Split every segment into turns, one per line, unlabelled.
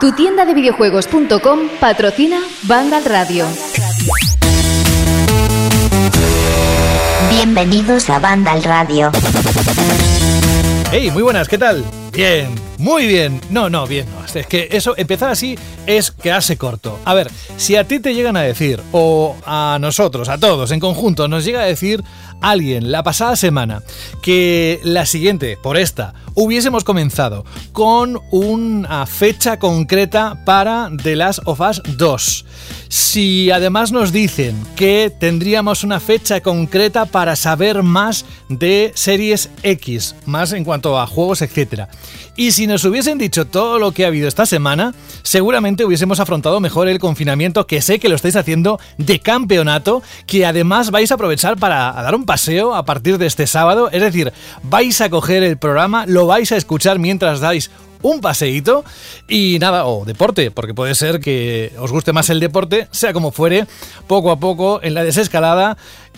Tu tienda de videojuegos.com patrocina Vandal Radio.
Bienvenidos a Vandal Radio.
Hey, muy buenas, ¿qué tal? Bien, muy bien. No, no, bien, no. Es que eso, empezar así es quedarse corto. A ver, si a ti te llegan a decir, o a nosotros, a todos en conjunto, nos llega a decir alguien la pasada semana que la siguiente, por esta, hubiésemos comenzado con una fecha concreta para The Last of Us 2. Si además nos dicen que tendríamos una fecha concreta para saber más de Series X, más en cuanto a juegos, etc. Y si nos hubiesen dicho todo lo que ha habido esta semana, seguramente hubiésemos afrontado mejor el confinamiento, que sé que lo estáis haciendo de campeonato, que además vais a aprovechar para dar un paseo a partir de este sábado. Es decir, vais a coger el programa, lo vais a escuchar mientras dais un paseíto y nada, o deporte, porque puede ser que os guste más el deporte, sea como fuere, poco a poco en la desescalada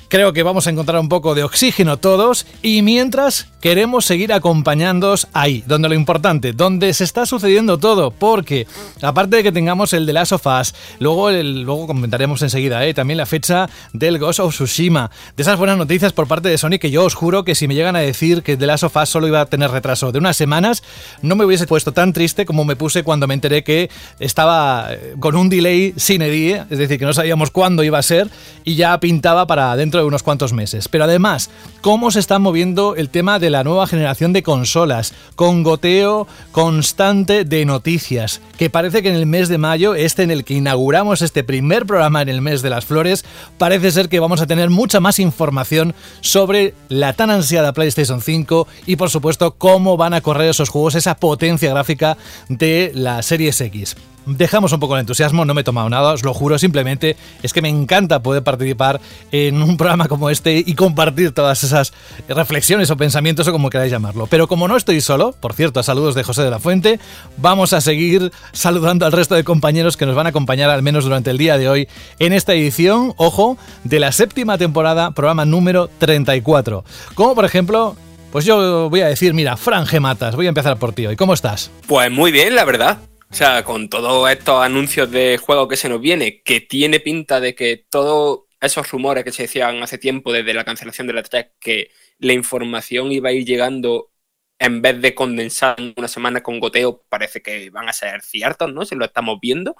Creo que vamos a encontrar un poco de oxígeno todos y mientras queremos seguir acompañándoos ahí, donde lo importante, donde se está sucediendo todo, porque aparte de que tengamos el de Last of Us, luego, luego comentaremos enseguida ¿eh? también la fecha del Ghost of Tsushima, de esas buenas noticias por parte de Sony que yo os juro que si me llegan a decir que The Last of Us solo iba a tener retraso de unas semanas, no me hubiese puesto tan triste como me puse cuando me enteré que estaba eh, con un delay sin edie, es decir, que no sabíamos cuándo iba a ser y ya pintaba para dentro de unos cuantos meses. Pero además, cómo se está moviendo el tema de la nueva generación de consolas, con goteo constante de noticias, que parece que en el mes de mayo, este en el que inauguramos este primer programa en el mes de las flores, parece ser que vamos a tener mucha más información sobre la tan ansiada PlayStation 5 y por supuesto cómo van a correr esos juegos, esa potencia gráfica de la Series X dejamos un poco el entusiasmo, no me he tomado nada, os lo juro, simplemente es que me encanta poder participar en un programa como este y compartir todas esas reflexiones o pensamientos o como queráis llamarlo. Pero como no estoy solo, por cierto, saludos de José de la Fuente, vamos a seguir saludando al resto de compañeros que nos van a acompañar al menos durante el día de hoy en esta edición, ojo, de la séptima temporada, programa número 34. Como por ejemplo pues yo voy a decir, mira, Fran Matas, voy a empezar por ti hoy. ¿Cómo estás?
Pues muy bien, la verdad. O sea, con todos estos anuncios de juego que se nos viene, que tiene pinta de que todos esos rumores que se decían hace tiempo desde la cancelación de la 3, que la información iba a ir llegando en vez de condensar una semana con goteo, parece que van a ser ciertos, ¿no? Si lo estamos viendo.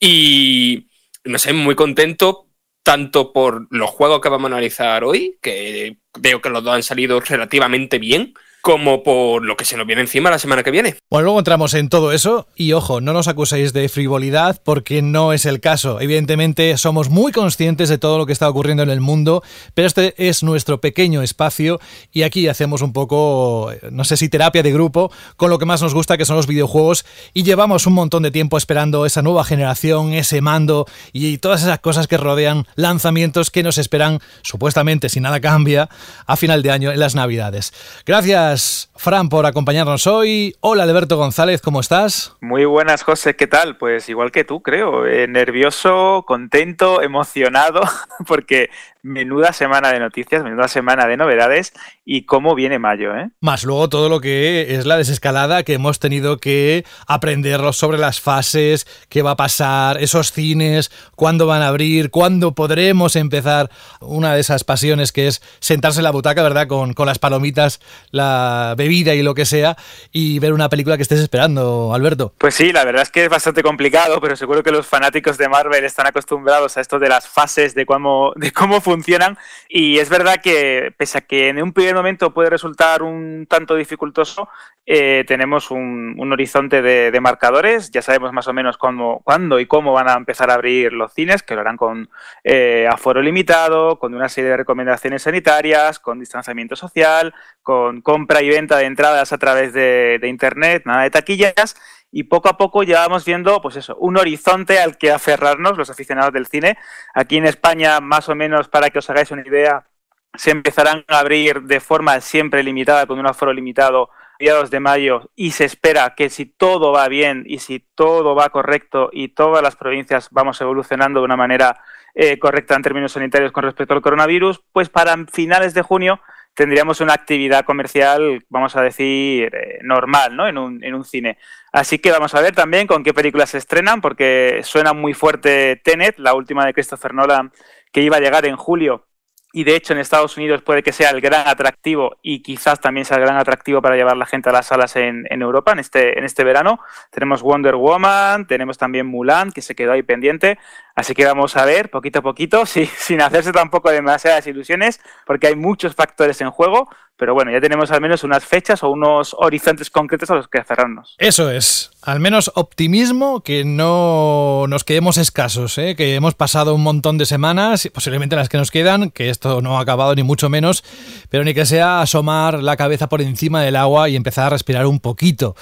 Y no sé, muy contento tanto por los juegos que vamos a analizar hoy, que veo que los dos han salido relativamente bien, como por lo que se nos viene encima la semana que viene.
Bueno, luego entramos en todo eso y ojo, no nos acuséis de frivolidad porque no es el caso. Evidentemente somos muy conscientes de todo lo que está ocurriendo en el mundo, pero este es nuestro pequeño espacio y aquí hacemos un poco, no sé si terapia de grupo, con lo que más nos gusta que son los videojuegos y llevamos un montón de tiempo esperando esa nueva generación, ese mando y todas esas cosas que rodean lanzamientos que nos esperan supuestamente si nada cambia a final de año en las navidades. Gracias Fran, por acompañarnos hoy. Hola, Alberto González, ¿cómo estás?
Muy buenas, José, ¿qué tal? Pues igual que tú, creo. Eh, nervioso, contento, emocionado, porque menuda semana de noticias, menuda semana de novedades y cómo viene mayo, ¿eh?
Más luego todo lo que es la desescalada que hemos tenido que aprender sobre las fases, qué va a pasar, esos cines, cuándo van a abrir, cuándo podremos empezar una de esas pasiones que es sentarse en la butaca, ¿verdad? Con, con las palomitas, la bebida y lo que sea y ver una película que estés esperando, Alberto.
Pues sí, la verdad es que es bastante complicado, pero seguro que los fanáticos de Marvel están acostumbrados a esto de las fases, de cómo, de cómo funcionan. Y es verdad que, pese a que en un primer momento puede resultar un tanto dificultoso, eh, tenemos un, horizonte de, marcadores. Ya sabemos más o menos cómo, cuándo y cómo van a empezar a abrir los cines, que lo harán con eh, aforo limitado, con una serie de recomendaciones sanitarias, con distanciamiento social, con compra y venta de entradas a través de, de Internet, nada de taquillas y poco a poco ya vamos viendo, pues eso, un horizonte al que aferrarnos los aficionados del cine. Aquí en España, más o menos, para que os hagáis una idea, se empezarán a abrir de forma siempre limitada, con un aforo limitado, mediados de mayo, y se espera que si todo va bien y si todo va correcto y todas las provincias vamos evolucionando de una manera eh, correcta en términos sanitarios con respecto al coronavirus, pues para finales de junio tendríamos una actividad comercial, vamos a decir, eh, normal, ¿no? En un, en un cine. Así que vamos a ver también con qué películas se estrenan, porque suena muy fuerte Tenet, la última de Christopher Nolan, que iba a llegar en julio y de hecho en Estados Unidos puede que sea el gran atractivo y quizás también sea el gran atractivo para llevar la gente a las salas en, Europa en este, en este verano. Tenemos Wonder Woman, tenemos también Mulan, que se quedó ahí pendiente. Así que vamos a ver poquito a poquito, sin hacerse tampoco demasiadas ilusiones, porque hay muchos factores en juego, pero bueno, ya tenemos al menos unas fechas o unos horizontes concretos a los que cerrarnos.
Eso es, al menos optimismo, que no nos quedemos escasos, ¿eh? que hemos pasado un montón de semanas, posiblemente las que nos quedan, que esto no ha acabado ni mucho menos, pero ni que sea asomar la cabeza por encima del agua y empezar a respirar un poquito.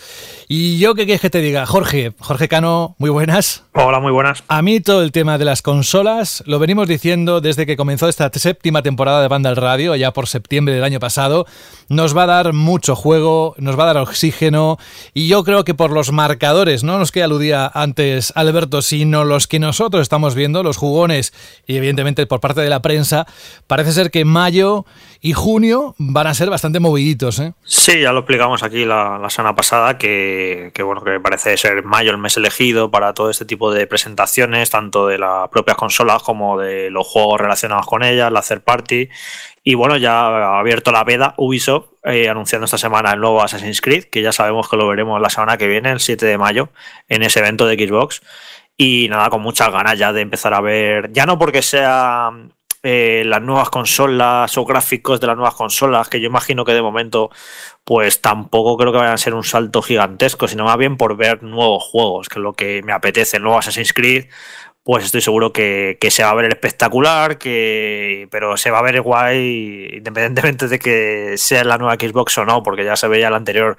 Y yo, ¿qué quieres que te diga? Jorge, Jorge Cano, muy buenas.
Hola, muy buenas.
A mí todo el tema de las consolas lo venimos diciendo desde que comenzó esta séptima temporada de Banda al Radio, ya por septiembre del año pasado nos va a dar mucho juego, nos va a dar oxígeno y yo creo que por los marcadores, no los que aludía antes Alberto, sino los que nosotros estamos viendo, los jugones y evidentemente por parte de la prensa, parece ser que mayo y junio van a ser bastante moviditos. ¿eh?
Sí, ya lo explicamos aquí la, semana pasada, que, bueno, que parece ser mayo el mes elegido para todo este tipo de presentaciones, tanto de las propias consolas como de los juegos relacionados con ellas, la third party. Y bueno, ya ha abierto la veda Ubisoft eh, anunciando esta semana el nuevo Assassin's Creed, que ya sabemos que lo veremos la semana que viene, el 7 de mayo, en ese evento de Xbox. Y nada, con muchas ganas ya de empezar a ver, ya no porque sea eh, las nuevas consolas o gráficos de las nuevas consolas, que yo imagino que de momento pues tampoco creo que vayan a ser un salto gigantesco, sino más bien por ver nuevos juegos, que es lo que me apetece, el nuevo Assassin's Creed, pues estoy seguro que, se va a ver espectacular, que, pero se va a ver guay independientemente de que sea la nueva Xbox o no, porque ya se veía la anterior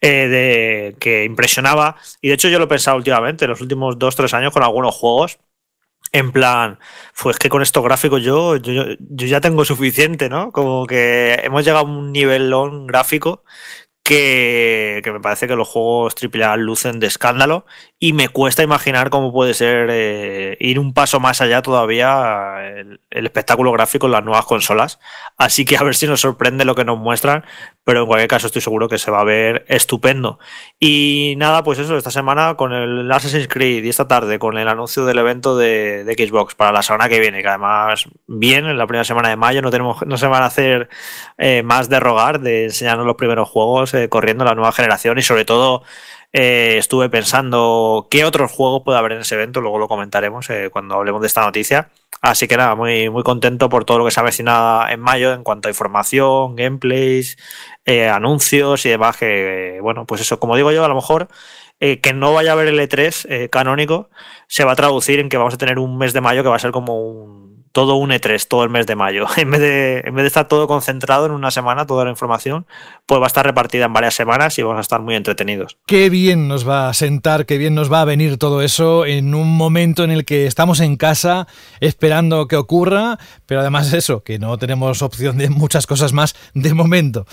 eh, de, que impresionaba. Y de hecho yo lo he pensado últimamente, en los últimos dos, tres años con algunos juegos en plan, pues que con estos gráficos yo, yo, yo, ya tengo suficiente, ¿no? Como que hemos llegado a un nivelón gráfico que, me parece que los juegos AAA lucen de escándalo y me cuesta imaginar cómo puede ser eh, ir un paso más allá todavía el, espectáculo gráfico en las nuevas consolas. Así que a ver si nos sorprende lo que nos muestran, pero en cualquier caso estoy seguro que se va a ver estupendo. Y nada, pues eso, esta semana con el Assassin's Creed y esta tarde con el anuncio del evento de, Xbox para la semana que viene, que además bien, en la primera semana de mayo no, tenemos, no se van a hacer eh, más de rogar, de enseñarnos los primeros juegos eh, corriendo la nueva generación y sobre todo eh, estuve pensando qué otros juegos puede haber en ese evento, luego lo comentaremos eh, cuando hablemos de esta noticia. Así que nada, muy, muy contento por todo lo que se ha avecinado en mayo en cuanto a información, gameplays, anuncios y demás. Que bueno, pues eso, como digo yo, a lo mejor que no vaya a haber el E3 canónico se va a traducir en que vamos a tener un mes de mayo que va a ser como un todo un E3 todo el mes de mayo. En vez de, en vez de estar todo concentrado en una semana, toda la información, pues va a estar repartida en varias semanas y vamos a estar muy entretenidos.
Qué bien nos va a sentar, qué bien nos va a venir todo eso en un momento en el que estamos en casa esperando que ocurra, pero además eso, que no tenemos opción de muchas cosas más de momento.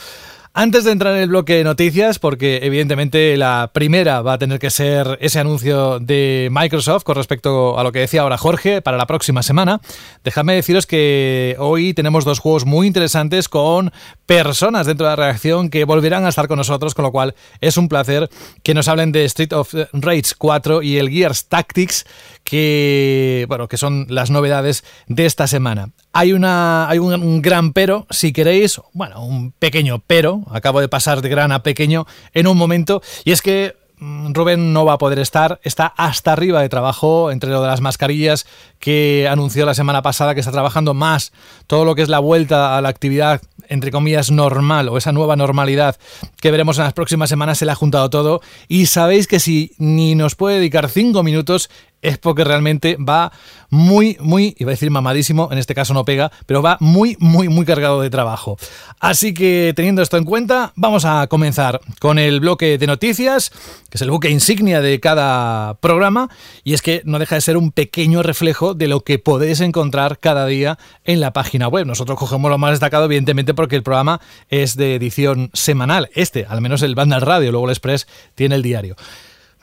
Antes de entrar en el bloque de noticias, porque evidentemente la primera va a tener que ser ese anuncio de Microsoft con respecto a lo que decía ahora Jorge para la próxima semana, dejadme deciros que hoy tenemos dos juegos muy interesantes con personas dentro de la reacción que volverán a estar con nosotros, con lo cual es un placer que nos hablen de Street of Rage 4 y el Gears Tactics, que, bueno, que son las novedades de esta semana. Hay, una, hay un, gran pero, si queréis, bueno, un pequeño pero, acabo de pasar de gran a pequeño en un momento, y es que mm, Rubén no va a poder estar, está hasta arriba de trabajo entre lo de las mascarillas que anunció la semana pasada que está trabajando más todo lo que es la vuelta a la actividad entre comillas normal o esa nueva normalidad que veremos en las próximas semanas se le ha juntado todo y sabéis que si ni nos puede dedicar cinco minutos es porque realmente va muy, muy, iba a decir mamadísimo, en este caso no pega, pero va muy, muy, muy cargado de trabajo. Así que teniendo esto en cuenta, vamos a comenzar con el bloque de noticias, que es el buque insignia de cada programa, y es que no deja de ser un pequeño reflejo de lo que podéis encontrar cada día en la página web. Nosotros cogemos lo más destacado, evidentemente, porque el programa es de edición semanal. Este, al menos el Bandal Radio, luego el Express tiene el diario.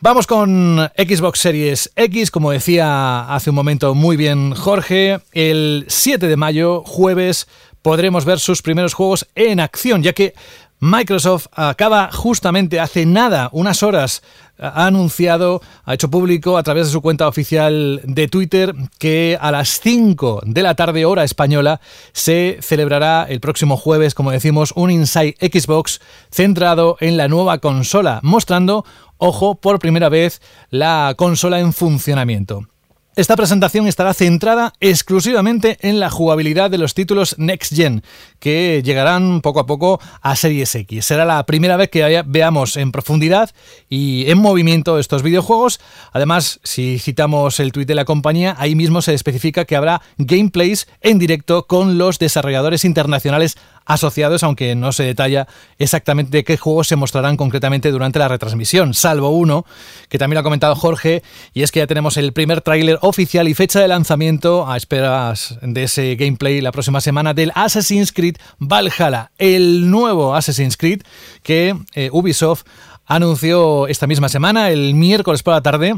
Vamos con Xbox Series X, como decía hace un momento muy bien Jorge, el 7 de mayo, jueves, podremos ver sus primeros juegos en acción, ya que Microsoft acaba justamente hace nada, unas horas, ha anunciado, ha hecho público a través de su cuenta oficial de Twitter que a las 5 de la tarde hora española se celebrará el próximo jueves, como decimos, un Inside Xbox centrado en la nueva consola, mostrando, ojo, por primera vez la consola en funcionamiento. Esta presentación estará centrada exclusivamente en la jugabilidad de los títulos Next Gen, que llegarán poco a poco a Series X. Será la primera vez que veamos en profundidad y en movimiento estos videojuegos. Además, si citamos el tuit de la compañía, ahí mismo se especifica que habrá gameplays en directo con los desarrolladores internacionales asociados, aunque no se detalla exactamente qué juegos se mostrarán concretamente durante la retransmisión, salvo uno que también lo ha comentado Jorge, y es que ya tenemos el primer tráiler oficial y fecha de lanzamiento a esperas de ese gameplay la próxima semana del Assassin's Creed Valhalla, el nuevo Assassin's Creed que eh, Ubisoft anunció esta misma semana, el miércoles por la tarde,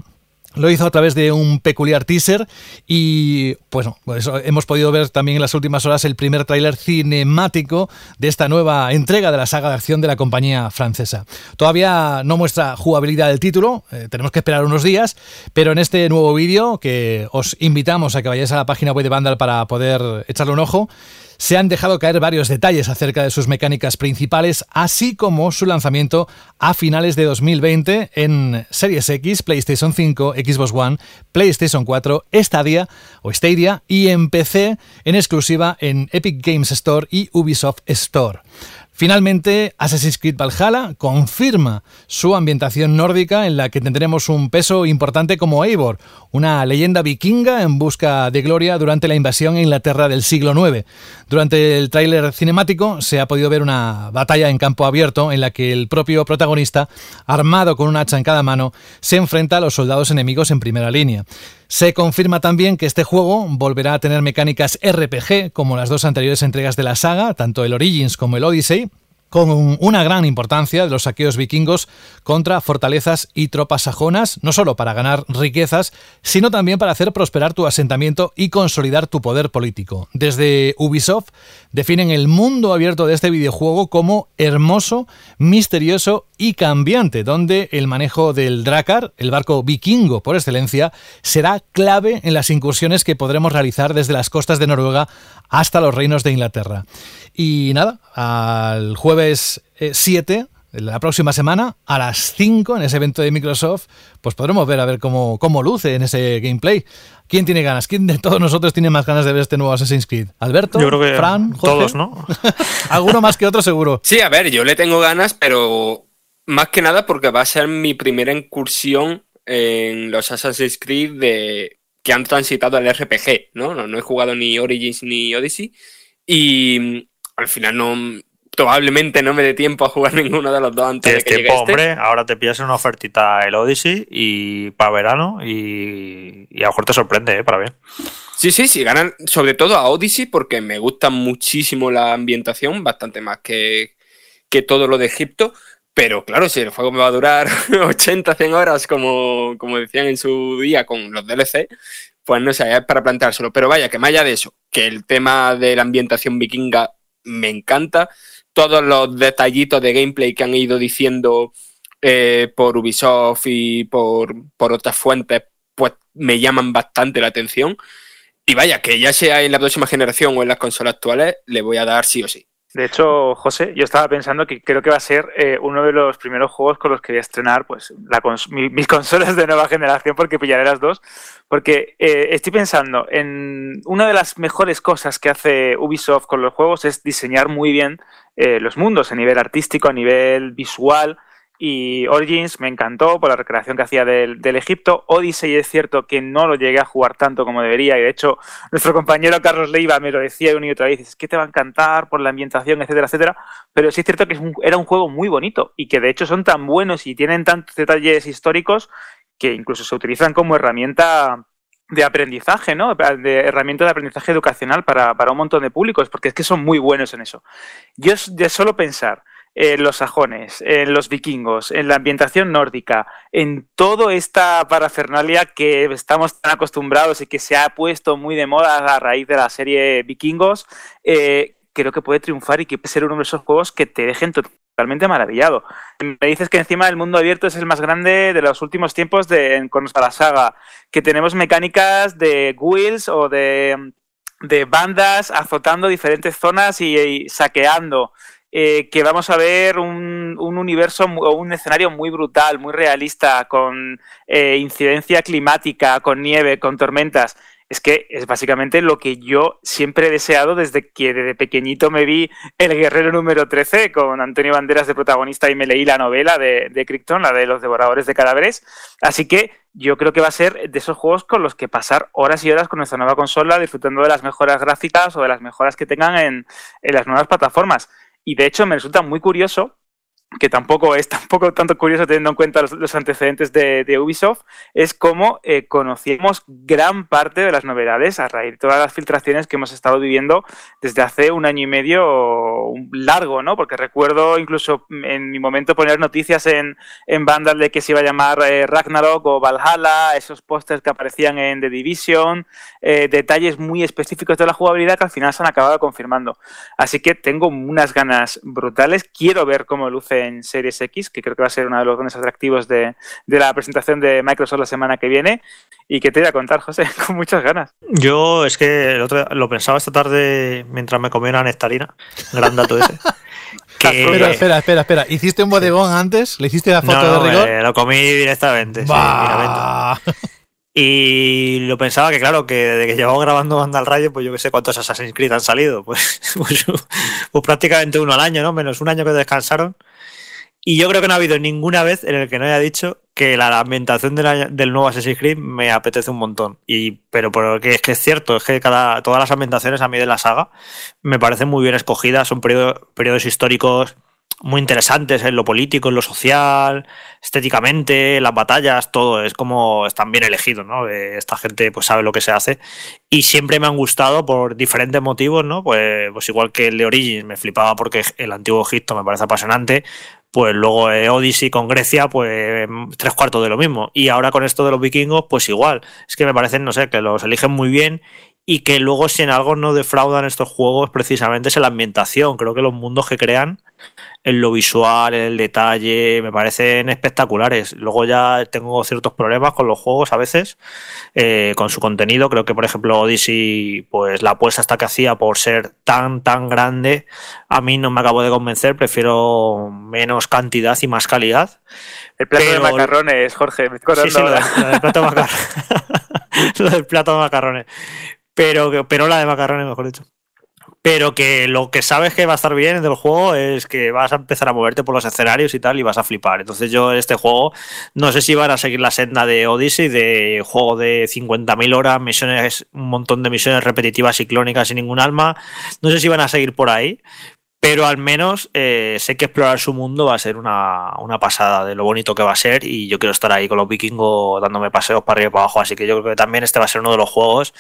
lo hizo a través de un peculiar teaser y pues, pues hemos podido ver también en las últimas horas el primer tráiler cinemático de esta nueva entrega de la saga de acción de la compañía francesa. Todavía no muestra jugabilidad del título, eh, tenemos que esperar unos días, pero en este nuevo vídeo que os invitamos a que vayáis a la página web de Vandal para poder echarle un ojo, se han dejado caer varios detalles acerca de sus mecánicas principales, así como su lanzamiento a finales de 2020 en Series X, PlayStation 5, Xbox One, PlayStation 4, Stadia o Stadia y en PC en exclusiva en Epic Games Store y Ubisoft Store. Finalmente, Assassin's Creed Valhalla confirma su ambientación nórdica en la que tendremos un peso importante como Eivor, una leyenda vikinga en busca de gloria durante la invasión a Inglaterra del siglo IX. Durante el tráiler cinemático se ha podido ver una batalla en campo abierto en la que el propio protagonista, armado con un hacha en cada mano, se enfrenta a los soldados enemigos en primera línea. Se confirma también que este juego volverá a tener mecánicas RPG como las dos anteriores entregas de la saga, tanto el Origins como el Odyssey, con una gran importancia de los saqueos vikingos contra fortalezas y tropas sajonas, no solo para ganar riquezas, sino también para hacer prosperar tu asentamiento y consolidar tu poder político. Desde Ubisoft definen el mundo abierto de este videojuego como hermoso, misterioso y cambiante, donde el manejo del Drakkar, el barco vikingo por excelencia, será clave en las incursiones que podremos realizar desde las costas de Noruega hasta los reinos de Inglaterra. Y nada, al jueves 7 eh, la próxima semana a las 5 en ese evento de Microsoft, pues podremos ver a ver cómo, cómo luce en ese gameplay. ¿Quién tiene ganas? ¿Quién de todos nosotros tiene más ganas de ver este nuevo Assassin's Creed? ¿Alberto?
Yo creo que
Fran, Jorge?
todos, ¿no?
Alguno más que otro seguro.
Sí, a ver, yo le tengo ganas, pero más que nada porque va a ser mi primera incursión en los Assassin's Creed de, que han transitado al RPG, ¿no? No, no he jugado ni Origins ni Odyssey y al final no probablemente no me dé tiempo a jugar ninguno de los dos antes de que llegue
tiempo,
este.
hombre. Ahora te pillas una ofertita el Odyssey y para verano y, y a lo mejor te sorprende, ¿eh? Para bien.
Sí, sí, sí, ganan sobre todo a Odyssey porque me gusta muchísimo la ambientación, bastante más que, que todo lo de Egipto. Pero claro, si el juego me va a durar 80, 100 horas, como, como decían en su día con los DLC, pues no sé, es para planteárselo. Pero vaya, que más allá de eso, que el tema de la ambientación vikinga me encanta. Todos los detallitos de gameplay que han ido diciendo eh, por Ubisoft y por, por otras fuentes, pues me llaman bastante la atención. Y vaya, que ya sea en la próxima generación o en las consolas actuales, le voy a dar sí o sí.
De hecho, José, yo estaba pensando que creo que va a ser eh, uno de los primeros juegos con los que voy a estrenar pues, mis consolas de nueva generación, porque pillaré las dos. Porque eh, estoy pensando en una de las mejores cosas que hace Ubisoft con los juegos es diseñar muy bien eh, los mundos a nivel artístico, a nivel visual. Y Origins me encantó por la recreación que hacía del, Egipto. Odyssey es cierto que no lo llegué a jugar tanto como debería. Y de hecho, nuestro compañero Carlos Leiva me lo decía una y otra vez. Es que te va a encantar por la ambientación, etcétera, etcétera. Pero sí es cierto que es un, era un juego muy bonito y que de hecho son tan buenos y tienen tantos detalles históricos que incluso se utilizan como herramienta de aprendizaje, ¿no? De herramienta de aprendizaje educacional para, para un montón de públicos, porque es que son muy buenos en eso. Yo de solo pensar en los sajones, en los vikingos, en la ambientación nórdica, en toda esta parafernalia que estamos tan acostumbrados y que se ha puesto muy de moda a raíz de la serie Vikingos, eh, creo que puede triunfar y que puede ser uno de esos juegos que te dejen totalmente maravillado. Me dices que encima el mundo abierto es el más grande de los últimos tiempos de, con la saga, que tenemos mecánicas de wheels o de, de bandas azotando diferentes zonas y, saqueando. Eh, que vamos a ver un, un universo o un escenario muy brutal, muy realista, con eh, incidencia climática, con nieve, con tormentas es que es básicamente lo que yo siempre he deseado desde que desde pequeñito me vi El Guerrero número 13 con Antonio Banderas de protagonista y me leí la novela de, de Crichton, la de los devoradores de cadáveres. Así que yo creo que va a ser de esos juegos con los que pasar horas y horas con nuestra nueva consola disfrutando de las mejoras gráficas o de las mejoras que tengan en, en las nuevas plataformas. Y de hecho me resulta muy curioso que tampoco es tampoco tanto curioso teniendo en cuenta los, antecedentes de, Ubisoft, es cómo eh, conocíamos gran parte de las novedades a raíz de todas las filtraciones que hemos estado viviendo desde hace un año y medio largo, ¿no? Porque recuerdo incluso en mi momento poner noticias en, en de que se iba a llamar eh, Ragnarok o Valhalla, esos pósters que aparecían en The Division, eh, detalles muy específicos de la jugabilidad que al final se han acabado confirmando. Así que tengo unas ganas brutales, quiero ver cómo luce en Series X, que creo que va a ser uno de los grandes atractivos de, la presentación de Microsoft la semana que viene. Y que te voy a contar, José, con muchas ganas.
Yo es que lo pensaba esta tarde mientras me comía una nectarina. Gran dato ese.
Espera, espera, espera, espera. ¿Hiciste un bodegón antes? ¿Le hiciste la foto de rigor?
lo comí directamente. Y lo pensaba que, claro, que desde que llevamos grabando Banda al Rayo, pues yo que sé cuántos Assassin's Creed han salido. Pues, pues, pues, prácticamente uno al año, ¿no? Menos un año que descansaron. Y yo creo que no ha habido ninguna vez en el que no haya dicho que la ambientación del nuevo Assassin's Creed me apetece un montón. Y, pero porque es que es cierto, es que cada, todas las ambientaciones a mí de la saga me parecen muy bien escogidas, son periodos históricos muy interesantes en lo político, en lo social, estéticamente, las batallas, todo es como están bien elegidos, ¿no? Eh, esta gente pues sabe lo que se hace y siempre me han gustado por diferentes motivos, ¿no? Pues, pues igual que el de Origins me flipaba porque el antiguo Egipto me parece apasionante, pues luego eh, Odyssey con Grecia, pues tres cuartos de lo mismo. Y ahora con esto de los vikingos, pues igual. Es que me parecen, no sé, que los eligen muy bien y que luego si en algo no defraudan estos juegos precisamente es en la ambientación. Creo que los mundos que crean, en lo visual, en el detalle, me parecen espectaculares. Luego ya tengo ciertos problemas con los juegos a veces, eh, con su contenido. Creo que por ejemplo Odyssey, pues la apuesta hasta que hacía por ser tan, tan grande, a mí no me acabo de convencer. Prefiero menos cantidad y más calidad.
El plato de macarrones, Jorge, me
sí, sí, lo, del plato de macarrones. lo del plato de macarrones pero, pero la de macarrones, mejor dicho. Pero que lo que sabes que va a estar bien del juego es que vas a empezar a moverte por los escenarios y tal y vas a flipar. Entonces yo este juego no sé si van a seguir la senda de Odyssey, de juego de 50.000 horas, misiones, un montón de misiones repetitivas y clónicas sin ningún alma. No sé si van a seguir por ahí, pero al menos eh, sé que explorar su mundo va a ser una, una, pasada de lo bonito que va a ser y yo quiero estar ahí con los vikingos dándome paseos para arriba y para abajo, así que yo creo que también este va a ser uno de los juegos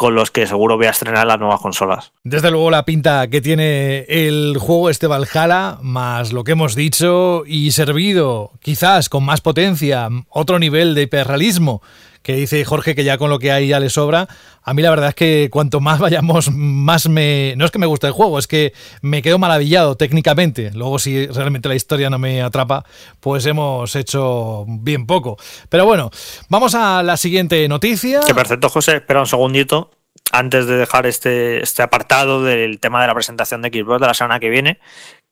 con los que seguro voy a estrenar las nuevas consolas.
Desde luego la pinta que tiene el juego este Valhalla, más lo que hemos dicho y servido quizás con más potencia, otro nivel de hiperrealismo que dice Jorge que ya con lo que hay ya le sobra. A mí la verdad es que cuanto más vayamos, más me... No es que me guste el juego, es que me quedo maravillado técnicamente. Luego si realmente la historia no me atrapa, pues hemos hecho bien poco. Pero bueno, vamos a la siguiente noticia.
Que perfecto, José. Espera un segundito antes de dejar este, este apartado del tema de la presentación de Xbox de la semana que viene,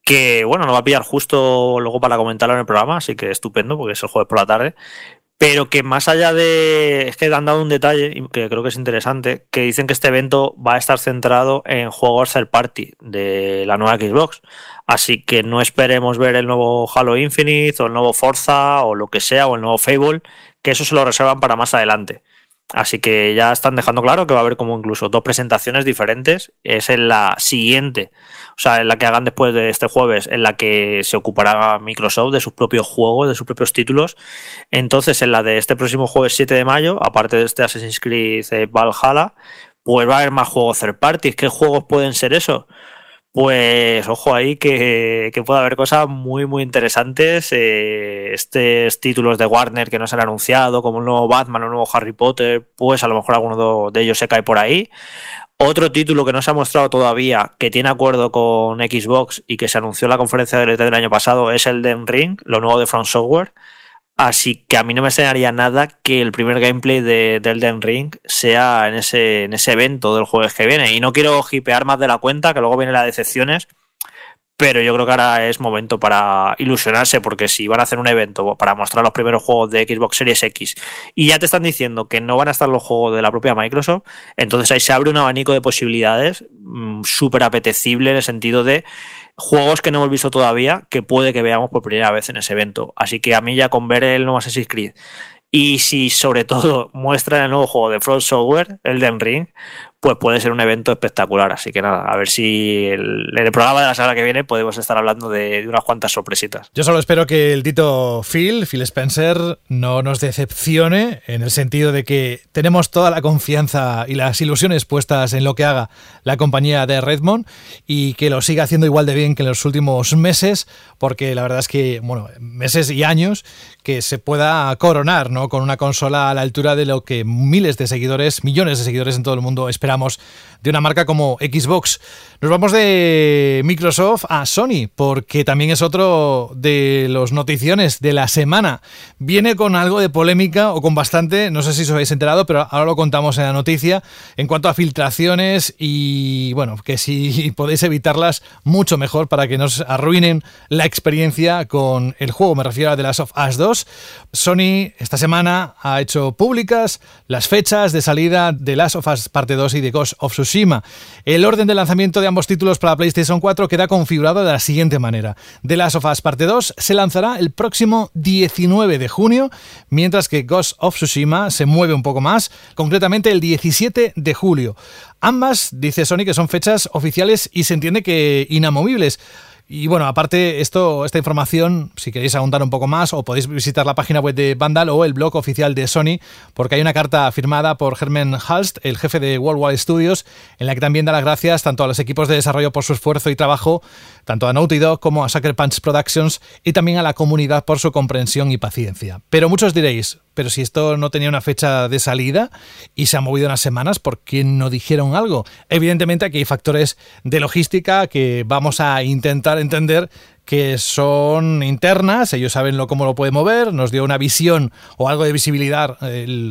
que bueno, nos va a pillar justo luego para comentarlo en el programa, así que estupendo, porque es el jueves por la tarde pero que más allá de. Es que han dado un detalle que creo que es interesante, que dicen que este evento va a estar centrado en juegos third party de la nueva Xbox. Así que no esperemos ver el nuevo Halo Infinite o el nuevo Forza o lo que sea, o el nuevo Fable, que eso se lo reservan para más adelante. Así que ya están dejando claro que va a haber como incluso dos presentaciones diferentes. Es en la siguiente, o sea, en la que hagan después de este jueves, en la que se ocupará Microsoft de sus propios juegos, de sus propios títulos. Entonces, en la de este próximo jueves 7 de mayo, aparte de este Assassin's Creed eh, Valhalla, pues va a haber más juegos third parties. ¿Qué juegos pueden ser eso? Pues ojo ahí que, puede haber cosas muy muy interesantes. Eh, estos títulos de Warner que no se han anunciado, como un nuevo Batman o un nuevo Harry Potter, pues a lo mejor alguno de ellos se cae por ahí. Otro título que no se ha mostrado todavía, que tiene acuerdo con Xbox y que se anunció en la conferencia del, E del año pasado, es el Den Ring, lo nuevo de From Software. Así que a mí no me enseñaría nada que el primer gameplay de, de Elden Ring sea en ese, en ese evento del jueves que viene. Y no quiero hipear más de la cuenta, que luego vienen las decepciones. Pero yo creo que ahora es momento para ilusionarse, porque si van a hacer un evento para mostrar los primeros juegos de Xbox Series X y ya te están diciendo que no van a estar los juegos de la propia Microsoft, entonces ahí se abre un abanico de posibilidades mmm, súper apetecible en el sentido de juegos que no hemos visto todavía que puede que veamos por primera vez en ese evento. Así que a mí ya con ver el nuevo Assassin's Creed y si sobre todo muestran el nuevo juego de Front Software, el Den Ring, pues puede ser un evento espectacular. Así que nada, a ver si el, en el programa de la semana que viene podemos estar hablando de, unas cuantas sorpresitas.
Yo solo espero que el Tito Phil, Phil Spencer, no nos decepcione en el sentido de que tenemos toda la confianza y las ilusiones puestas en lo que haga la compañía de Redmond y que lo siga haciendo igual de bien que en los últimos meses, porque la verdad es que, bueno, meses y años que se pueda coronar, ¿no? Con una consola a la altura de lo que miles de seguidores, millones de seguidores en todo el mundo esperan de una marca como Xbox. Nos vamos de Microsoft a Sony, porque también es otro de los noticiones de la semana. Viene con algo de polémica o con bastante, no sé si os habéis enterado, pero ahora lo contamos en la noticia, en cuanto a filtraciones y bueno, que si podéis evitarlas, mucho mejor para que nos arruinen la experiencia con el juego, me refiero a The Last of Us 2. Sony esta semana ha hecho públicas las fechas de salida de Last of Us parte 2 y de Ghost of Tsushima. El orden de lanzamiento de ambos títulos para PlayStation 4 queda configurado de la siguiente manera. The Last of Us parte 2 se lanzará el próximo 19 de junio, mientras que Ghost of Tsushima se mueve un poco más, concretamente el 17 de julio. Ambas, dice Sony, que son fechas oficiales y se entiende que inamovibles. Y bueno, aparte, esto, esta información, si queréis ahondar un poco más, o podéis visitar la página web de Vandal o el blog oficial de Sony, porque hay una carta firmada por Herman Halst, el jefe de Worldwide Studios, en la que también da las gracias tanto a los equipos de desarrollo por su esfuerzo y trabajo, tanto a Naughty Dog como a Sucker Punch Productions, y también a la comunidad por su comprensión y paciencia. Pero muchos diréis, pero si esto no tenía una fecha de salida y se ha movido unas semanas, ¿por qué no dijeron algo? Evidentemente aquí hay factores de logística que vamos a intentar entender que son internas, ellos saben lo, cómo lo puede mover, nos dio una visión o algo de visibilidad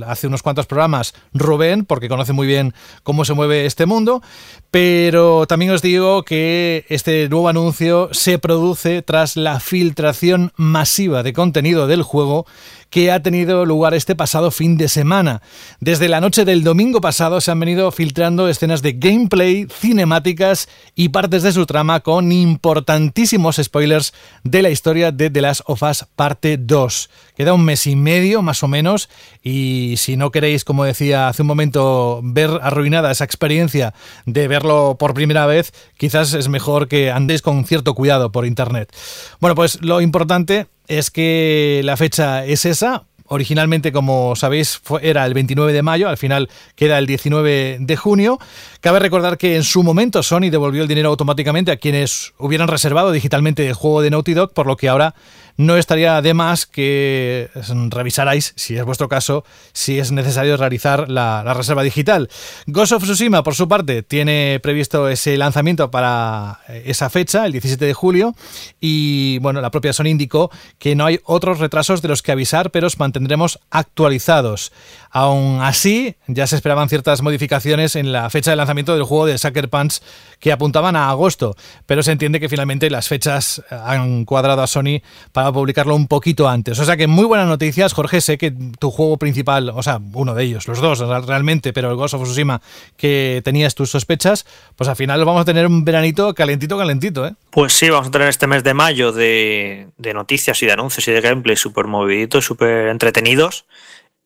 hace unos cuantos programas Rubén, porque conoce muy bien cómo se mueve este mundo, pero también os digo que este nuevo anuncio se produce tras la filtración masiva de contenido del juego que ha tenido lugar este pasado fin de semana. Desde la noche del domingo pasado se han venido filtrando escenas de gameplay, cinemáticas y partes de su trama con importantísimos spoilers de la historia de The Last of Us parte 2. Queda un mes y medio más o menos y si no queréis, como decía hace un momento, ver arruinada esa experiencia de verlo por primera vez, quizás es mejor que andéis con cierto cuidado por internet. Bueno, pues lo importante es que la fecha es esa. Originalmente, como sabéis, era el 29 de mayo, al final queda el 19 de junio. Cabe recordar que en su momento Sony devolvió el dinero automáticamente a quienes hubieran reservado digitalmente el juego de Naughty Dog, por lo que ahora no estaría de más que revisarais, si es vuestro caso, si es necesario realizar la, reserva digital. Ghost of Tsushima, por su parte, tiene previsto ese lanzamiento para esa fecha, el 17 de julio, y bueno, la propia Sony indicó que no hay otros retrasos de los que avisar, pero os mantendremos actualizados. Aún así, ya se esperaban ciertas modificaciones en la fecha de lanzamiento del juego de Sucker Punch que apuntaban a agosto, pero se entiende que finalmente las fechas han cuadrado a Sony para publicarlo un poquito antes. O sea que muy buenas noticias, Jorge. Sé que tu juego principal, o sea, uno de ellos, los dos realmente, pero el Ghost of Tsushima, que tenías tus sospechas, pues al final vamos a tener un veranito calentito, calentito, ¿eh?
Pues sí, vamos a tener este mes de mayo de, de noticias y de anuncios y de gameplay súper moviditos, súper entretenidos.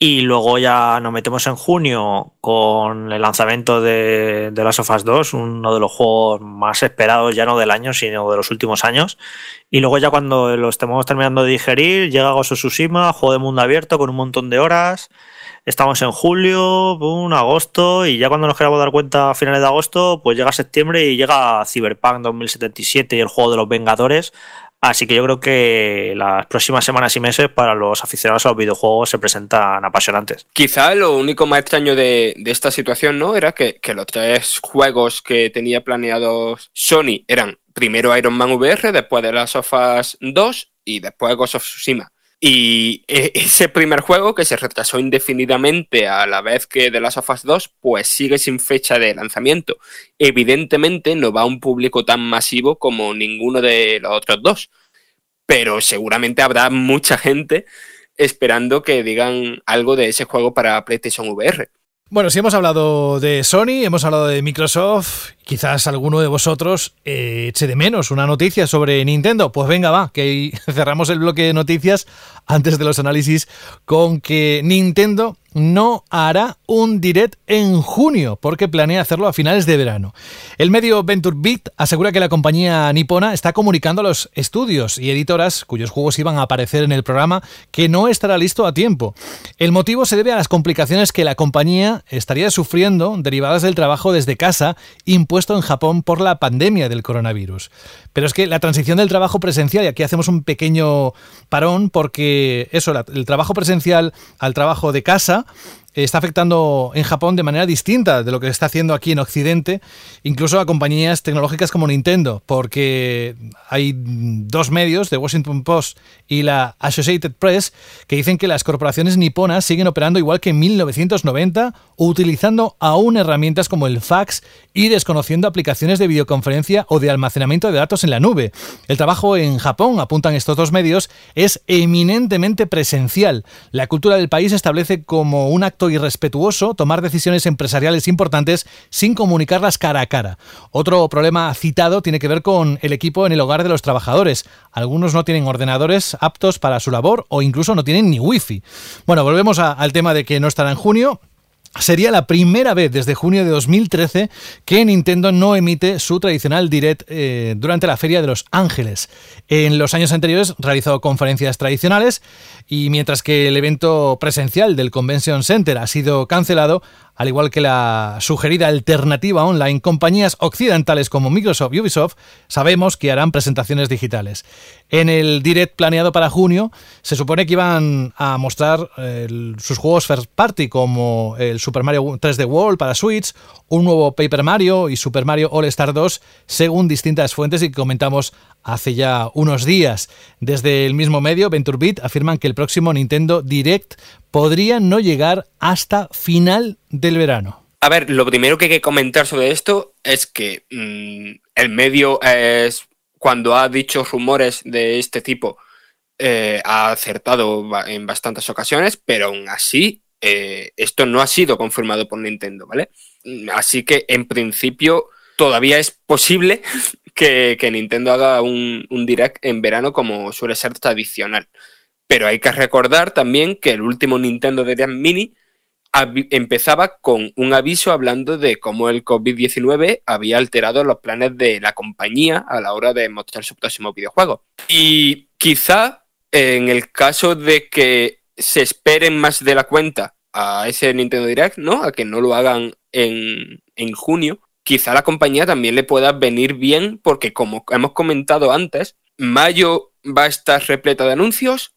Y luego ya nos metemos en junio con el lanzamiento de, de Last of Us 2, uno de los juegos más esperados ya no del año, sino de los últimos años. Y luego ya cuando lo estemos terminando de digerir, llega of Tsushima, juego de mundo abierto con un montón de horas. Estamos en julio, boom, agosto, y ya cuando nos queramos dar cuenta a finales de agosto, pues llega septiembre y llega Cyberpunk 2077 y el juego de los Vengadores Así que yo creo que las próximas semanas y meses para los aficionados a los videojuegos se presentan apasionantes.
Quizá lo único más extraño de, esta situación, ¿no? Era que, los tres juegos que tenía planeados Sony eran primero Iron Man VR, después de las Sofas 2 y después Ghost of Tsushima. Y e, ese primer juego, que se retrasó indefinidamente a la vez que The Last of Us 2, pues sigue sin fecha de lanzamiento. Evidentemente no va a un público tan masivo como ninguno de los otros dos, pero seguramente habrá mucha gente esperando que digan algo de ese juego para PlayStation VR.
Bueno, si hemos hablado de Sony, hemos hablado de Microsoft, quizás alguno de vosotros eh, eche de menos una noticia sobre Nintendo. Pues venga, va, que cerramos el bloque de noticias antes de los análisis con que Nintendo no hará un direct en junio porque planea hacerlo a finales de verano. El medio Venture Beat asegura que la compañía nipona está comunicando a los estudios y editoras cuyos juegos iban a aparecer en el programa que no estará listo a tiempo. El motivo se debe a las complicaciones que la compañía estaría sufriendo derivadas del trabajo desde casa impuesto en Japón por la pandemia del coronavirus. Pero es que la transición del trabajo presencial, y aquí hacemos un pequeño parón porque eso, el trabajo presencial al trabajo de casa está afectando en Japón de manera distinta de lo que está haciendo aquí en Occidente, incluso a compañías tecnológicas como Nintendo, porque hay dos medios, The Washington Post y la Associated Press, que dicen que las corporaciones niponas siguen operando igual que en 1990, utilizando aún herramientas como el fax y desconociendo aplicaciones de videoconferencia o de almacenamiento de datos en la nube. El trabajo en Japón, apuntan estos dos medios, es eminentemente presencial. La cultura del país establece como un acto irrespetuoso tomar decisiones empresariales importantes sin comunicarlas cara a cara. Otro problema citado tiene que ver con el equipo en el hogar de los trabajadores. Algunos no tienen ordenadores aptos para su labor o incluso no tienen ni wifi. Bueno, volvemos al tema de que no estará en junio. Sería la primera vez desde junio de 2013 que Nintendo no emite su tradicional direct eh, durante la Feria de Los Ángeles. En los años anteriores realizó conferencias tradicionales y mientras que el evento presencial del Convention Center ha sido cancelado, al igual que la sugerida alternativa online, compañías occidentales como Microsoft y Ubisoft sabemos que harán presentaciones digitales. En el direct planeado para junio se supone que iban a mostrar sus juegos first party como el Super Mario 3D World para Switch, un nuevo Paper Mario y Super Mario All Star 2 según distintas fuentes y comentamos hace ya unos días. Desde el mismo medio, VentureBeat afirman que el próximo Nintendo Direct podría no llegar hasta final del verano.
A ver, lo primero que hay que comentar sobre esto es que mm, el medio es, cuando ha dicho rumores de este tipo, eh, ha acertado en bastantes ocasiones, pero aún así eh, esto no ha sido confirmado por Nintendo, ¿vale? Así que en principio todavía es posible que, Nintendo haga un, un, direct en verano como suele ser tradicional. Pero hay que recordar también que el último Nintendo Direct Mini empezaba con un aviso hablando de cómo el COVID-19 había alterado los planes de la compañía a la hora de mostrar su próximo videojuego. Y quizá en el caso de que se esperen más de la cuenta a ese Nintendo Direct, ¿no? A que no lo hagan en, en junio, quizá la compañía también le pueda venir bien porque como hemos comentado antes, mayo va a estar repleta de anuncios,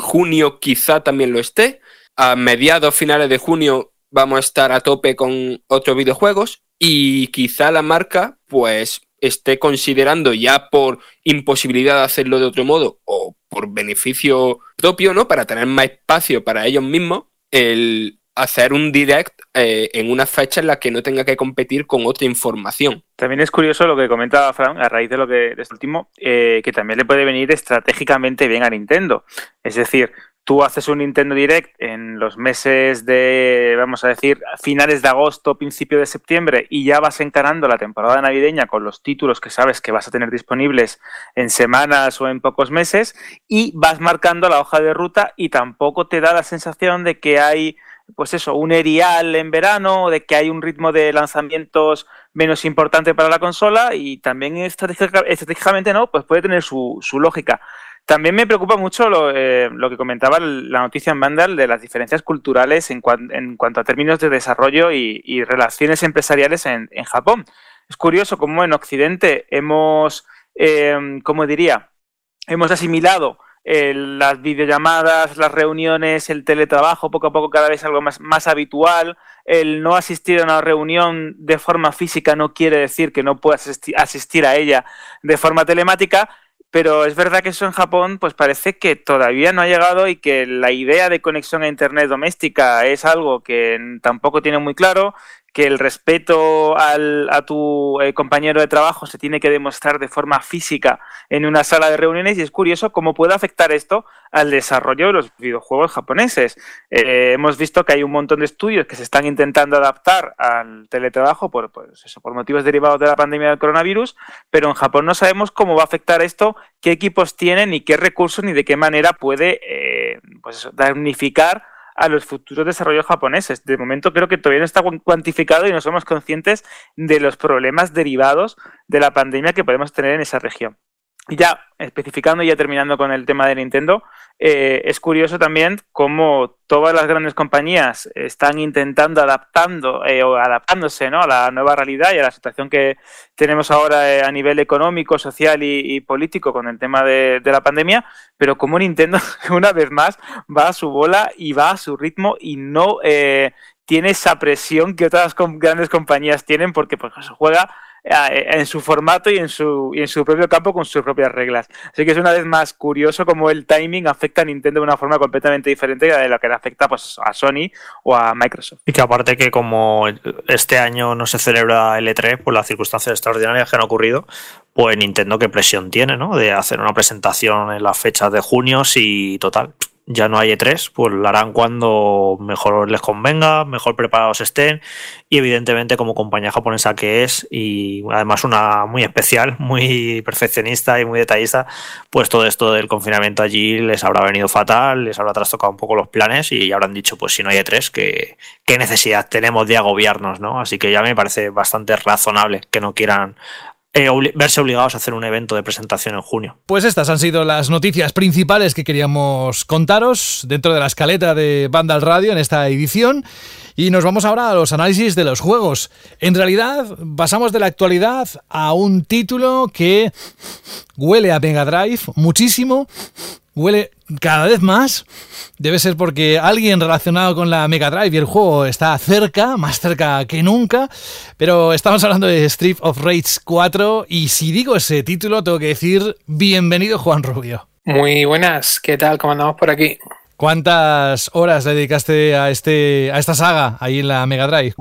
junio quizá también lo esté, a mediados finales de junio vamos a estar a tope con otros videojuegos y quizá la marca pues esté considerando ya por imposibilidad de hacerlo de otro modo o por beneficio propio, ¿no? Para tener más espacio para ellos mismos, el hacer un direct eh, en una fecha en la que no tenga que competir con otra información.
También es curioso lo que comentaba Fran a raíz de lo que de este último, eh, que también le puede venir estratégicamente bien a Nintendo. Es decir, tú haces un Nintendo Direct en los meses de, vamos a decir, finales de agosto, principio de septiembre, y ya vas encarando la temporada navideña con los títulos que sabes que vas a tener disponibles en semanas o en pocos meses, y vas marcando la hoja de ruta y tampoco te da la sensación de que hay pues eso, un erial en verano, de que hay un ritmo de lanzamientos menos importante para la consola y también estratégicamente no, pues puede tener su, lógica. También me preocupa mucho lo, eh, que comentaba la noticia en Vandal de las diferencias culturales en, en cuanto a términos de desarrollo y, relaciones empresariales en, Japón. Es curioso cómo en Occidente hemos, eh, ¿cómo diría? hemos asimilado eh, las videollamadas, las reuniones, el teletrabajo, poco a poco cada vez algo más, más habitual. El no asistir a una reunión de forma física no quiere decir que no puedas asistir a ella de forma telemática, pero es verdad que eso en Japón pues parece que todavía no ha llegado y que la idea de conexión a Internet doméstica es algo que tampoco tiene muy claro que el respeto al, a tu eh, compañero de trabajo se tiene que demostrar de forma física en una sala de reuniones y es curioso cómo puede afectar esto al desarrollo de los videojuegos japoneses. Eh, hemos visto que hay un montón de estudios que se están intentando adaptar al teletrabajo por, pues eso, por motivos derivados de la pandemia del coronavirus, pero en Japón no sabemos cómo va a afectar esto, qué equipos tienen, ni qué recursos, ni de qué manera puede eh, pues damnificar a los futuros desarrollos japoneses. De momento creo que todavía no está cuantificado y no somos conscientes de los problemas derivados de la pandemia que podemos tener en esa región. Ya especificando y ya terminando con el tema de Nintendo, eh, es curioso también cómo todas las grandes compañías están intentando adaptando eh, o adaptándose ¿no? a la nueva realidad y a la situación que tenemos ahora eh, a nivel económico, social y, político con el tema de, la pandemia, pero como Nintendo una vez más va a su bola y va a su ritmo y no tiene esa presión que otras grandes compañías tienen porque pues, juega eh, en su formato y en su, y en su propio campo con sus propias reglas. Así que es una vez más curioso cómo el timing afecta a Nintendo de una forma completamente diferente de lo que le afecta pues, a Sony o a Microsoft.
Y que aparte que como este año no se celebra el E3 por las circunstancias extraordinarias que han ocurrido, pues Nintendo qué presión tiene, ¿no? De hacer una presentación en las fechas de junio si total ya no hay E3, pues lo harán cuando mejor les convenga, mejor preparados estén y evidentemente como compañía japonesa que es y además una muy especial, muy perfeccionista y muy detallista, pues todo esto del confinamiento allí les habrá venido fatal, les habrá trastocado un poco los planes y habrán dicho pues si no hay E3, ¿qué, qué necesidad tenemos de agobiarnos? ¿no? Así que ya me parece bastante razonable que no quieran eh, verse obligados a hacer un evento de presentación en junio.
Pues estas han sido las noticias principales que queríamos contaros dentro de la escaleta de Vandal Radio en esta edición. Y nos vamos ahora a los análisis de los juegos. En realidad, pasamos de la actualidad a un título que huele a Mega Drive muchísimo huele cada vez más. Debe ser porque alguien relacionado con la Mega Drive y el juego está cerca, más cerca que nunca. Pero estamos hablando de Street of Rage 4 y si digo ese título tengo que decir bienvenido Juan Rubio.
Muy buenas, ¿qué tal? ¿Cómo andamos por aquí?
¿Cuántas horas le dedicaste a, este, a esta saga ahí en la Mega Drive?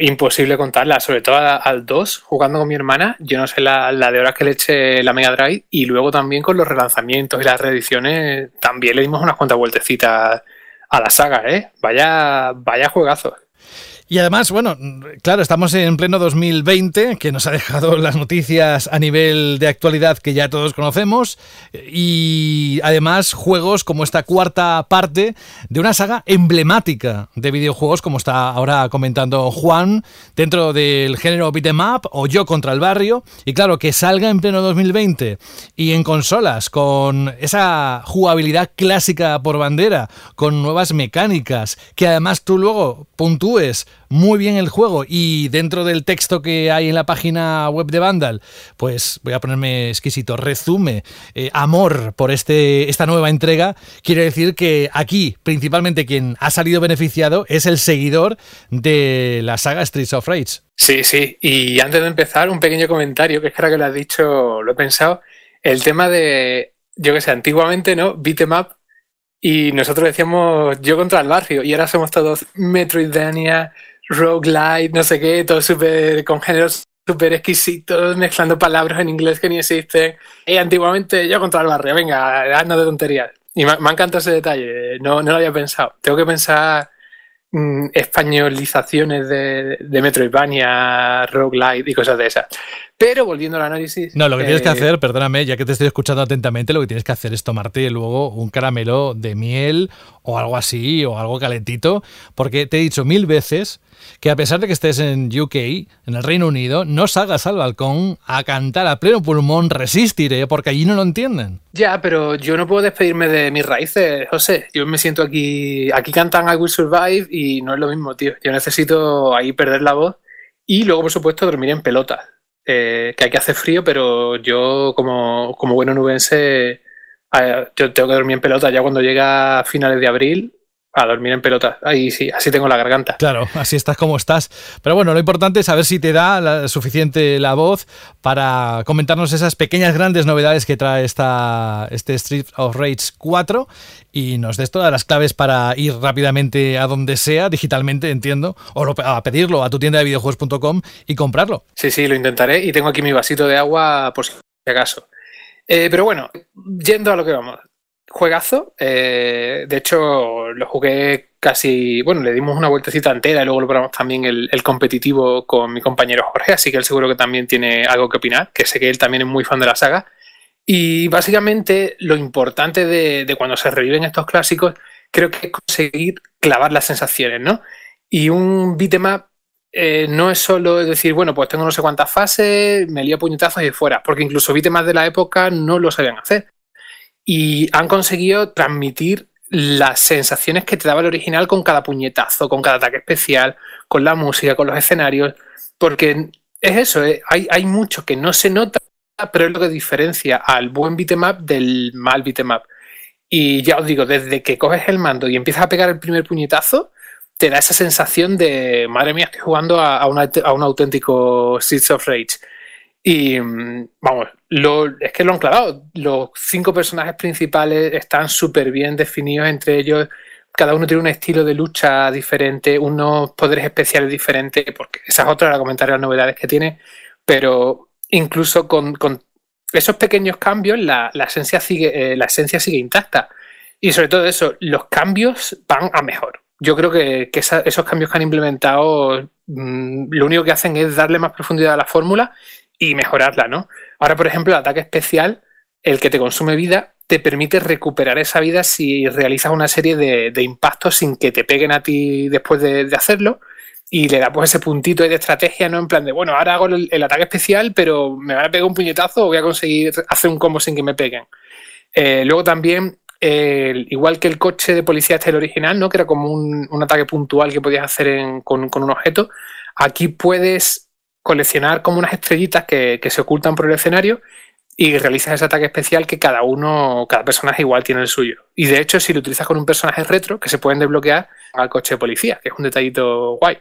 Imposible contarla, sobre todo al 2, jugando con mi hermana. Yo no sé la, de horas que le eché la Mega Drive y luego también con los relanzamientos y las reediciones también le dimos unas cuantas vueltecitas a la saga, ¿eh? Vaya, vaya juegazos.
Y además, bueno, claro, estamos en pleno 2020, que nos ha dejado las noticias a nivel de actualidad que ya todos conocemos, y además juegos como esta cuarta parte de una saga emblemática de videojuegos, como está ahora comentando Juan, dentro del género beat'em up o Yo contra el barrio, y claro, que salga en pleno 2020 y en consolas con esa jugabilidad clásica por bandera, con nuevas mecánicas, que además tú luego puntúes muy bien el juego. Y dentro del texto que hay en la página web de Vandal, pues voy a ponerme exquisito, resume, eh, amor por este, esta nueva entrega, quiere decir que aquí principalmente quien ha salido beneficiado es el seguidor de la saga Streets of Rage.
Sí, sí, y antes de empezar un pequeño comentario, que es que ahora que lo has dicho, lo he pensado, el tema de, yo que sé, antiguamente, ¿no? Beat'em up. Y nosotros decíamos yo contra el barrio y ahora somos todos Metroidvania, roguelite, no sé qué, todo súper con géneros súper exquisitos, mezclando palabras en inglés que ni existen. Y antiguamente yo contra el barrio, venga, no de tonterías. Y me, me encanta ese detalle, no, no lo había pensado. Tengo que pensar mm, españolizaciones de, de Metroidvania, roguelite y cosas de esas. Pero volviendo al análisis.
No, lo que tienes que eh, hacer, perdóname, ya que te estoy escuchando atentamente, lo que tienes que hacer es tomarte luego un caramelo de miel o algo así, o algo calentito, porque te he dicho mil veces que a pesar de que estés en UK, en el Reino Unido, no salgas al balcón a cantar a pleno pulmón Resistiré, porque allí no lo entienden.
Ya, pero yo no puedo despedirme de mis raíces, José. Yo me siento aquí, aquí cantan I Will Survive y no es lo mismo, tío. Yo necesito ahí perder la voz y luego, por supuesto, dormir en pelotas eh, que hay que hacer frío, pero yo como, como bueno nubense, eh, yo tengo que dormir en pelota ya cuando llega a finales de abril, a dormir en pelota. Ahí sí, así tengo la garganta.
Claro, así estás como estás. Pero bueno, lo importante es saber si te da la, suficiente la voz para comentarnos esas pequeñas grandes novedades que trae esta, este Street of Rage 4 y nos des todas las claves para ir rápidamente a donde sea, digitalmente, entiendo, o a pedirlo a tu tienda de videojuegos.com y comprarlo.
Sí, sí, lo intentaré y tengo aquí mi vasito de agua por si acaso. Eh, pero bueno, yendo a lo que vamos juegazo. Eh, de hecho, lo jugué casi. Bueno, le dimos una vueltecita entera y luego lo probamos también el, competitivo con mi compañero Jorge, así que él seguro que también tiene algo que opinar, que sé que él también es muy fan de la saga. Y básicamente lo importante de, cuando se reviven estos clásicos, creo que es conseguir clavar las sensaciones, ¿no? Y un beatmap eh, no es solo decir, bueno, pues tengo no sé cuántas fases, me lío puñetazos y fuera, porque incluso beatmaps de la época no lo sabían hacer y han conseguido transmitir las sensaciones que te daba el original con cada puñetazo, con cada ataque especial, con la música, con los escenarios, porque es eso, eh, hay, hay mucho que no se nota, pero es lo que diferencia al buen beatmap del mal beatmap. Y ya os digo, desde que coges el mando y empiezas a pegar el primer puñetazo, te da esa sensación de, madre mía, estoy jugando a, a, a un auténtico Seeds of Rage. Y mm, vamos, es que lo han clavado. Los cinco personajes principales están súper bien definidos entre ellos. Cada uno tiene un estilo de lucha diferente, unos poderes especiales diferentes, porque esa es otra de comentar las novedades que tiene. Pero incluso con, esos pequeños cambios, la, esencia sigue, eh, la esencia sigue intacta. Y sobre todo eso, los cambios van a mejor. Yo creo que, esos cambios que han implementado, mm, lo único que hacen es darle más profundidad a la fórmula y mejorarla, ¿no? Ahora, por ejemplo, el ataque especial, el que te consume vida, te permite recuperar esa vida si realizas una serie de, impactos sin que te peguen a ti después de, hacerlo. Y le da pues ese puntito de estrategia, ¿no? En plan de, bueno, ahora hago el, ataque especial, pero me van a pegar un puñetazo o voy a conseguir hacer un combo sin que me peguen. Eh, luego también, igual que el coche de policía este el original, ¿no? Que era como un, ataque puntual que podías hacer con, con un objeto. Aquí puedes coleccionar como unas estrellitas que, se ocultan por el escenario y realizas ese ataque especial que cada uno, cada personaje igual tiene el suyo. Y de hecho, si lo utilizas con un personaje retro, que se pueden desbloquear al coche de policía, que es un detallito guay.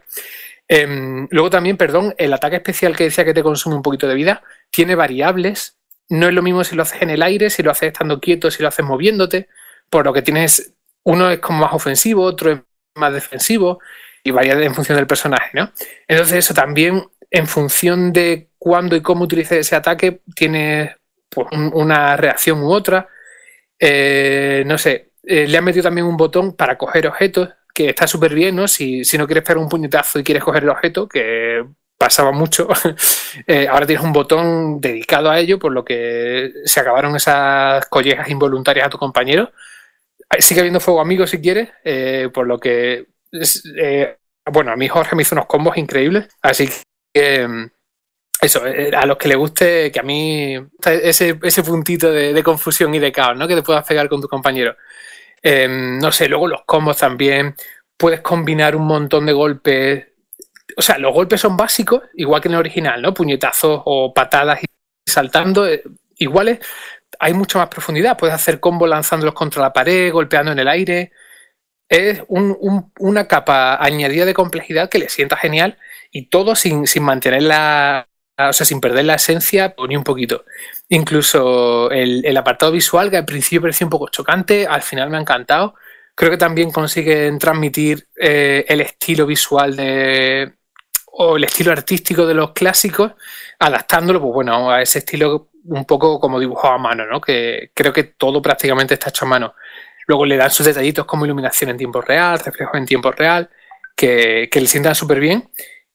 Em, luego también, perdón, el ataque especial que decía que te consume un poquito de vida, tiene variables. No es lo mismo si lo haces en el aire, si lo haces estando quieto, si lo haces moviéndote. Por lo que tienes, uno es como más ofensivo, otro es más defensivo y varía en función del personaje, ¿no? Entonces eso también en función de cuándo y cómo utilices ese ataque, tienes pues, una reacción u otra. Eh, no sé, eh, le han metido también un botón para coger objetos, que está súper bien, ¿no? Si, no quieres pegar un puñetazo y quieres coger el objeto, que pasaba mucho, eh, ahora tienes un botón dedicado a ello, por lo que se acabaron esas collejas involuntarias a tu compañero. Sigue habiendo fuego amigo si quieres, por lo que bueno, a mí Jorge me hizo unos combos increíbles, así Eso, eh, a los que le guste, que a mí ese, ese puntito de, confusión y de caos, ¿no? Que te puedas pegar con tu compañero. Em, no sé, luego los combos también. Puedes combinar un montón de golpes. O sea, los golpes son básicos, igual que en el original, ¿no? Puñetazos o patadas y saltando, eh, iguales. Hay mucha más profundidad. Puedes hacer combos lanzándolos contra la pared, golpeando en el aire. Es una capa añadida de complejidad que le sienta genial y todo sin, sin mantener la, o sea, sin perder la esencia ni un poquito. Incluso el, apartado visual, que al principio parecía un poco chocante, al final me ha encantado. Creo que también consiguen transmitir eh, el estilo visual de, o el estilo artístico de los clásicos, adaptándolo, pues bueno, a ese estilo un poco como dibujado a mano, ¿no? Que creo que todo prácticamente está hecho a mano. Luego le dan sus detallitos como iluminación en tiempo real, reflejos en tiempo real, que, que le sientan súper bien.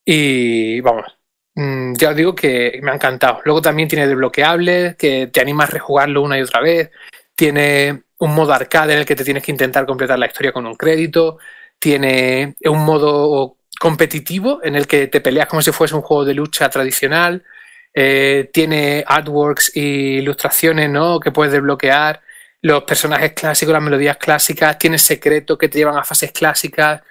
Y vamos, mm, ya os digo que me ha encantado. Luego también tiene desbloqueables, que te anima a rejugarlo una y otra vez. Tiene un modo arcade en el que te tienes que intentar completar la historia con un crédito. Tiene un modo competitivo en el que te peleas como si fuese un juego de lucha tradicional. Eh, tiene artworks y ilustraciones ¿no? que puedes desbloquear. Los personajes clásicos, las melodías clásicas. Tiene secretos que te llevan a fases clásicas.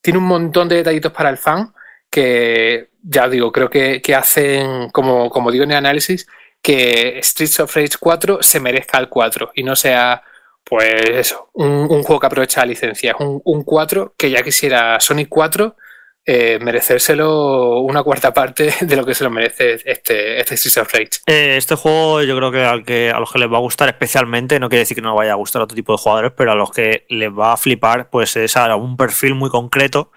Tiene un montón de detallitos para el fan que ya digo, creo que, hacen, como, como digo en el análisis, que Streets of Rage 4 se merezca el 4 y no sea, pues eso, un, juego que aprovecha la licencia. Es un, un 4 que ya quisiera Sonic 4 eh, merecérselo una cuarta parte de lo que se lo merece este, este Streets of Rage.
Eh, este juego yo creo que, al que a los que les va a gustar especialmente, no quiere decir que no vaya a gustar a otro tipo de jugadores, pero a los que les va a flipar, pues es a un perfil muy concreto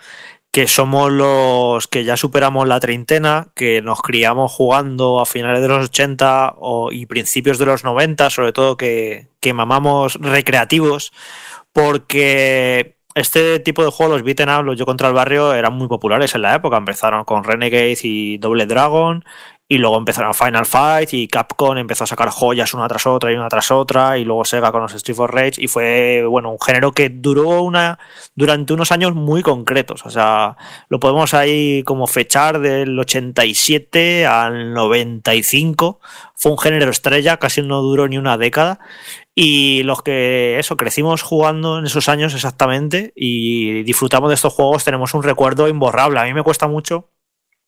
que somos los que ya superamos la treintena, que nos criamos jugando a finales de los 80 y principios de los 90, sobre todo que, que mamamos recreativos, porque este tipo de juegos, los beaten up, los yo contra el barrio, eran muy populares en la época. Empezaron con Renegade y Double Dragon, y luego empezaron Final Fight, y Capcom empezó a sacar joyas una tras otra y una tras otra, y luego Sega con los Street for Rage, y fue, bueno, un género que duró una, durante unos años muy concretos. O sea, lo podemos ahí como fechar del 87 al 95. Fue un género estrella, casi no duró ni una década. Y los que, eso, crecimos jugando en esos años exactamente y disfrutamos de estos juegos, tenemos un recuerdo imborrable. A mí me cuesta mucho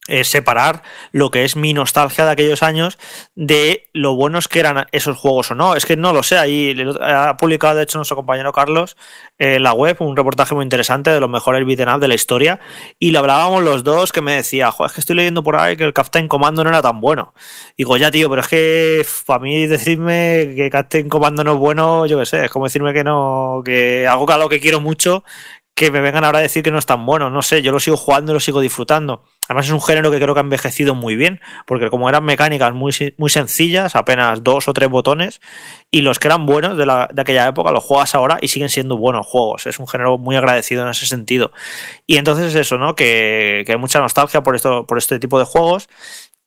eh, separar lo que es mi nostalgia de aquellos años de lo buenos que eran esos juegos o no. Es que no lo sé. Ahí ha publicado, de hecho, nuestro compañero Carlos en la web un reportaje muy interesante de los mejores beat'em up de la historia. Y lo hablábamos los dos que me decía, Joder, es que estoy leyendo por ahí que el Captain Commando no era tan bueno. digo, ya, tío, pero es que para mí decirme que Captain Commando no es bueno, yo qué sé, es como decirme que no, que algo que a lo que quiero mucho, que me vengan ahora a decir que no es tan bueno. No sé, yo lo sigo jugando y lo sigo disfrutando. Además es un género que creo que ha envejecido muy bien, porque como eran mecánicas muy, muy sencillas, apenas dos o tres botones, y los que eran buenos de, la, de aquella época los juegas ahora y siguen siendo buenos juegos. Es un género muy agradecido en ese sentido. Y entonces es eso, ¿no? Que, hay mucha nostalgia por, esto, por este tipo de juegos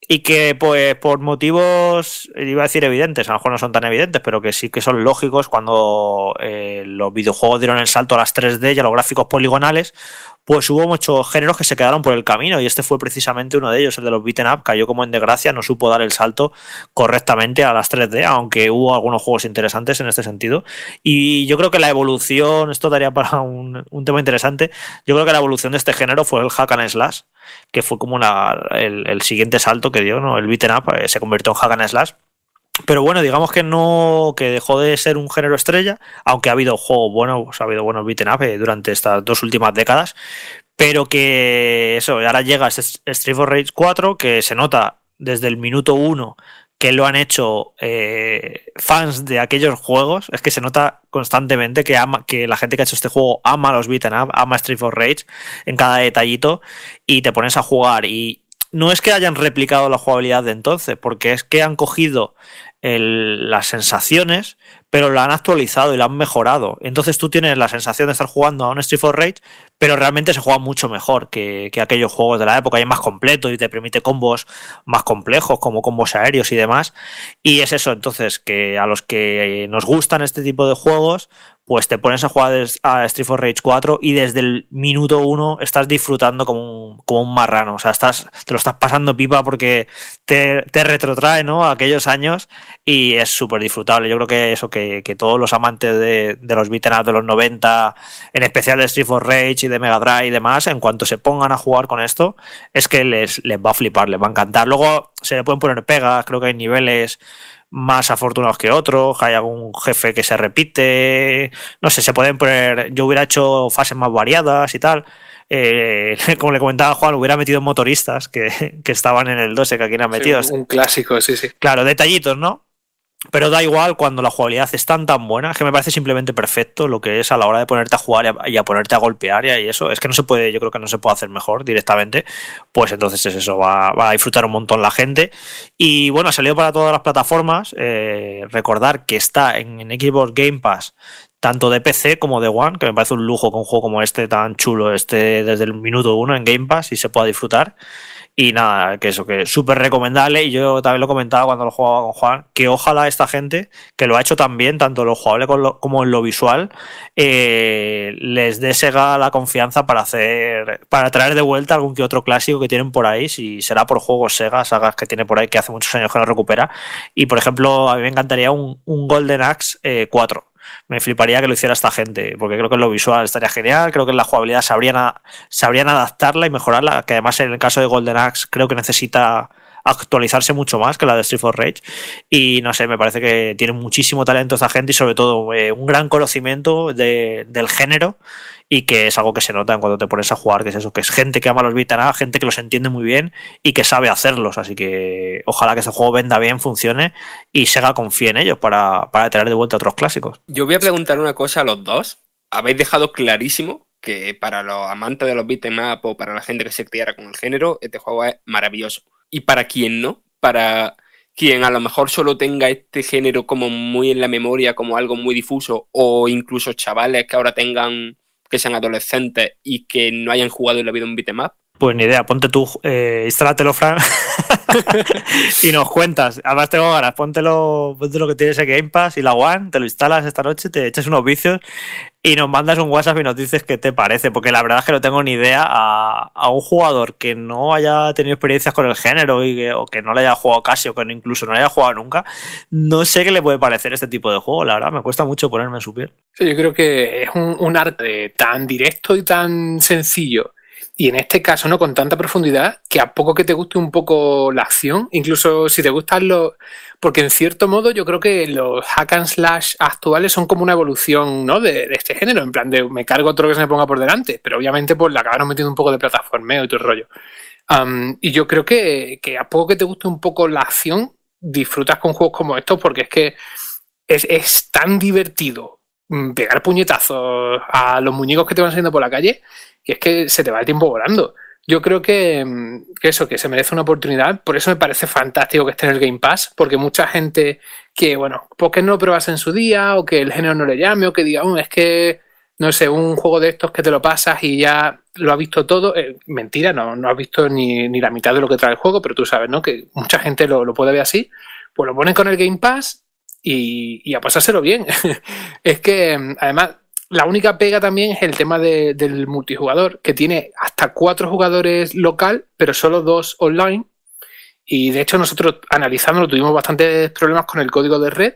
y que pues por motivos, iba a decir evidentes, a lo mejor no son tan evidentes, pero que sí que son lógicos cuando eh, los videojuegos dieron el salto a las 3D y a los gráficos poligonales, pues hubo muchos géneros que se quedaron por el camino y este fue precisamente uno de ellos, el de los beaten up, cayó como en desgracia, no supo dar el salto correctamente a las 3D, aunque hubo algunos juegos interesantes en este sentido. Y yo creo que la evolución, esto daría para un, tema interesante, yo creo que la evolución de este género fue el hack and slash, que fue como el, siguiente salto que dio, ¿no? El beaten up eh, se convirtió en hack and slash pero bueno, digamos que no, que dejó de ser un género estrella, aunque ha habido juegos buenos, ha habido buenos beaten up eh, durante estas dos últimas décadas, pero que eso, ahora llega Street for Rage 4, que se nota desde el minuto 1 que lo han hecho eh, fans de aquellos juegos, es que se nota constantemente que ama, que la gente que ha hecho este juego ama los beaten up, ama Street for Rage en cada detallito, y te pones a jugar y no es que hayan replicado la jugabilidad de entonces, porque es que han cogido las sensaciones, pero la han actualizado y la han mejorado. Entonces tú tienes la sensación de estar jugando a un Street for Rage, pero realmente se juega mucho mejor que, aquellos juegos de la época, y es más completo y te permite combos más complejos, como combos aéreos y demás. Y es eso, entonces, que a los que nos gustan este tipo de juegos, pues te pones a jugar a Street for Rage 4 y desde el minuto 1 estás disfrutando como un, como un marrano. O sea, estás, te lo estás pasando pipa porque te, retrotrae ¿no? a aquellos años y es súper disfrutable. Yo creo que eso, que, todos los amantes de, los beat'em de los 90, en especial de Street for Rage y de Mega Drive y demás, en cuanto se pongan a jugar con esto, es que les, les va a flipar, les va a encantar. Luego se le pueden poner pegas, creo que hay niveles más afortunados que otros, hay algún jefe que se repite, no sé, se pueden poner, yo hubiera hecho fases más variadas y tal. Eh, como le comentaba Juan, hubiera metido motoristas que, que estaban en el 12 que aquí han metido.
un clásico, sí, sí.
Claro, detallitos, ¿no? Pero da igual cuando la jugabilidad es tan tan buena, que me parece simplemente perfecto lo que es a la hora de ponerte a jugar y a, ponerte a golpear y eso. Es que no se puede, yo creo que no se puede hacer mejor directamente. Pues entonces es eso, va, a disfrutar un montón la gente. Y bueno, ha salido para todas las plataformas. Eh, recordar que está en, en Xbox Game Pass tanto de PC como de One, que me parece un lujo con un juego como este tan chulo, este desde el minuto uno en Game Pass y se pueda disfrutar. Y nada, que eso, que súper recomendable. Y yo también lo comentaba cuando lo jugaba con Juan, que ojalá esta gente, que lo ha hecho también, tanto lo jugable como en lo visual, eh, les dé Sega la confianza para hacer, para traer de vuelta algún que otro clásico que tienen por ahí, si será por juegos Sega, sagas que tiene por ahí que hace muchos años que no recupera. Y por ejemplo, a mí me encantaría un, Golden Axe 4 eh, me fliparía que lo hiciera esta gente, porque creo que en lo visual estaría genial, creo que en la jugabilidad sabrían, adaptarla y mejorarla, que además en el caso de Golden Axe creo que necesita actualizarse mucho más que la de Street for Rage. Y no sé, me parece que tiene muchísimo talento esta gente y sobre todo eh, un gran conocimiento del género y que es algo que se nota cuando te pones a jugar, que es eso, que es gente que ama los beat'em gente que los entiende muy bien y que sabe hacerlos. Así que ojalá que este juego venda bien, funcione y Sega confíe en ellos para, para traer de vuelta otros clásicos.
Yo voy a preguntar una cosa a los dos. Habéis dejado clarísimo que para los amantes de los beat'em o para la gente que se criara con el género, este juego es maravilloso. Y para quien no, para quien a lo mejor solo tenga este género como muy en la memoria, como algo muy difuso, o incluso chavales que ahora tengan, que sean adolescentes y que no hayan jugado en la vida un beatmap.
Pues ni idea, ponte tú, eh, instálatelo, Fran, y nos cuentas. Además tengo ganas, póntelo, ponte lo que tienes en Game Pass y la One, te lo instalas esta noche, te echas unos vicios y nos mandas un WhatsApp y nos dices qué te parece, porque la verdad es que no tengo ni idea a, un jugador que no haya tenido experiencias con el género y o que no le haya jugado casi o que incluso no le haya jugado nunca, no sé qué le puede parecer este tipo de juego, la verdad, me cuesta mucho ponerme en su piel.
yo creo que es un arte tan directo y tan sencillo y en este caso, ¿no? Con tanta profundidad, que a poco que te guste un poco la acción, incluso si te gustan los. Porque en cierto modo yo creo que los hack and slash actuales son como una evolución, ¿no? De, este género, en plan de me cargo otro que se me ponga por delante, pero obviamente pues la acabaron metiendo un poco de plataformeo y todo el rollo. y yo creo que, que, a poco que te guste un poco la acción, disfrutas con juegos como estos porque es que es, es tan divertido pegar puñetazos a los muñecos que te van saliendo por la calle y es que se te va el tiempo volando. Yo creo que, eso, que se merece una oportunidad. Por eso me parece fantástico que esté en el Game Pass, porque mucha gente que, bueno, ¿por qué no lo pruebas en su día? O que el género no le llame, o que diga, oh, es que, no sé, un juego de estos que te lo pasas y ya lo has visto todo. Eh, mentira, no, no has visto ni, la mitad de lo que trae el juego, pero tú sabes, ¿no? Que mucha gente lo, lo puede ver así. Pues lo ponen con el Game Pass y, a pasárselo bien. es que, además, la única pega también es el tema del multijugador, que tiene hasta cuatro jugadores local, pero solo dos online. Y de hecho, nosotros analizándolo tuvimos bastantes problemas con el código de red.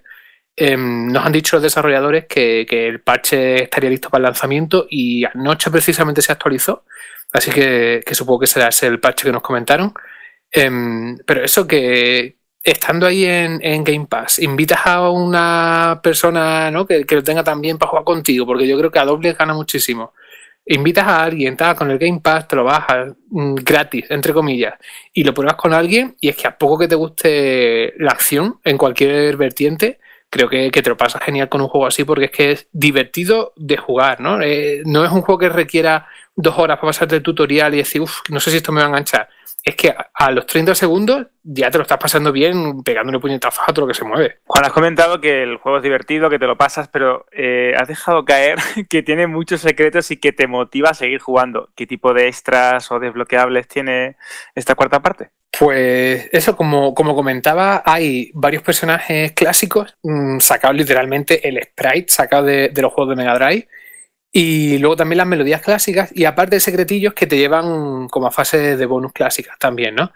Em, nos han dicho los desarrolladores que, el parche estaría listo para el lanzamiento y anoche precisamente se actualizó. Así que, supongo que será ese el parche que nos comentaron. Em, pero eso que, estando ahí en, Game Pass, invitas a una persona ¿no? que, lo tenga también para jugar contigo, porque yo creo que a doble gana muchísimo. Invitas a alguien, está con el Game Pass, te lo bajas mm, gratis, entre comillas, y lo pruebas con alguien, y es que a poco que te guste la acción en cualquier vertiente, creo que, te lo pasas genial con un juego así, porque es que es divertido de jugar, ¿no? Eh, no es un juego que requiera dos horas para pasarte el tutorial y decir, uff, no sé si esto me va a enganchar es que a los 30 segundos ya te lo estás pasando bien pegándole puñetazos a todo lo que se mueve.
Juan, has comentado que el juego es divertido, que te lo pasas, pero eh, has dejado caer que tiene muchos secretos y que te motiva a seguir jugando. ¿Qué tipo de extras o desbloqueables tiene esta cuarta parte?
Pues eso, como, como comentaba, hay varios personajes clásicos mm, sacados literalmente el sprite, sacado de, de los juegos de Mega Drive y luego también las melodías clásicas y aparte secretillos que te llevan como a fase de bonus clásicas también, ¿no?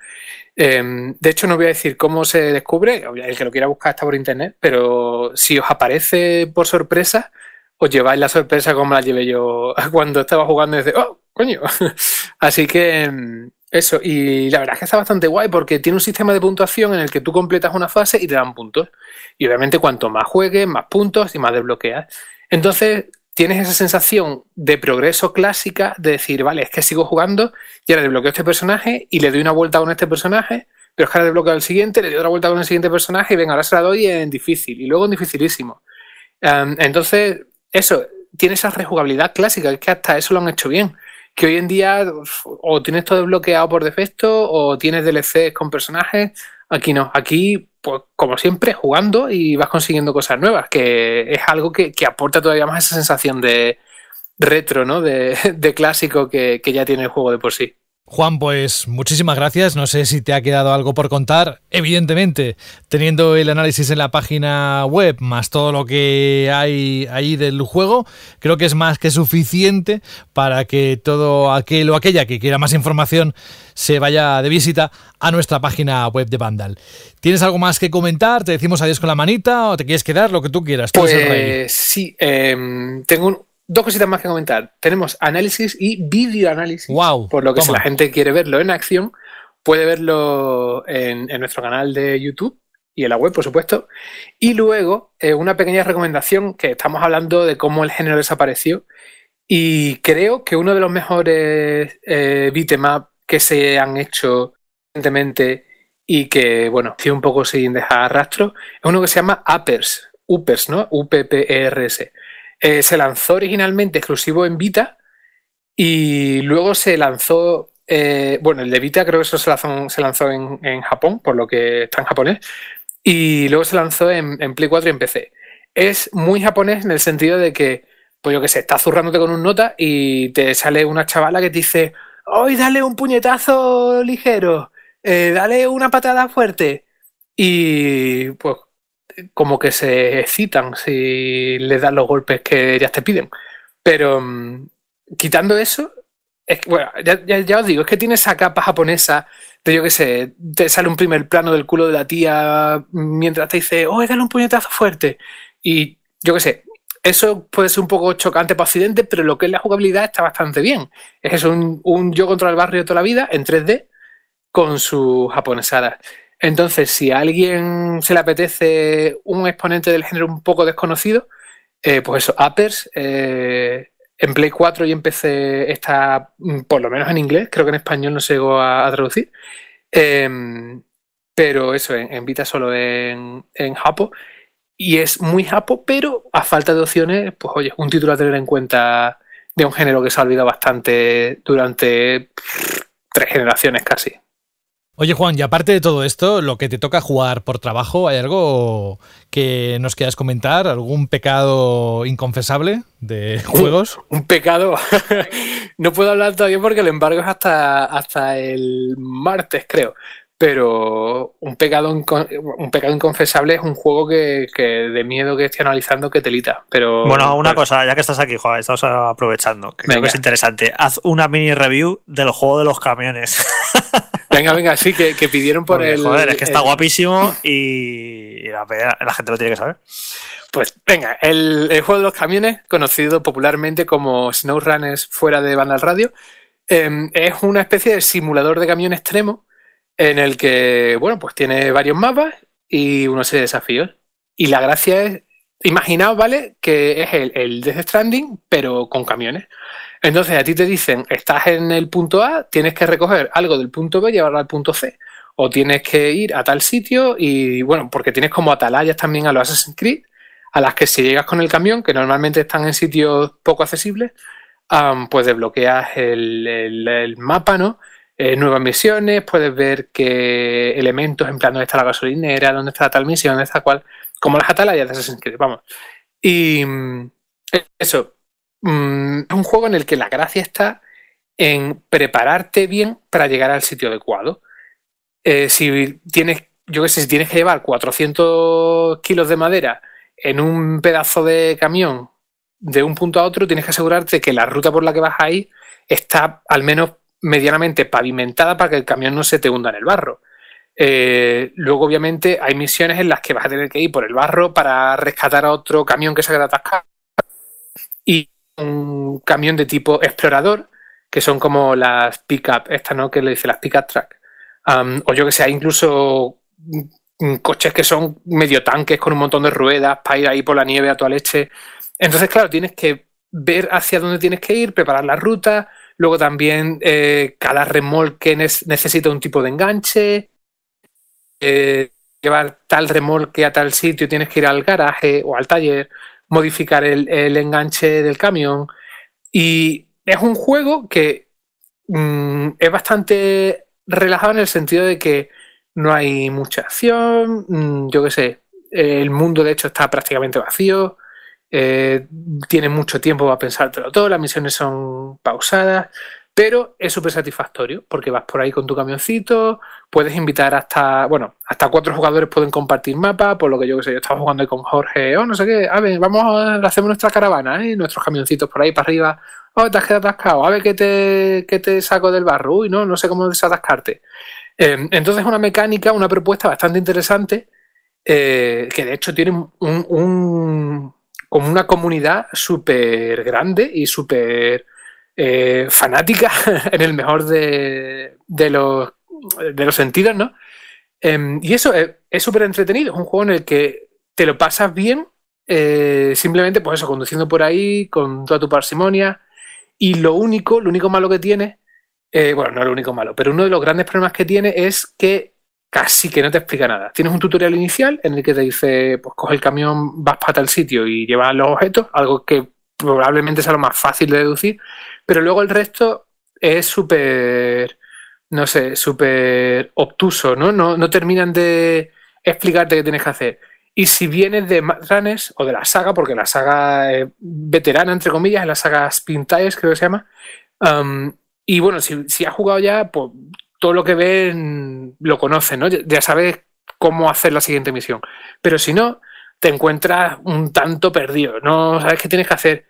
Em, de hecho, no voy a decir cómo se descubre, el que lo quiera buscar está por internet, pero si os aparece por sorpresa, os lleváis la sorpresa como la llevé yo cuando estaba jugando dice, ¡oh, coño! Así que em, eso, y la verdad es que está bastante guay porque tiene un sistema de puntuación en el que tú completas una fase y te dan puntos. Y obviamente cuanto más juegues, más puntos y más desbloqueas. Entonces, tienes esa sensación de progreso clásica de decir, vale, es que sigo jugando y ahora desbloqueo este personaje y le doy una vuelta con este personaje, pero es que ahora desbloqueo el siguiente, le doy otra vuelta con el siguiente personaje y venga, ahora se la doy en difícil y luego en dificilísimo. entonces, eso, tiene esa rejugabilidad clásica, es que hasta eso lo han hecho bien. Que hoy en día o tienes todo desbloqueado por defecto o tienes DLCs con personajes. Aquí no, aquí pues como siempre, jugando y vas consiguiendo cosas nuevas, que es algo que, aporta todavía más esa sensación de retro, ¿no? De, clásico que, ya tiene el juego de por sí.
Juan, pues muchísimas gracias. No sé si te ha quedado algo por contar. Evidentemente, teniendo el análisis en la página web, más todo lo que hay ahí del juego, creo que es más que suficiente para que todo aquel o aquella que quiera más información se vaya de visita a nuestra página web de Vandal. ¿Tienes algo más que comentar? ¿Te decimos adiós con la manita o te quieres quedar? Lo que tú quieras.
pues sí, em, tengo un, dos cositas más que comentar. Tenemos análisis y videoanálisis.
Wow.
Por lo que si la gente quiere verlo en acción, puede verlo en, nuestro canal de YouTube y en la web, por supuesto. Y luego, eh, una pequeña recomendación, que estamos hablando de cómo el género desapareció. Y creo que uno de los mejores eh, que se han hecho recientemente y que, bueno, un poco sin dejar rastro, es uno que se llama Uppers, Uppers, ¿no? U-P-P-E-R-S. Eh, se lanzó originalmente exclusivo en Vita y luego se lanzó, eh, bueno, el de Vita creo que eso se lanzó, se lanzó en, Japón, por lo que está en japonés, y luego se lanzó en, Play 4 y en PC. Es muy japonés en el sentido de que, pues yo que sé, estás zurrándote con un nota y te sale una chavala que te dice, hoy dale un puñetazo ligero, eh, dale una patada fuerte. Y pues como que se excitan si le dan los golpes que ellas te piden. Pero mm, quitando eso, bueno, ya, os digo, es que tiene esa capa japonesa de yo qué sé, te sale un primer plano del culo de la tía mientras te dice, oh, dale un puñetazo fuerte. Y yo qué sé, eso puede ser un poco chocante para Occidente, pero lo que es la jugabilidad está bastante bien. Es un, un yo contra el barrio toda la vida en 3D con sus japonesadas. Entonces, si a alguien se le apetece un exponente del género un poco desconocido, eh, pues eso, Uppers, eh, en Play 4 y en PC está, mm, por lo menos en inglés, creo que en español no se llegó a, traducir. Em, pero eso, en, Vita solo en, en Japo. Y es muy Japo, pero a falta de opciones, pues oye, un título a tener en cuenta de un género que se ha olvidado bastante durante tres generaciones casi.
Oye Juan, y aparte de todo esto, lo que te toca jugar por trabajo, ¿hay algo que nos quieras comentar? ¿Algún pecado inconfesable de juegos?
Un, pecado. no puedo hablar todavía porque el embargo es hasta, hasta el martes, creo. Pero un pecado, un pecado inconfesable es un juego que, de miedo que estoy analizando que telita. Pero,
bueno, una cosa, ya que estás aquí, Juan, estamos aprovechando, que creo que es interesante. Haz una mini review del juego de los camiones.
Venga, venga, sí, que, pidieron por el.
Joder, es que está guapísimo y la, gente lo tiene que saber.
Pues venga, el, juego de los camiones, conocido popularmente como SnowRunners fuera de banda al radio, em, es una especie de simulador de camión extremo en el que, bueno, pues tiene varios mapas y una serie de desafíos. Y la gracia es, imaginaos, ¿vale? Que es el, el Death Stranding, pero con camiones. Entonces a ti te dicen, estás en el punto A, tienes que recoger algo del punto B y llevarlo al punto C. O tienes que ir a tal sitio y, bueno, porque tienes como atalayas también a los Assassin's Creed, a las que si llegas con el camión, que normalmente están en sitios poco accesibles, pues desbloqueas el, mapa, ¿no? Eh, nuevas misiones, puedes ver qué elementos, en plan, dónde está la gasolinera, dónde está tal misión, dónde está cual, como las atalayas de Assassin's Creed, vamos. Y mm, eso, Mm, es un juego en el que la gracia está en prepararte bien para llegar al sitio adecuado. Eh, si tienes, yo qué sé, si tienes que llevar 400 kilos de madera en un pedazo de camión de un punto a otro, tienes que asegurarte que la ruta por la que vas ahí está al menos medianamente pavimentada para que el camión no se te hunda en el barro. Eh, luego, obviamente, hay misiones en las que vas a tener que ir por el barro para rescatar a otro camión que se ha quedado atascado. Y un camión de tipo explorador, que son como las pick-up, esta no que le dice las pick-up track. o yo que sé, incluso coches que son medio tanques con un montón de ruedas para ir ahí por la nieve a tu leche. Entonces, claro, tienes que ver hacia dónde tienes que ir, preparar la ruta. Luego también eh, cada remolque necesita un tipo de enganche. Eh, llevar tal remolque a tal sitio, tienes que ir al garaje o al taller modificar el, enganche del camión. Y es un juego que mm, es bastante relajado en el sentido de que no hay mucha acción, mm, yo qué sé, el mundo de hecho está prácticamente vacío, eh, tiene mucho tiempo para pensártelo todo, las misiones son pausadas, pero es súper satisfactorio porque vas por ahí con tu camioncito, puedes invitar hasta, bueno, hasta cuatro jugadores pueden compartir mapa, por lo que yo que sé, yo estaba jugando con Jorge, oh, no sé qué, a ver, vamos a hacer nuestra caravana, ¿eh? nuestros camioncitos por ahí para arriba, oh, te has quedado atascado, a ver qué te, qué te saco del barro, uy, no, no sé cómo desatascarte. Eh, entonces, una mecánica, una propuesta bastante interesante, eh, que de hecho tiene un como una comunidad súper grande y súper eh, fanática, en el mejor de, los, de los sentidos, ¿no? Em, y eso es súper entretenido, es un juego en el que te lo pasas bien, eh, simplemente, pues eso, conduciendo por ahí con toda tu parsimonia. Y lo único, lo único malo que tiene, eh, bueno, no lo único malo, pero uno de los grandes problemas que tiene es que casi que no te explica nada. Tienes un tutorial inicial en el que te dice, pues coge el camión, vas para tal sitio y llevas los objetos, algo que probablemente sea lo más fácil de deducir, pero luego el resto es súper, no sé, súper obtuso, ¿no? ¿no? No terminan de explicarte qué tienes que hacer. Y si vienes de Runners o de la saga, porque la saga veterana, entre comillas, la saga Spin Tires, creo que se llama, y bueno, si, si has jugado ya, pues todo lo que ven lo conoces, ¿no? Ya sabes cómo hacer la siguiente misión. Pero si no, te encuentras un tanto perdido, no sabes qué tienes que hacer.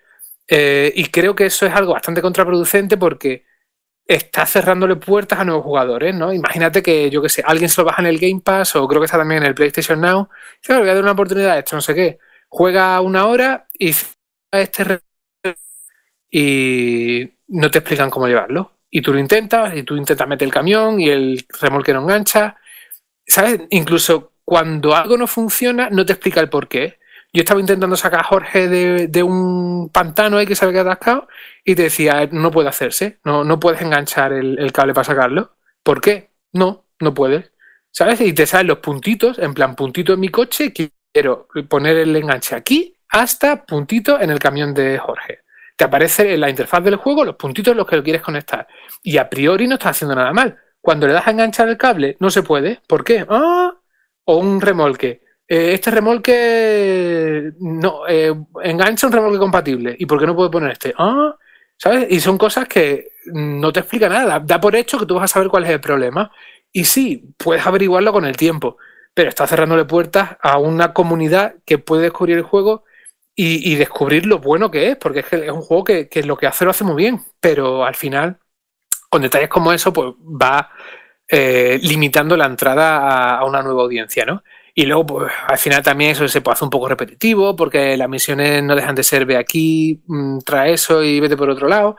Eh, y creo que eso es algo bastante contraproducente porque está cerrándole puertas a nuevos jugadores, ¿no? Imagínate que, yo qué sé, alguien se lo baja en el Game Pass o creo que está también en el PlayStation Now. Dice, voy a dar una oportunidad a esto, no sé qué. Juega una hora y este y no te explican cómo llevarlo. Y tú lo intentas, y tú intentas meter el camión y el remolque no engancha. ¿Sabes? Incluso cuando algo no funciona, no te explica el por qué. Yo estaba intentando sacar a Jorge de, un pantano ahí que se había atascado y te decía, no puede hacerse, no, no puedes enganchar el, cable para sacarlo. ¿Por qué? No, no puedes. ¿Sabes? Y te salen los puntitos, en plan puntito en mi coche, quiero poner el enganche aquí hasta puntito en el camión de Jorge. Te aparece en la interfaz del juego los puntitos en los que lo quieres conectar. Y a priori no estás haciendo nada mal. Cuando le das a enganchar el cable, no se puede. ¿Por qué? Ah, o un remolque. Eh, este remolque no eh, engancha un remolque compatible. ¿Y por qué no puedo poner este? Ah, ¿sabes? Y son cosas que no te explica nada. Da por hecho que tú vas a saber cuál es el problema. Y sí, puedes averiguarlo con el tiempo, pero está cerrándole puertas a una comunidad que puede descubrir el juego y, descubrir lo bueno que es, porque es, que es un juego que, lo que hace lo hace muy bien, pero al final, con detalles como eso, pues va eh, limitando la entrada a, una nueva audiencia, ¿no? Y luego, pues, al final también eso se puede hacer un poco repetitivo, porque las misiones no dejan de ser ve aquí, mm, trae eso y vete por otro lado.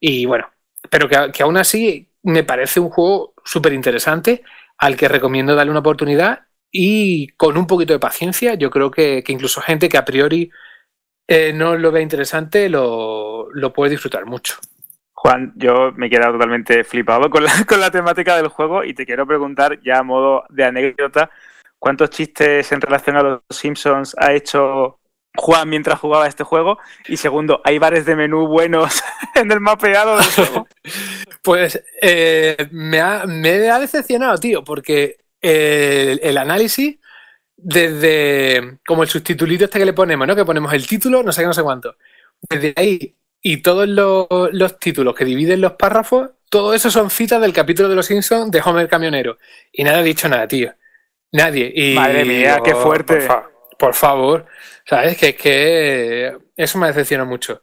Y bueno, pero que, aún así me parece un juego súper interesante, al que recomiendo darle una oportunidad y con un poquito de paciencia, yo creo que, incluso gente que a priori eh, no lo ve interesante lo, lo, puede disfrutar mucho.
Juan, yo me he quedado totalmente flipado con la, con la temática del juego y te quiero preguntar ya a modo de anécdota, cuántos chistes en relación a los Simpsons ha hecho Juan mientras jugaba este juego. Y segundo, ¿hay bares de menú buenos en el mapeado del juego?
pues eh, me, ha, decepcionado, tío, porque el, análisis, desde como el sustitulito este que le ponemos, ¿no? Que ponemos el título, no sé qué, no sé cuánto. Desde ahí y todos los, los títulos que dividen los párrafos, todo eso son citas del capítulo de los Simpsons de Homer Camionero. Y nada ha dicho nada, tío. Nadie. Y,
Madre mía, qué fuerte.
Por, favor. ¿Sabes? Que es que eso me decepciona mucho.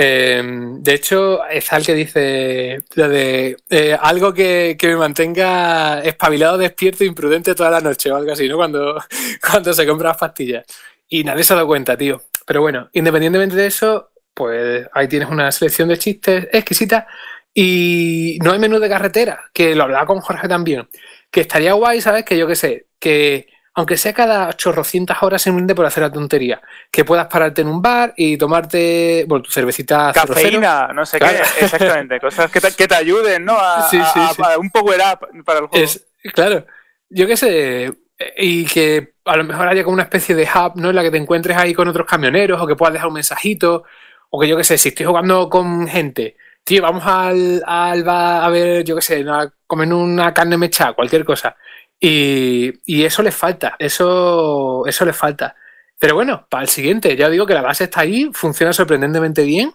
Eh, de hecho, es al que dice lo de eh, algo que, me mantenga espabilado, despierto, imprudente toda la noche o algo así, ¿no? Cuando, cuando se compra las pastillas. Y nadie se ha dado cuenta, tío. Pero bueno, independientemente de eso, pues ahí tienes una selección de chistes exquisita. Y no hay menú de carretera, que lo hablaba con Jorge también que estaría guay, ¿sabes? Que yo qué sé, que aunque sea cada chorrocientas horas simplemente por hacer la tontería, que puedas pararte en un bar y tomarte, bueno, tu cervecita.
Cafeína, no sé qué, exactamente, cosas que te, que te, ayuden, ¿no? A, sí, sí, sí. un power up para el juego.
claro, yo qué sé, y que a lo mejor haya como una especie de hub, ¿no? En la que te encuentres ahí con otros camioneros o que puedas dejar un mensajito, o que yo qué sé, si estoy jugando con gente tío, vamos al, al a ver, yo qué sé, a comer una carne mecha, cualquier cosa. Y, eso les falta, eso, eso les falta. Pero bueno, para el siguiente, ya digo que la base está ahí, funciona sorprendentemente bien,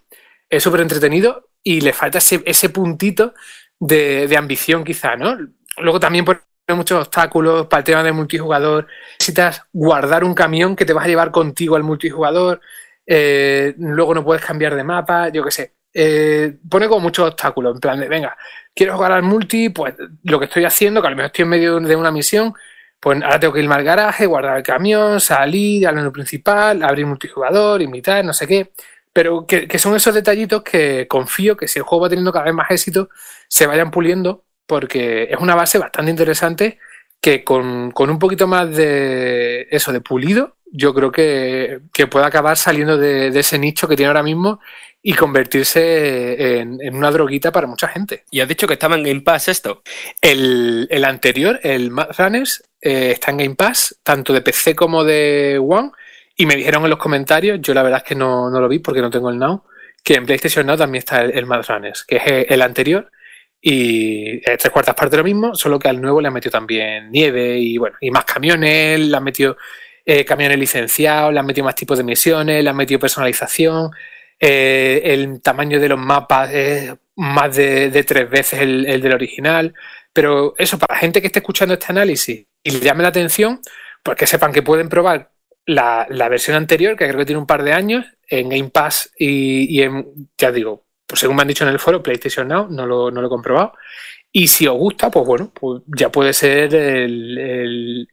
es súper entretenido y le falta ese, puntito de, ambición quizá, ¿no? Luego también pone muchos obstáculos para el tema del multijugador. Necesitas guardar un camión que te vas a llevar contigo al multijugador. Eh, luego no puedes cambiar de mapa, yo qué sé. Eh, pone como muchos obstáculos, en plan de, venga, quiero jugar al multi, pues lo que estoy haciendo, que a lo mejor estoy en medio de una misión, pues ahora tengo que irme al garaje, guardar el camión, salir al menú principal, abrir multijugador, invitar, no sé qué. Pero que, son esos detallitos que confío que si el juego va teniendo cada vez más éxito, se vayan puliendo, porque es una base bastante interesante que con, un poquito más de eso, de pulido, yo creo que, puede acabar saliendo de, ese nicho que tiene ahora mismo y convertirse en, una droguita para mucha gente.
Y has dicho que estaba en Game Pass esto.
El, anterior, el Mad Runners, eh, está en Game Pass, tanto de PC como de One. Y me dijeron en los comentarios, yo la verdad es que no, lo vi porque no tengo el Now, que en PlayStation Now también está el, Mad Runners, que es el anterior. Y es tres cuartas partes de lo mismo, solo que al nuevo le han metido también nieve y bueno, y más camiones, le han metido eh, camiones licenciados, le han metido más tipos de misiones, le han metido personalización. Eh, el tamaño de los mapas es más de, tres veces el, del original. Pero eso, para la gente que esté escuchando este análisis y le llame la atención, pues que sepan que pueden probar la, versión anterior, que creo que tiene un par de años, en Game Pass y, en, ya digo, pues según me han dicho en el foro, PlayStation Now, no lo, no lo he comprobado. Y si os gusta, pues bueno, pues ya puede ser el,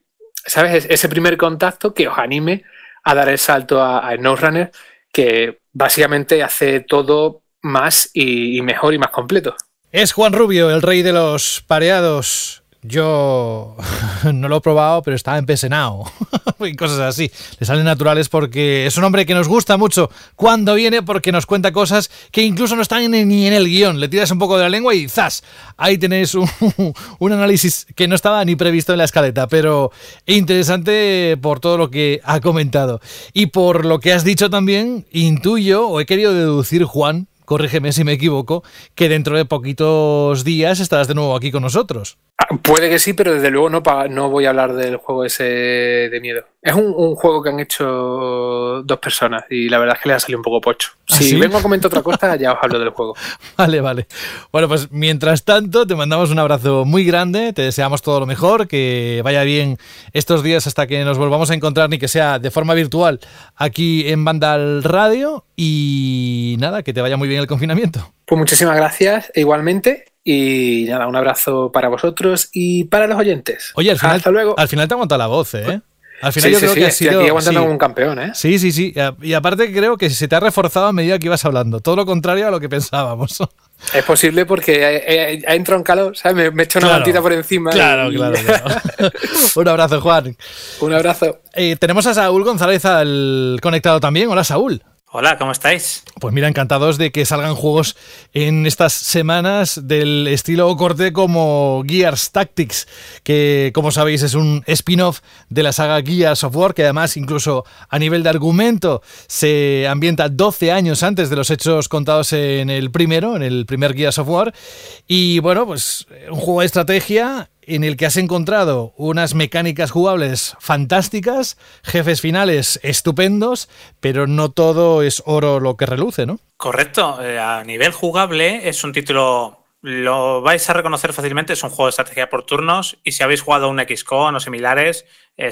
¿sabes? Ese primer contacto que os anime a dar el salto a, a Runner, que básicamente hace todo más y, mejor y más completo.
Es Juan Rubio, el rey de los pareados. Yo no lo he probado, pero estaba empecenado y cosas así. Le salen naturales porque es un hombre que nos gusta mucho cuando viene porque nos cuenta cosas que incluso no están ni en el guion. Le tiras un poco de la lengua y ¡zas! Ahí tenéis un, un análisis que no estaba ni previsto en la escaleta, pero interesante por todo lo que ha comentado. Y por lo que has dicho también, intuyo o he querido deducir, Juan, corrígeme si me equivoco, que dentro de poquitos días estarás de nuevo aquí con nosotros.
Ah, puede que sí, pero desde luego no, no voy a hablar del juego ese de miedo. Es un, juego que han hecho dos personas y la verdad es que le ha salido un poco pocho. ¿Ah, si vengo a comentar otra cosa, ya os hablo del juego.
Vale, vale. Bueno, pues mientras tanto, te mandamos un abrazo muy grande, te deseamos todo lo mejor, que vaya bien estos días hasta que nos volvamos a encontrar, ni que sea de forma virtual, aquí en Vandal Radio. Y nada, que te vaya muy bien el confinamiento.
Pues muchísimas gracias, e igualmente. Y nada, un abrazo para vosotros y para los oyentes.
Oye, al final, Hasta luego. Al final te ha aguantado la voz, ¿eh? Al
final yo creo que ha sido. Aquí aguantando como un campeón, ¿eh?
Sí, sí, sí. Y aparte creo que se te ha reforzado a medida que ibas hablando. Todo lo contrario a lo que pensábamos.
Es posible porque ha, entrado en calor, ¿sabes? Me, he hecho una mantita por encima.
Claro, claro, claro. un abrazo, Juan.
Un abrazo.
Eh, tenemos a Saúl González al conectado también. Hola, Saúl.
Hola, ¿cómo estáis?
Pues mira, encantados de que salgan juegos en estas semanas del estilo corte como Gears Tactics, que como sabéis es un spin-off de la saga Gears of War, que además incluso a nivel de argumento se ambienta 12 años antes de los hechos contados en el primero, en el primer Gears of War. Y bueno, pues un juego de estrategia en el que has encontrado unas mecánicas jugables fantásticas, jefes finales estupendos, pero no todo es oro lo que reluce, ¿no?
Correcto. Eh, a nivel jugable es un título, lo vais a reconocer fácilmente, es un juego de estrategia por turnos y si habéis jugado un XCON o similares, eh,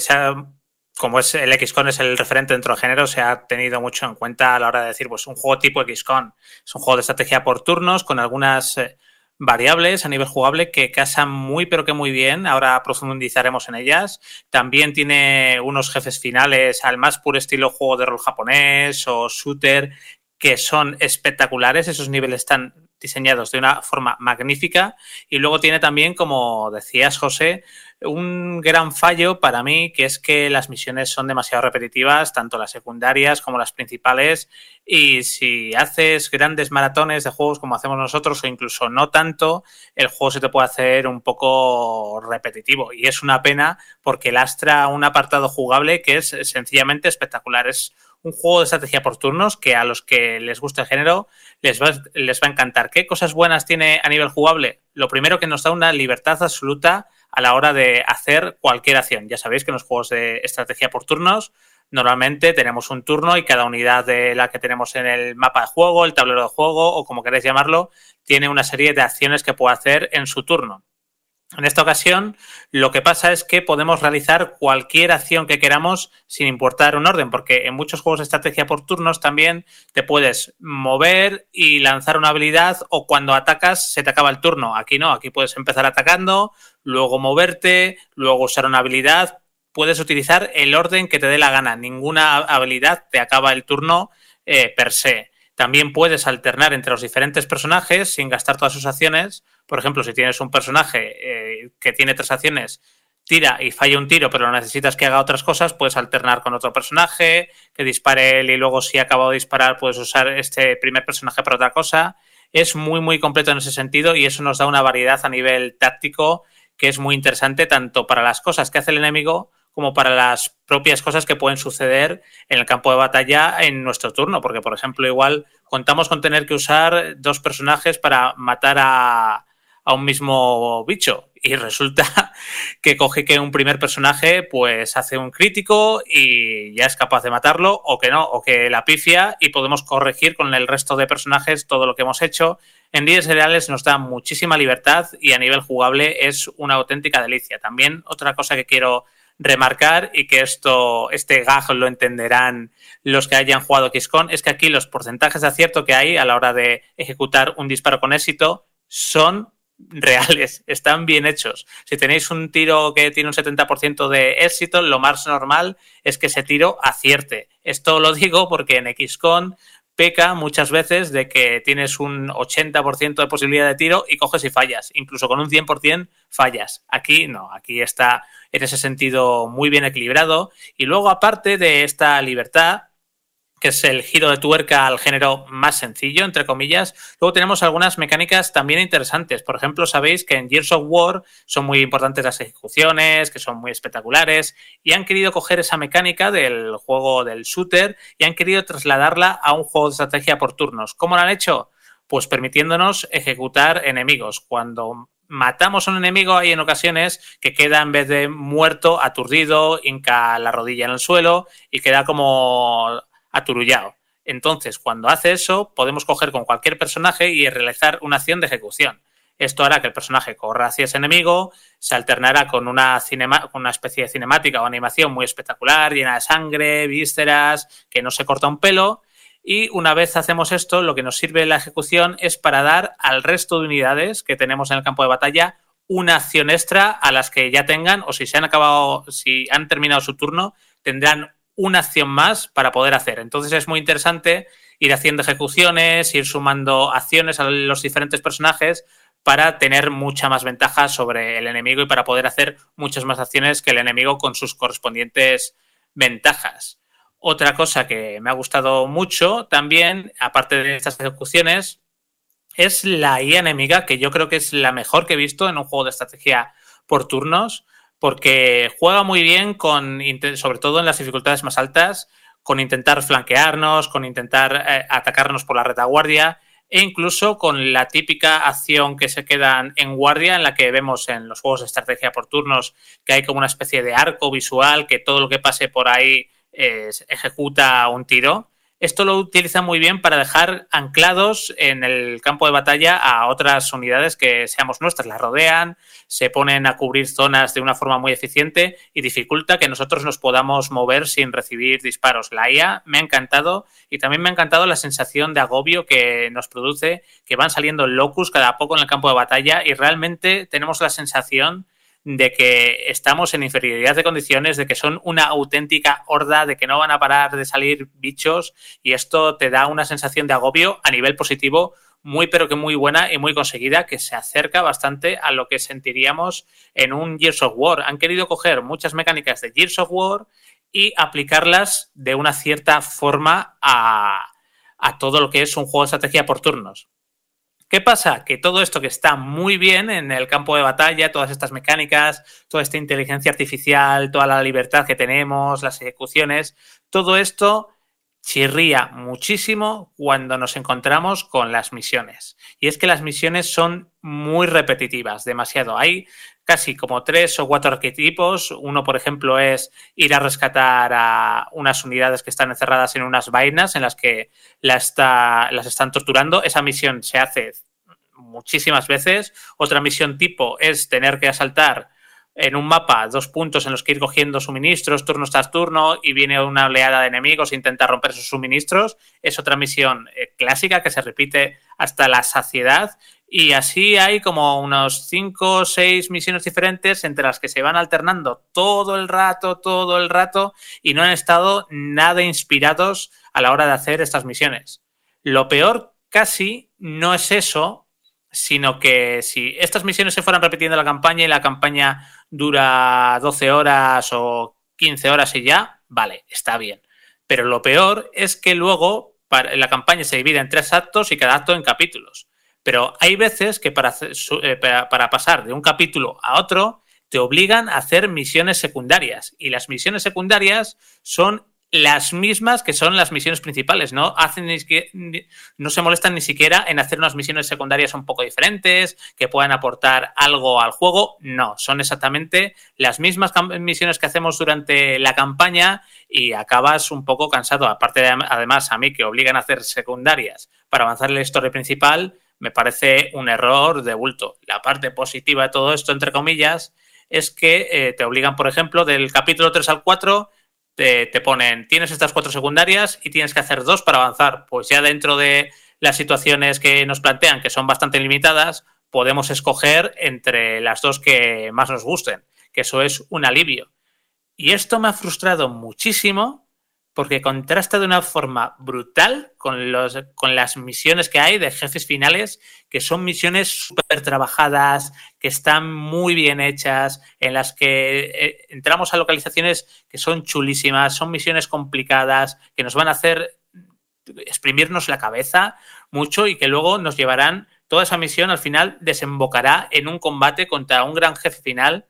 como es el XCON es el referente dentro del género, se ha tenido mucho en cuenta a la hora de decir, pues un juego tipo XCON. Es un juego de estrategia por turnos con algunas... Eh, variables a nivel jugable que casan muy pero que muy bien. Ahora profundizaremos en ellas. También tiene unos jefes finales al más puro estilo juego de rol japonés o shooter que son espectaculares. Esos niveles están diseñados de una forma magnífica. Y luego tiene también, como decías, José, un gran fallo para mí, que es que las misiones son demasiado repetitivas, tanto las secundarias como las principales, y si haces grandes maratones de juegos como hacemos nosotros, o incluso no tanto, el juego se te puede hacer un poco repetitivo. Y es una pena porque lastra un apartado jugable que es sencillamente espectacular. Es un juego de estrategia por turnos que a los que les gusta el género les va, les va a encantar. ¿Qué cosas buenas tiene a nivel jugable? Lo primero que nos da una libertad absoluta a la hora de hacer cualquier acción. Ya sabéis que en los juegos de estrategia por turnos normalmente tenemos un turno y cada unidad de la que tenemos en el mapa de juego, el tablero de juego o como queréis llamarlo, tiene una serie de acciones que puede hacer en su turno. En esta ocasión, lo que pasa es que podemos realizar cualquier acción que queramos sin importar un orden, porque en muchos juegos de estrategia por turnos también te puedes mover y lanzar una habilidad o cuando atacas se te acaba el turno. Aquí no, aquí puedes empezar atacando, luego moverte, luego usar una habilidad. Puedes utilizar el orden que te dé la gana. Ninguna habilidad te acaba el turno eh, per se. También puedes alternar entre los diferentes personajes sin gastar todas sus acciones por ejemplo, si tienes un personaje eh, que tiene tres acciones, tira y falla un tiro, pero necesitas que haga otras cosas, puedes alternar con otro personaje, que dispare él y luego si ha acabado de disparar puedes usar este primer personaje para otra cosa. Es muy, muy completo en ese sentido y eso nos da una variedad a nivel táctico que es muy interesante tanto para las cosas que hace el enemigo como para las propias cosas que pueden suceder en el campo de batalla en nuestro turno, porque por ejemplo igual contamos con tener que usar dos personajes para matar a, a un mismo bicho. Y resulta que coge que un primer personaje pues hace un crítico y ya es capaz de matarlo, o que no, o que la pifia y podemos corregir con el resto de personajes todo lo que hemos hecho. En Líderes Reales nos da muchísima libertad y a nivel jugable es una auténtica delicia. También otra cosa que quiero remarcar y que esto, este gag lo entenderán los que hayan jugado XCON, es que aquí los porcentajes de acierto que hay a la hora de ejecutar un disparo con éxito son reales, están bien hechos. Si tenéis un tiro que tiene un 70% de éxito, lo más normal es que ese tiro acierte. Esto lo digo porque en XCON peca muchas veces de que tienes un 80% de posibilidad de tiro y coges y fallas. Incluso con un 100% fallas. Aquí no, aquí está en ese sentido muy bien equilibrado. Y luego, aparte de esta libertad, que es el giro de tuerca al género más sencillo, entre comillas. Luego tenemos algunas mecánicas también interesantes. Por ejemplo, sabéis que en Gears of War son muy importantes las ejecuciones, que son muy espectaculares, y han querido coger esa mecánica del juego del shooter y han querido trasladarla a un juego de estrategia por turnos. ¿Cómo lo han hecho? Pues permitiéndonos ejecutar enemigos. Cuando matamos a un enemigo hay en ocasiones que queda en vez de muerto, aturdido, hinca la rodilla en el suelo y queda como aturullado. Entonces, cuando hace eso, podemos coger con cualquier personaje y realizar una acción de ejecución. Esto hará que el personaje corra hacia ese enemigo, se alternará con una, una especie de cinemática o animación muy espectacular, llena de sangre, vísceras, que no se corta un pelo. Y una vez hacemos esto, lo que nos sirve la ejecución es para dar al resto de unidades que tenemos en el campo de batalla una acción extra a las que ya tengan, o si se han acabado, si han terminado su turno, tendrán una acción más para poder hacer. Entonces es muy interesante ir haciendo ejecuciones, ir sumando acciones a los diferentes personajes para tener mucha más ventaja sobre el enemigo y para poder hacer muchas más acciones que el enemigo con sus correspondientes ventajas. Otra cosa que me ha gustado mucho también, aparte de estas ejecuciones, es la IA enemiga, que yo creo que es la mejor que he visto en un juego de estrategia por turnos porque juega muy bien con, sobre todo en las dificultades más altas, con intentar flanquearnos, con intentar eh, atacarnos por la retaguardia e incluso con la típica acción que se quedan en guardia en la que vemos en los juegos de estrategia por turnos que hay como una especie de arco visual que todo lo que pase por ahí eh, ejecuta un tiro. Esto lo utiliza muy bien para dejar anclados en el campo de batalla a otras unidades que seamos nuestras, las rodean, se ponen a cubrir zonas de una forma muy eficiente y dificulta que nosotros nos podamos mover sin recibir disparos. La IA me ha encantado y también me ha encantado la sensación de agobio que nos produce, que van saliendo locus cada poco en el campo de batalla y realmente tenemos la sensación de que estamos en inferioridad de condiciones, de que son una auténtica horda, de que no van a parar de salir bichos y esto te da una sensación de agobio a nivel positivo muy pero que muy buena y muy conseguida que se acerca bastante a lo que sentiríamos en un Gears of War. Han querido coger muchas mecánicas de Gears of War y aplicarlas de una cierta forma a, a todo lo que es un juego de estrategia por turnos. ¿Qué pasa? Que todo esto que está muy bien en el campo de batalla, todas estas mecánicas, toda esta inteligencia artificial, toda la libertad que tenemos, las ejecuciones, todo esto chirría muchísimo cuando nos encontramos con las misiones. Y es que las misiones son muy repetitivas, demasiado. Hay casi como tres o cuatro arquetipos. Uno, por ejemplo, es ir a rescatar a unas unidades que están encerradas en unas vainas en las que las están torturando. Esa misión se hace muchísimas veces. Otra misión tipo es tener que asaltar en un mapa dos puntos en los que ir cogiendo suministros turno tras turno y viene una oleada de enemigos e intenta romper sus suministros. Es otra misión eh, clásica que se repite hasta la saciedad. Y así hay como unos cinco o seis misiones diferentes entre las que se van alternando todo el rato, todo el rato, y no han estado nada inspirados a la hora de hacer estas misiones. Lo peor casi no es eso, sino que si estas misiones se fueran repitiendo la campaña y la campaña dura 12 horas o 15 horas y ya, vale, está bien. Pero lo peor es que luego la campaña se divide en tres actos y cada acto en capítulos. Pero hay veces que para, eh, para pasar de un capítulo a otro te obligan a hacer misiones secundarias. Y las misiones secundarias son las mismas que son las misiones principales, ¿no? Hacen ni, no se molestan ni siquiera en hacer unas misiones secundarias un poco diferentes, que puedan aportar algo al juego. No, son exactamente las mismas misiones que hacemos durante la campaña y acabas un poco cansado. Aparte, de, además, a mí que obligan a hacer secundarias para avanzar en la historia principal, me parece un error de bulto. La parte positiva de todo esto, entre comillas, es que eh, te obligan, por ejemplo, del capítulo 3 al 4 te, ponen, tienes estas cuatro secundarias y tienes que hacer dos para avanzar. Pues ya dentro de las situaciones que nos plantean, que son bastante limitadas, podemos escoger entre las dos que más nos gusten, que eso es un alivio. Y esto me ha frustrado muchísimo porque contrasta de una forma brutal con, los, con las misiones que hay de jefes finales, que son misiones súper trabajadas, que están muy bien hechas, en las que eh, entramos a localizaciones que son chulísimas, son misiones complicadas, que nos van a hacer exprimirnos la cabeza mucho y que luego nos llevarán, toda esa misión al final desembocará en un combate contra un gran jefe final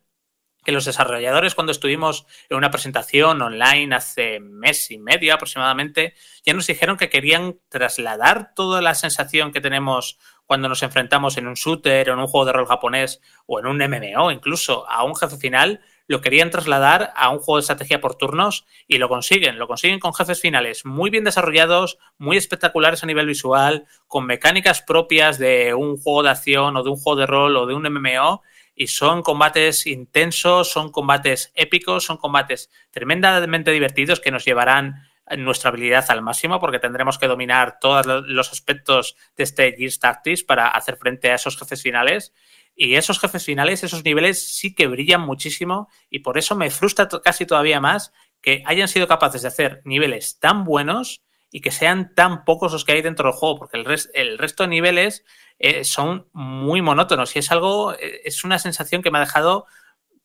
que los desarrolladores cuando estuvimos en una presentación online hace mes y medio aproximadamente, ya nos dijeron que querían trasladar toda la sensación que tenemos cuando nos enfrentamos en un shooter en un juego de rol japonés o en un MMO incluso a un jefe final, lo querían trasladar a un juego de estrategia por turnos y lo consiguen. Lo consiguen con jefes finales muy bien desarrollados, muy espectaculares a nivel visual, con mecánicas propias de un juego de acción o de un juego de rol o de un MMO y son combates intensos, son combates épicos, son combates tremendamente divertidos que nos llevarán nuestra habilidad al máximo porque tendremos que dominar todos los aspectos de este Gears Tactics para hacer frente a esos jefes finales. Y esos jefes finales, esos niveles sí que brillan muchísimo y por eso me frustra casi todavía más que hayan sido capaces de hacer niveles tan buenos y que sean tan pocos los que hay dentro del juego, porque el, el resto de niveles eh, son muy monótonos y es algo, eh, es una sensación que me ha dejado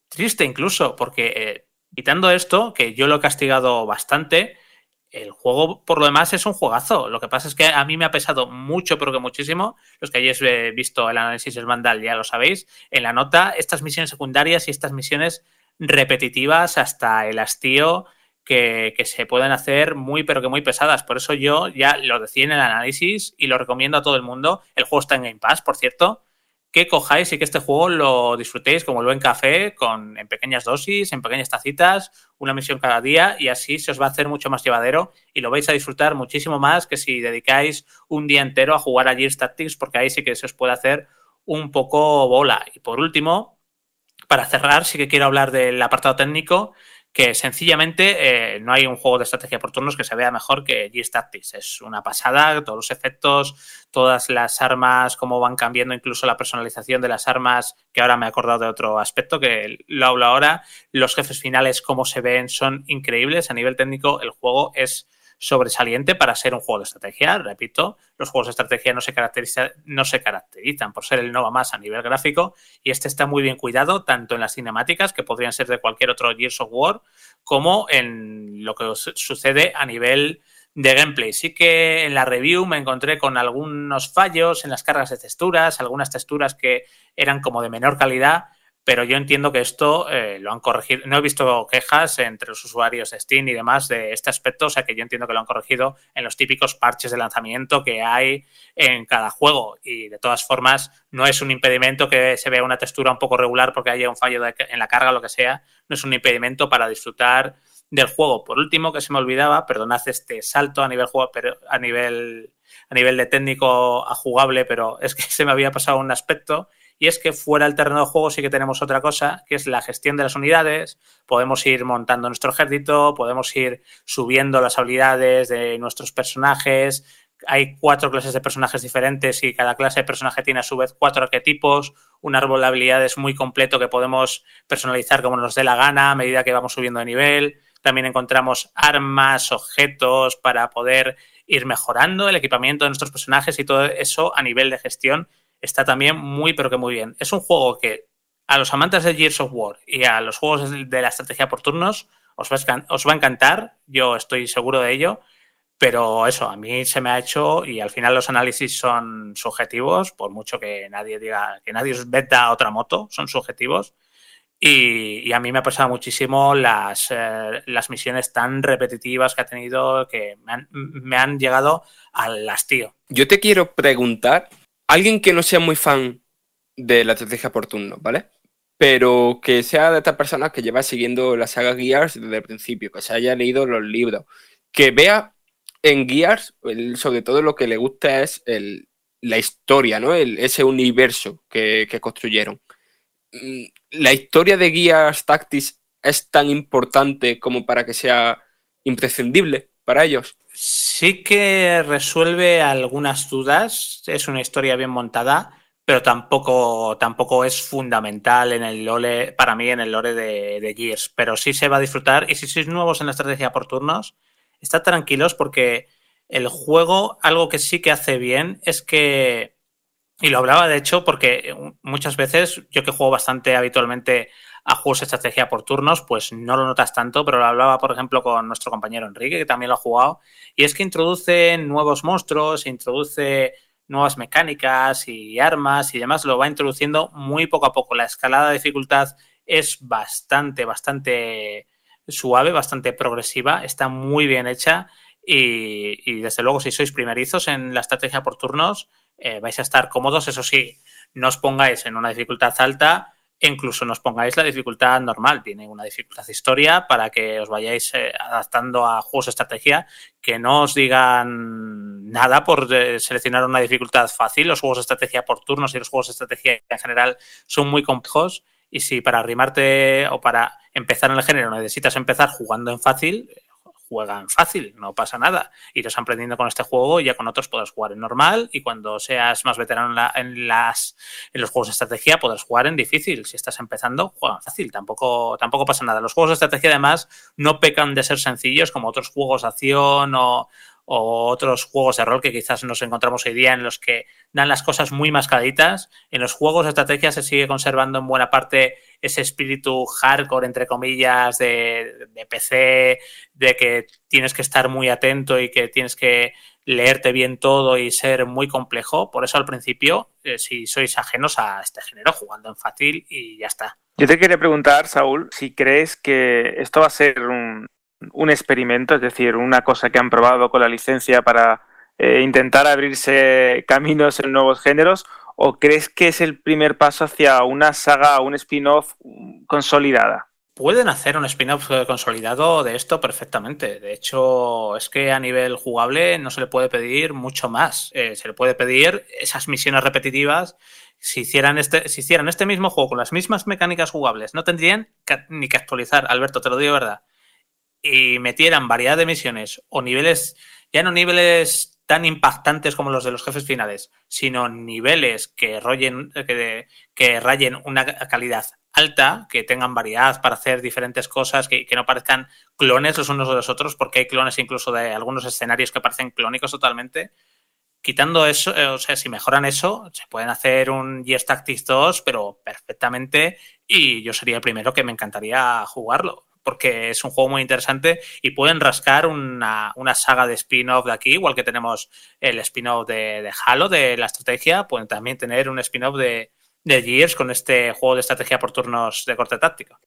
triste incluso, porque eh, quitando esto, que yo lo he castigado bastante, el juego por lo demás es un juegazo. Lo que pasa es que a mí me ha pesado mucho, pero que muchísimo. Los que hayáis visto el análisis del Vandal ya lo sabéis. En la nota, estas misiones secundarias y estas misiones repetitivas hasta el hastío que, se pueden hacer muy, pero que muy pesadas. Por eso yo ya lo decía en el análisis y lo recomiendo a todo el mundo. El juego está en Game Pass, por cierto. Que cojáis y que este juego lo disfrutéis como el buen café, con, en pequeñas dosis, en pequeñas tacitas, una misión cada día y así se os va a hacer mucho más llevadero y lo vais a disfrutar muchísimo más que si dedicáis un día entero a jugar a Gears Tactics porque ahí sí que se os puede hacer un poco bola. Y por último, para cerrar, sí que quiero hablar del apartado técnico que sencillamente eh, no hay un juego de estrategia por turnos que se vea mejor que Gears Tactics. Es una pasada, todos los efectos, todas las armas, cómo van cambiando, incluso la personalización de las armas, que ahora me he acordado de otro aspecto que lo hablo ahora. Los jefes finales, cómo se ven, son increíbles. A nivel técnico, el juego es sobresaliente para ser un juego de estrategia. Repito, los juegos de estrategia no se, no se caracterizan por ser el Nova más a nivel gráfico y este está muy bien cuidado tanto en las cinemáticas, que podrían ser de cualquier otro Gears of War, como en lo que sucede a nivel de gameplay. Sí que en la review me encontré con algunos fallos en las cargas de texturas, algunas texturas que eran como de menor calidad, pero yo entiendo que esto eh, lo han corregido. No he visto quejas entre los usuarios de Steam y demás de este aspecto, o sea que yo entiendo que lo han corregido en los típicos parches de lanzamiento que hay en cada juego. Y de todas formas, no es un impedimento que se vea una textura un poco regular porque haya un fallo en la carga o lo que sea, no es un impedimento para disfrutar del juego. Por último, que se me olvidaba, perdonad este salto a nivel juego, pero a nivel a nivel de técnico a jugable, pero es que se me había pasado un aspecto y es que fuera del terreno de juego sí que tenemos otra cosa, que es la gestión de las unidades. Podemos ir montando nuestro ejército, podemos ir subiendo las habilidades de nuestros personajes. Hay cuatro clases de personajes diferentes y cada clase de personaje tiene a su vez cuatro arquetipos, un árbol de habilidades muy completo que podemos personalizar como nos dé la gana a medida que vamos subiendo de nivel. También encontramos armas, objetos para poder ir mejorando el equipamiento de nuestros personajes y todo eso a nivel de gestión está también muy, pero que muy bien. Es un juego que a los amantes de Gears of War y a los juegos de la estrategia por turnos os va, a, os va a encantar, yo estoy seguro de ello, pero eso, a mí se me ha hecho y al final los análisis son subjetivos, por mucho que nadie diga que nadie os veta otra moto, son subjetivos. Y, a mí me ha pasado muchísimo las, eh, las misiones tan repetitivas que ha tenido que me han, me han llegado al hastío.
Yo te quiero preguntar alguien que no sea muy fan de la estrategia por turno, ¿vale? Pero que sea de estas personas que lleva siguiendo la saga Gears desde el principio, que se haya leído los libros, que vea en Gears, sobre todo lo que le gusta es la historia, ¿no? ese universo que, que, construyeron. Mm, ¿La historia de Gears Tactics es tan importante como para que sea imprescindible para ellos?
Sí que resuelve algunas dudas, es una historia bien montada, pero tampoco, tampoco es fundamental en el lore, para mí en el lore de, Gears, pero sí se va a disfrutar y si sois nuevos en la estrategia por turnos, estad tranquilos porque el juego, algo que sí que hace bien es que, y lo hablaba de hecho porque muchas veces, yo que juego bastante habitualmente a juegos de estrategia por turnos, pues no lo notas tanto, pero lo hablaba, por ejemplo, con nuestro compañero Enrique, que también lo ha jugado, y es que introduce nuevos monstruos, introduce nuevas mecánicas y armas y demás, lo va introduciendo muy poco a poco. La escalada de dificultad es bastante, bastante suave, bastante progresiva, está muy bien hecha y, desde luego si sois primerizos en la estrategia por turnos eh, vais a estar cómodos, eso sí, no os pongáis en una dificultad alta incluso nos pongáis la dificultad normal. Tiene una dificultad historia para que os vayáis eh, adaptando a juegos de estrategia que no os digan nada por eh, seleccionar una dificultad fácil. Los juegos de estrategia por turnos y los juegos de estrategia en general son muy complejos. Y si para arrimarte o para empezar en el género necesitas empezar jugando en fácil, juegan fácil, no pasa nada. Irás aprendiendo con este juego y ya con otros podrás jugar en normal y cuando seas más veterano en, las, en los juegos de estrategia podrás jugar en difícil. Si estás empezando, juegan fácil, tampoco, tampoco pasa nada. Los juegos de estrategia además no pecan de ser sencillos como otros juegos de acción o, o otros juegos de rol que quizás nos encontramos hoy día en los que dan las cosas muy mascaditas. En los juegos de estrategia se sigue conservando en buena parte ese espíritu hardcore, entre comillas, de, PC, de que tienes que estar muy atento y que tienes que leerte bien todo y ser muy complejo. Por eso al principio, eh, si sois ajenos a este género, jugando en fácil y ya está.
Yo te quería preguntar, Saúl, si crees que esto va a ser un, un experimento, es decir, una cosa que han probado con la licencia para eh, intentar abrirse caminos en nuevos géneros, o crees que es el primer paso hacia una saga, un spin-off consolidada?
Pueden hacer un spin-off consolidado de esto perfectamente. De hecho, es que a nivel jugable no se le puede pedir mucho más. Eh, se le puede pedir esas misiones repetitivas. Si hicieran, este, si hicieran este mismo juego con las mismas mecánicas jugables, no tendrían ni que actualizar. Alberto, te lo digo de verdad y metieran variedad de misiones o niveles, ya no niveles tan impactantes como los de los jefes finales, sino niveles que, que, que rayen una calidad alta, que tengan variedad para hacer diferentes cosas, que, que, no parezcan clones los unos de los otros, porque hay clones incluso de algunos escenarios que parecen clónicos totalmente. Quitando eso, eh, o sea, si mejoran eso, se pueden hacer un Gears Tactics 2, pero perfectamente, y yo sería el primero que me encantaría jugarlo porque es un juego muy interesante y pueden rascar una, saga de spin-off de aquí, igual que tenemos el spin-off de, Halo, de la estrategia, pueden también tener un spin-off de, de Gears con este juego de estrategia por turnos de corte táctico.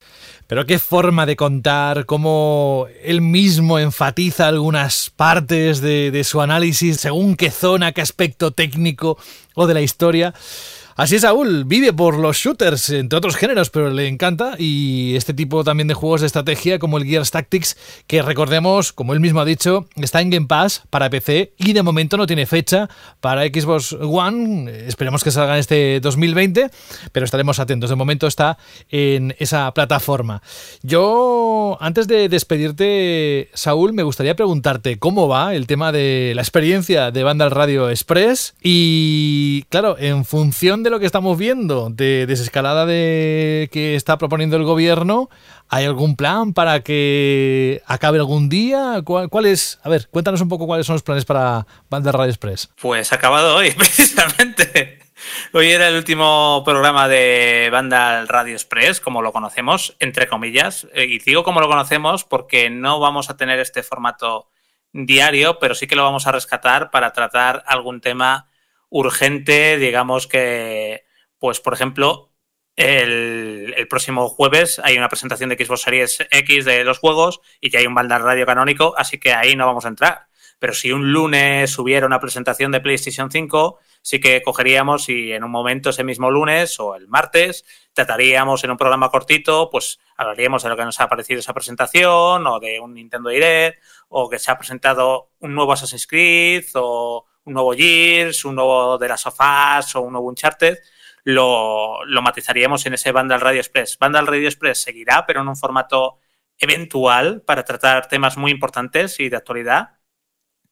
Pero qué forma de contar, cómo él mismo enfatiza algunas partes de su análisis según qué zona, qué aspecto técnico o de la historia. Así es, Saúl, vive por los shooters, entre otros géneros, pero le encanta. Y este tipo también de juegos de estrategia, como el Gears Tactics, que recordemos, como él mismo ha dicho, está en Game Pass para PC y de momento no tiene fecha para Xbox One. Esperemos que salga en este 2020, pero estaremos atentos. De momento está en esa plataforma. Yo, antes de despedirte, Saúl, me gustaría preguntarte cómo va el tema de la experiencia de Banda Radio Express. Y claro, en función de lo que estamos viendo, de desescalada de que está proponiendo el gobierno, ¿hay algún plan para que acabe algún día? ¿Cuál, es? A ver, cuéntanos un poco cuáles son los planes para Banda Radio Express.
Pues ha acabado hoy, precisamente. Hoy era el último programa de Banda Radio Express, como lo conocemos, entre comillas. Eh, y digo como lo conocemos porque no vamos a tener este formato diario, pero sí que lo vamos a rescatar para tratar algún tema urgente, digamos que, pues por ejemplo, el, próximo jueves hay una presentación de Xbox Series X de los juegos y que hay un banda radio canónico, así que ahí no vamos a entrar. Pero si un lunes hubiera una presentación de PlayStation 5, sí que cogeríamos y en un momento ese mismo lunes o el martes trataríamos en un programa cortito, pues hablaríamos de lo que nos ha parecido esa presentación o de un Nintendo Direct o que se ha presentado un nuevo Assassin's Creed o un nuevo Gears, un nuevo de las sofás o un nuevo Uncharted, lo, lo matizaríamos en ese Vandal Radio Express. Vandal Radio Express seguirá, pero en un formato eventual para tratar temas muy importantes y de actualidad.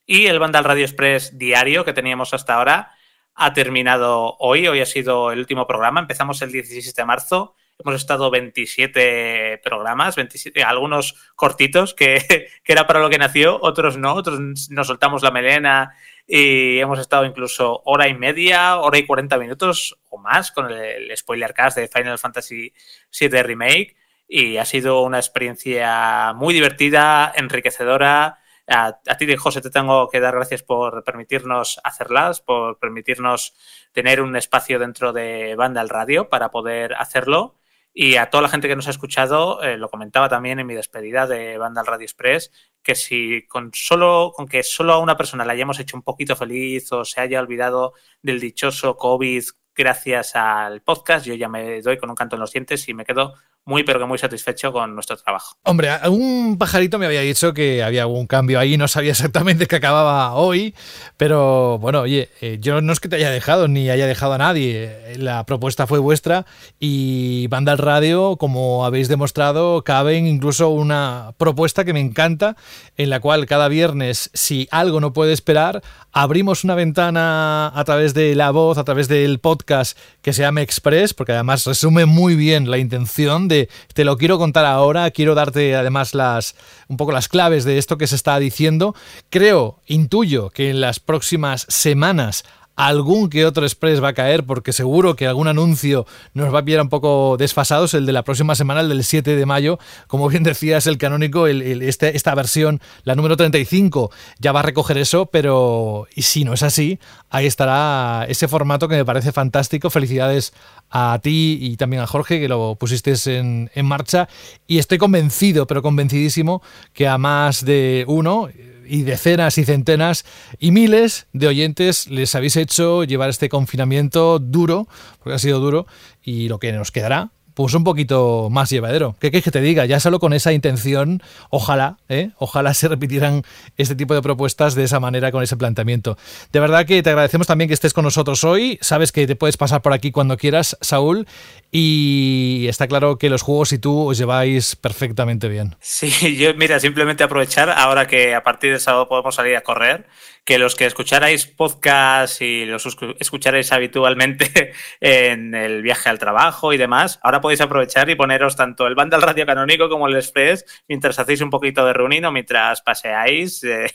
Y el Vandal Radio Express diario que teníamos hasta ahora ha terminado hoy. Hoy ha sido el último programa. Empezamos el 16 de marzo. Hemos estado 27 programas, 27, algunos cortitos, que, que, era para lo que nació, otros no, otros nos soltamos la melena y hemos estado incluso hora y media, hora y 40 minutos o más con el, spoiler cast de Final Fantasy VII Remake y ha sido una experiencia muy divertida, enriquecedora. A, a, ti, José, te tengo que dar gracias por permitirnos hacerlas, por permitirnos tener un espacio dentro de Banda al Radio para poder hacerlo. Y a toda la gente que nos ha escuchado, eh, lo comentaba también en mi despedida de Banda al Radio Express, que si con solo, con que solo a una persona le hayamos hecho un poquito feliz o se haya olvidado del dichoso COVID gracias al podcast, yo ya me doy con un canto en los dientes y me quedo muy, pero que muy satisfecho con nuestro trabajo.
Hombre, algún pajarito me había dicho que había algún cambio ahí, no sabía exactamente que acababa hoy, pero bueno, oye, eh, yo no es que te haya dejado ni haya dejado a nadie, la propuesta fue vuestra y Banda al Radio, como habéis demostrado, cabe incluso una propuesta que me encanta, en la cual cada viernes, si algo no puede esperar, abrimos una ventana a través de la voz, a través del podcast que se llama Express, porque además resume muy bien la intención de te lo quiero contar ahora, quiero darte además las un poco las claves de esto que se está diciendo. Creo, intuyo que en las próximas semanas algún que otro express va a caer porque seguro que algún anuncio nos va a pillar un poco desfasados. El de la próxima semana, el del 7 de mayo, como bien decías, el canónico, este, esta versión, la número 35, ya va a recoger eso, pero y si no es así, ahí estará ese formato que me parece fantástico. Felicidades a ti y también a Jorge que lo pusiste en, en marcha y estoy convencido, pero convencidísimo que a más de uno y decenas y centenas y miles de oyentes les habéis hecho llevar este confinamiento duro, porque ha sido duro, y lo que nos quedará pues un poquito más llevadero. ¿Qué quieres que te diga? Ya solo con esa intención, ojalá, ¿eh? ojalá se repitieran este tipo de propuestas de esa manera, con ese planteamiento. De verdad que te agradecemos también que estés con nosotros hoy. Sabes que te puedes pasar por aquí cuando quieras, Saúl, y está claro que los juegos y tú os lleváis perfectamente bien.
Sí, yo mira, simplemente aprovechar ahora que a partir de sábado podemos salir a correr que los que escucharais podcast y los escucharais habitualmente en el viaje al trabajo y demás, ahora podéis aprovechar y poneros tanto el banda al radio canónico como el express mientras hacéis un poquito de reunión o mientras paseáis eh,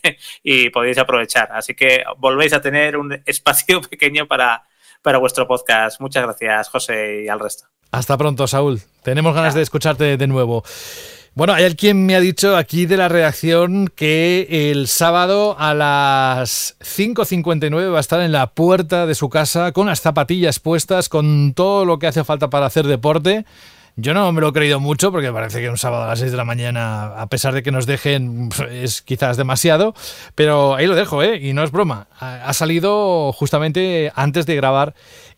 y podéis aprovechar. Así que volvéis a tener un espacio pequeño para, para vuestro podcast. Muchas gracias, José, y al resto.
Hasta pronto, Saúl. Tenemos ganas de escucharte de nuevo. Bueno, hay alguien me ha dicho aquí de la redacción que el sábado a las 5.59 va a estar en la puerta de su casa con las zapatillas puestas, con todo lo que hace falta para hacer deporte. Yo no me lo he creído mucho porque parece que un sábado a las 6 de la mañana, a pesar de que nos dejen, es quizás demasiado, pero ahí lo dejo, ¿eh? Y no es broma. Ha salido justamente antes de grabar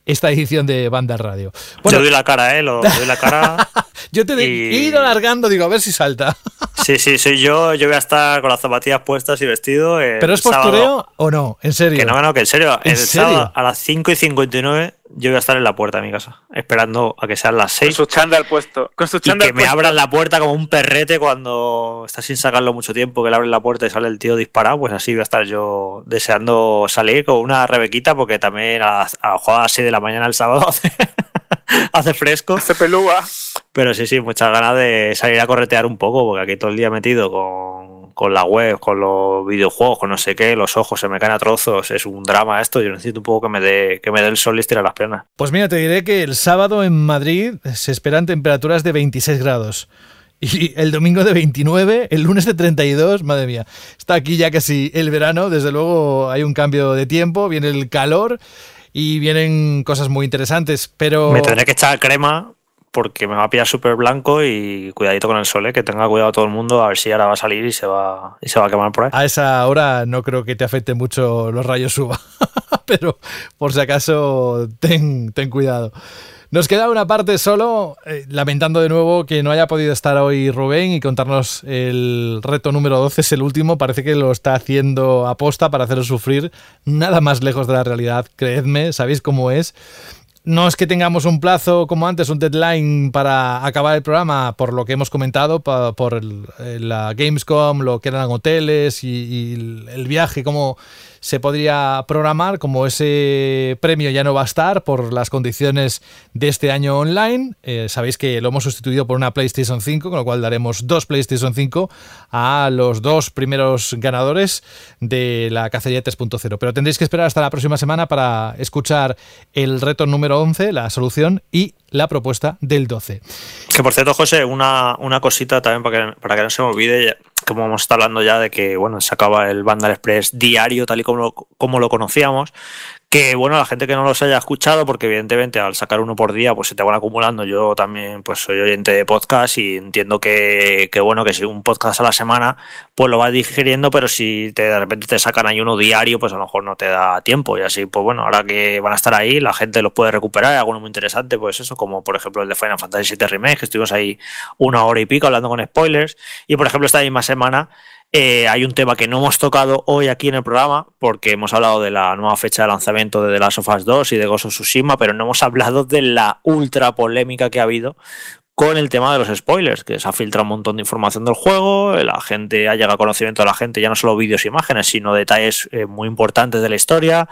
esta edición de Banda Radio.
Bueno, Yo doy la cara, ¿eh? Lo, doy la cara.
yo te he ido alargando, digo, a ver si salta.
sí, sí, soy yo. Yo voy a estar con las zapatillas puestas y vestido.
¿Pero es postureo o no? ¿En serio?
Que no, no, que en serio. ¿En el serio? sábado a las 5 y 59 yo voy a estar en la puerta de mi casa, esperando a que sean las 6.
Con su chándal puesto. Con su
y que me abran la puerta como un perrete cuando está sin sacarlo mucho tiempo, que le abren la puerta y sale el tío disparado, pues así voy a estar yo deseando salir con una rebequita, porque también a, a, a las 6 de la mañana el sábado hace, fresco.
Hace pelúa.
Pero sí, sí, muchas ganas de salir a corretear un poco, porque aquí todo el día metido con con la web, con los videojuegos, con no sé qué, los ojos se me caen a trozos, es un drama esto, yo necesito un poco que me dé, que me dé el sol y estire las piernas.
Pues mira, te diré que el sábado en Madrid se esperan temperaturas de 26 grados. Y el domingo de 29, el lunes de 32, madre mía, está aquí ya casi el verano, desde luego hay un cambio de tiempo, viene el calor y vienen cosas muy interesantes, pero...
Me tendré que echar crema porque me va a pillar súper blanco y cuidadito con el sol, ¿eh? que tenga cuidado todo el mundo a ver si ahora va a salir y se va, y se va a quemar por ahí.
A esa hora no creo que te afecte mucho los rayos UVA, pero por si acaso ten, ten cuidado. Nos queda una parte solo, eh, lamentando de nuevo que no haya podido estar hoy Rubén y contarnos el reto número 12, es el último, parece que lo está haciendo aposta para haceros sufrir, nada más lejos de la realidad, creedme, sabéis cómo es no es que tengamos un plazo como antes, un deadline para acabar el programa, por lo que hemos comentado, por, la Gamescom, lo que eran hoteles y, el viaje, como se podría programar, como ese premio ya no va a estar por las condiciones de este año online. Eh, sabéis que lo hemos sustituido por una PlayStation 5, con lo cual daremos dos PlayStation 5 a los dos primeros ganadores de la cacería 3.0. Pero tendréis que esperar hasta la próxima semana para escuchar el reto número 11, la solución y la propuesta del 12.
Que por cierto, José, una, una cosita también para que, para que no se me olvide, como hemos estado hablando ya de que bueno, se acaba el Vandal Express diario tal y como como lo conocíamos, que bueno, la gente que no los haya escuchado, porque evidentemente al sacar uno por día, pues se te van acumulando. Yo también pues soy oyente de podcast y entiendo que, que bueno, que si un podcast a la semana, pues lo vas digiriendo, pero si te, de repente te sacan ahí uno diario, pues a lo mejor no te da tiempo. Y así, pues bueno, ahora que van a estar ahí, la gente los puede recuperar. Alguno muy interesante, pues eso, como por ejemplo el de Final Fantasy VII Remake, que estuvimos ahí una hora y pico hablando con spoilers. Y por ejemplo, esta misma semana eh, hay un tema que no hemos tocado hoy aquí en el programa, porque hemos hablado de la nueva fecha de lanzamiento de The Last of Us 2 y de Ghost of Tsushima, pero no hemos hablado de la ultra polémica que ha habido con el tema de los spoilers, que se ha filtrado un montón de información del juego, la gente ha llegado a conocimiento de la gente, ya no solo vídeos e imágenes, sino detalles eh, muy importantes de la historia,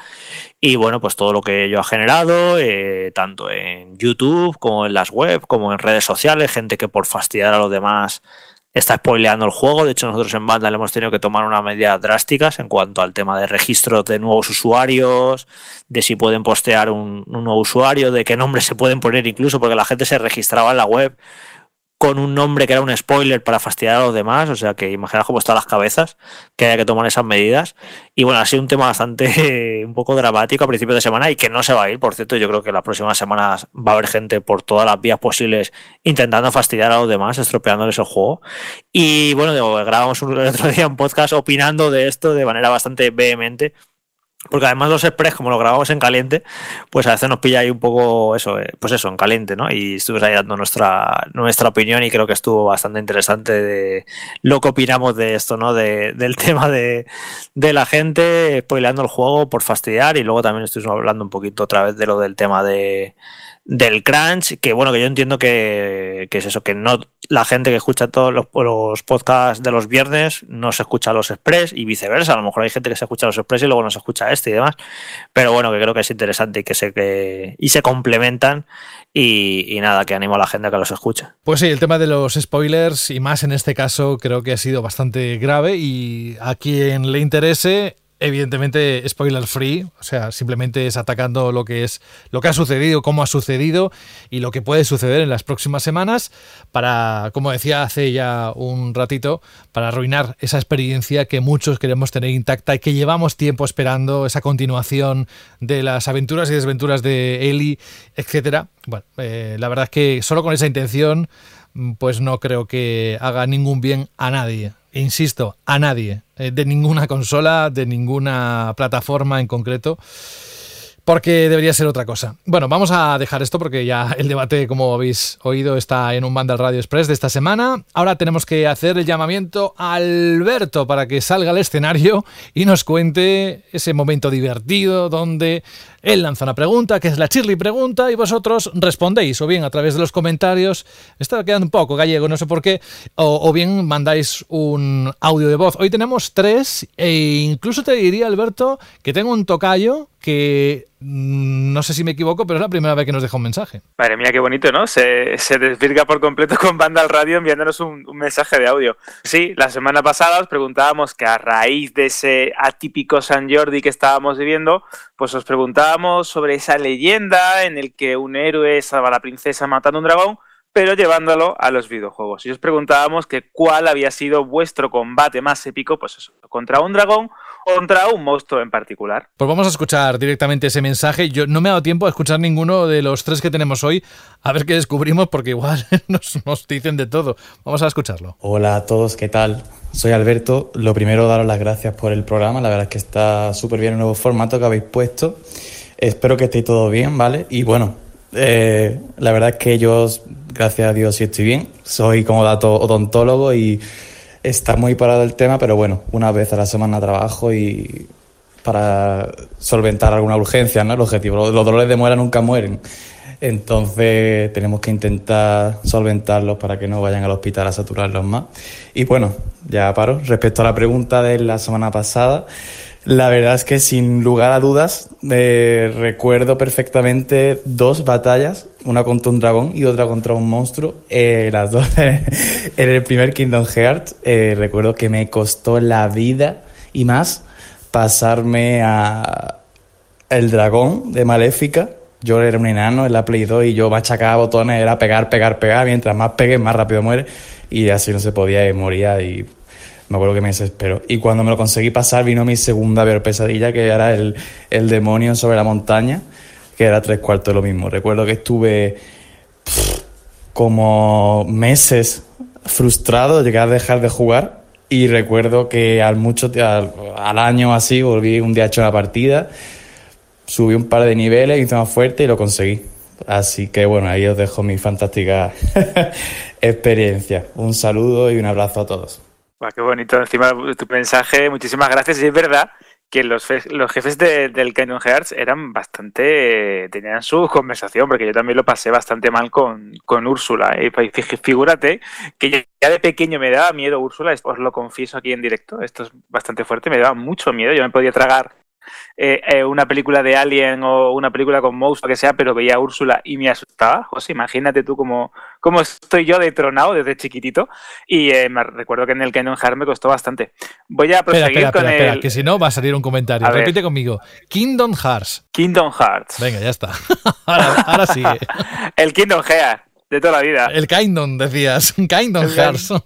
y bueno, pues todo lo que ello ha generado, eh, tanto en YouTube como en las web, como en redes sociales, gente que por fastidiar a los demás está spoileando el juego. De hecho, nosotros en banda le hemos tenido que tomar unas medidas drásticas en cuanto al tema de registro de nuevos usuarios, de si pueden postear un, un, nuevo usuario, de qué nombre se pueden poner incluso, porque la gente se registraba en la web con un nombre que era un spoiler para fastidiar a los demás, o sea que imaginaos cómo están las cabezas, que haya que tomar esas medidas. Y bueno, ha sido un tema bastante, un poco dramático a principios de semana y que no se va a ir, por cierto, yo creo que las próximas semanas va a haber gente por todas las vías posibles intentando fastidiar a los demás, estropeándoles el juego. Y bueno, grabamos un, otro día un podcast opinando de esto de manera bastante vehemente porque además los express, como lo grabamos en caliente, pues a veces nos pilla ahí un poco eso, eh, pues eso, en caliente, ¿no? Y estuvimos ahí dando nuestra, nuestra opinión y creo que estuvo bastante interesante de lo que opinamos de esto, ¿no? De, del tema de, de la gente spoileando el juego por fastidiar y luego también estuvimos hablando un poquito otra vez de lo del tema de del crunch, que bueno, que yo entiendo que, es eso, que no la gente que escucha todos los, los, podcasts de los viernes no se escucha los express y viceversa. A lo mejor hay gente que se escucha los express y luego no se escucha este y demás. Pero bueno, que creo que es interesante y que se que y se complementan y, y, nada, que animo a la gente a que los escuche.
Pues sí, el tema de los spoilers y más en este caso creo que ha sido bastante grave y a quien le interese evidentemente spoiler free, o sea, simplemente es atacando lo que es lo que ha sucedido, cómo ha sucedido y lo que puede suceder en las próximas semanas para, como decía hace ya un ratito, para arruinar esa experiencia que muchos queremos tener intacta y que llevamos tiempo esperando, esa continuación de las aventuras y desventuras de Ellie, etcétera. Bueno, eh, la verdad es que solo con esa intención pues no creo que haga ningún bien a nadie insisto, a nadie, eh, de ninguna consola, de ninguna plataforma en concreto porque debería ser otra cosa. Bueno, vamos a dejar esto porque ya el debate, como habéis oído, está en un Vandal Radio Express de esta semana. Ahora tenemos que hacer el llamamiento a Alberto para que salga al escenario y nos cuente ese momento divertido donde él lanza una pregunta, que es la Chirly pregunta, y vosotros respondéis, o bien a través de los comentarios, está quedando un poco gallego, no sé por qué, o, bien mandáis un audio de voz. Hoy tenemos tres, e incluso te diría, Alberto, que tengo un tocayo que mm, no sé si me equivoco, pero es la primera vez que nos deja un mensaje.
Madre mía, qué bonito, ¿no? Se, se desvirga por completo con Banda al Radio enviándonos un, mensaje de audio. Sí, la semana pasada os preguntábamos que a raíz de ese atípico San Jordi que estábamos viviendo, pues os preguntábamos sobre esa leyenda en el que un héroe salva a la princesa matando un dragón, pero llevándolo a los videojuegos. Y os preguntábamos que cuál había sido vuestro combate más épico, pues eso, contra un dragón contra un monstruo en particular.
Pues vamos a escuchar directamente ese mensaje. Yo no me he dado tiempo a escuchar ninguno de los tres que tenemos hoy, a ver qué descubrimos, porque igual nos, nos dicen de todo. Vamos a escucharlo.
Hola a todos, ¿qué tal? Soy Alberto. Lo primero, daros las gracias por el programa. La verdad es que está súper bien el nuevo formato que habéis puesto. Espero que estéis todo bien, ¿vale? Y bueno, eh, la verdad es que yo, gracias a Dios, sí estoy bien. Soy como dato odontólogo y está muy parado el tema, pero bueno, una vez a la semana trabajo y para solventar alguna urgencia, ¿no? El objetivo. Los, dolores de muela nunca mueren. Entonces tenemos que intentar solventarlos para que no vayan al hospital a saturarlos más. Y bueno, ya paro. Respecto a la pregunta de la semana pasada, la verdad es que sin lugar a dudas eh, recuerdo perfectamente dos batallas, una contra un dragón y otra contra un monstruo, eh, las dos en el primer Kingdom Hearts. Eh, recuerdo que me costó la vida y más pasarme a el dragón de Maléfica. Yo era un enano en la Play 2 y yo machacaba botones, era pegar, pegar, pegar. Mientras más pegues, más rápido muere. Y así no se podía y moría. Y me acuerdo que me desesperó. Y cuando me lo conseguí pasar, vino mi segunda peor pesadilla, que era el, el demonio sobre la montaña, que era tres cuartos de lo mismo. Recuerdo que estuve como meses frustrado, llegué a dejar de jugar. Y recuerdo que al mucho al, al año así volví un día hecho una partida, subí un par de niveles, hice más fuerte y lo conseguí. Así que bueno, ahí os dejo mi fantástica experiencia. Un saludo y un abrazo a todos
qué bonito encima tu mensaje, muchísimas gracias. Y es verdad que los, los jefes de, del Kingdom Hearts eran bastante. tenían su conversación, porque yo también lo pasé bastante mal con, con Úrsula. ¿eh? Figúrate que ya de pequeño me daba miedo Úrsula, os lo confieso aquí en directo, esto es bastante fuerte, me daba mucho miedo. Yo me podía tragar eh, eh, una película de Alien o una película con monstruo, que sea, pero veía a Úrsula y me asustaba. José, imagínate tú cómo, cómo estoy yo detronado desde chiquitito. Y eh, me recuerdo que en el Kingdom Hearts me costó bastante. Voy a proseguir con el...
que si no va a salir un comentario. Repite conmigo. Kingdom Hearts.
Kingdom Hearts.
Venga, ya está. ahora, ahora sí.
el Kingdom Hearts de toda la vida.
El Kingdom, decías. Kingdom Hearts.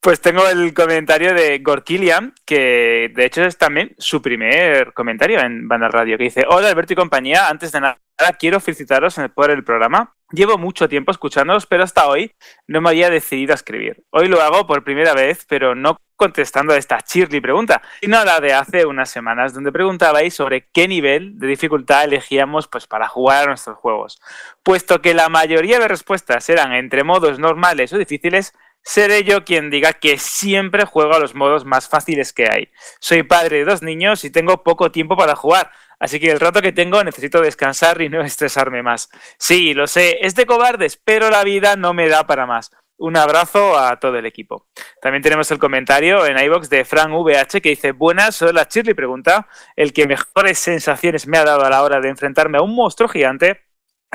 Pues tengo el comentario de Gorkilian, que de hecho es también su primer comentario en Banda Radio, que dice, hola Alberto y compañía, antes de nada quiero felicitaros por el programa. Llevo mucho tiempo escuchándolos, pero hasta hoy no me había decidido a escribir. Hoy lo hago por primera vez, pero no contestando a esta chirly pregunta, sino la de hace unas semanas, donde preguntabais sobre qué nivel de dificultad elegíamos pues, para jugar a nuestros juegos. Puesto que la mayoría de respuestas eran entre modos normales o difíciles, seré yo quien diga que siempre juego a los modos más fáciles que hay. Soy padre de dos niños y tengo poco tiempo para jugar, así que el rato que tengo necesito descansar y no estresarme más. Sí, lo sé, es de cobardes, pero la vida no me da para más. Un abrazo a todo el equipo. También tenemos el comentario en iBox de Frank VH que dice: Buenas, soy la Shirley. Pregunta: El que mejores sensaciones me ha dado a la hora de enfrentarme a un monstruo gigante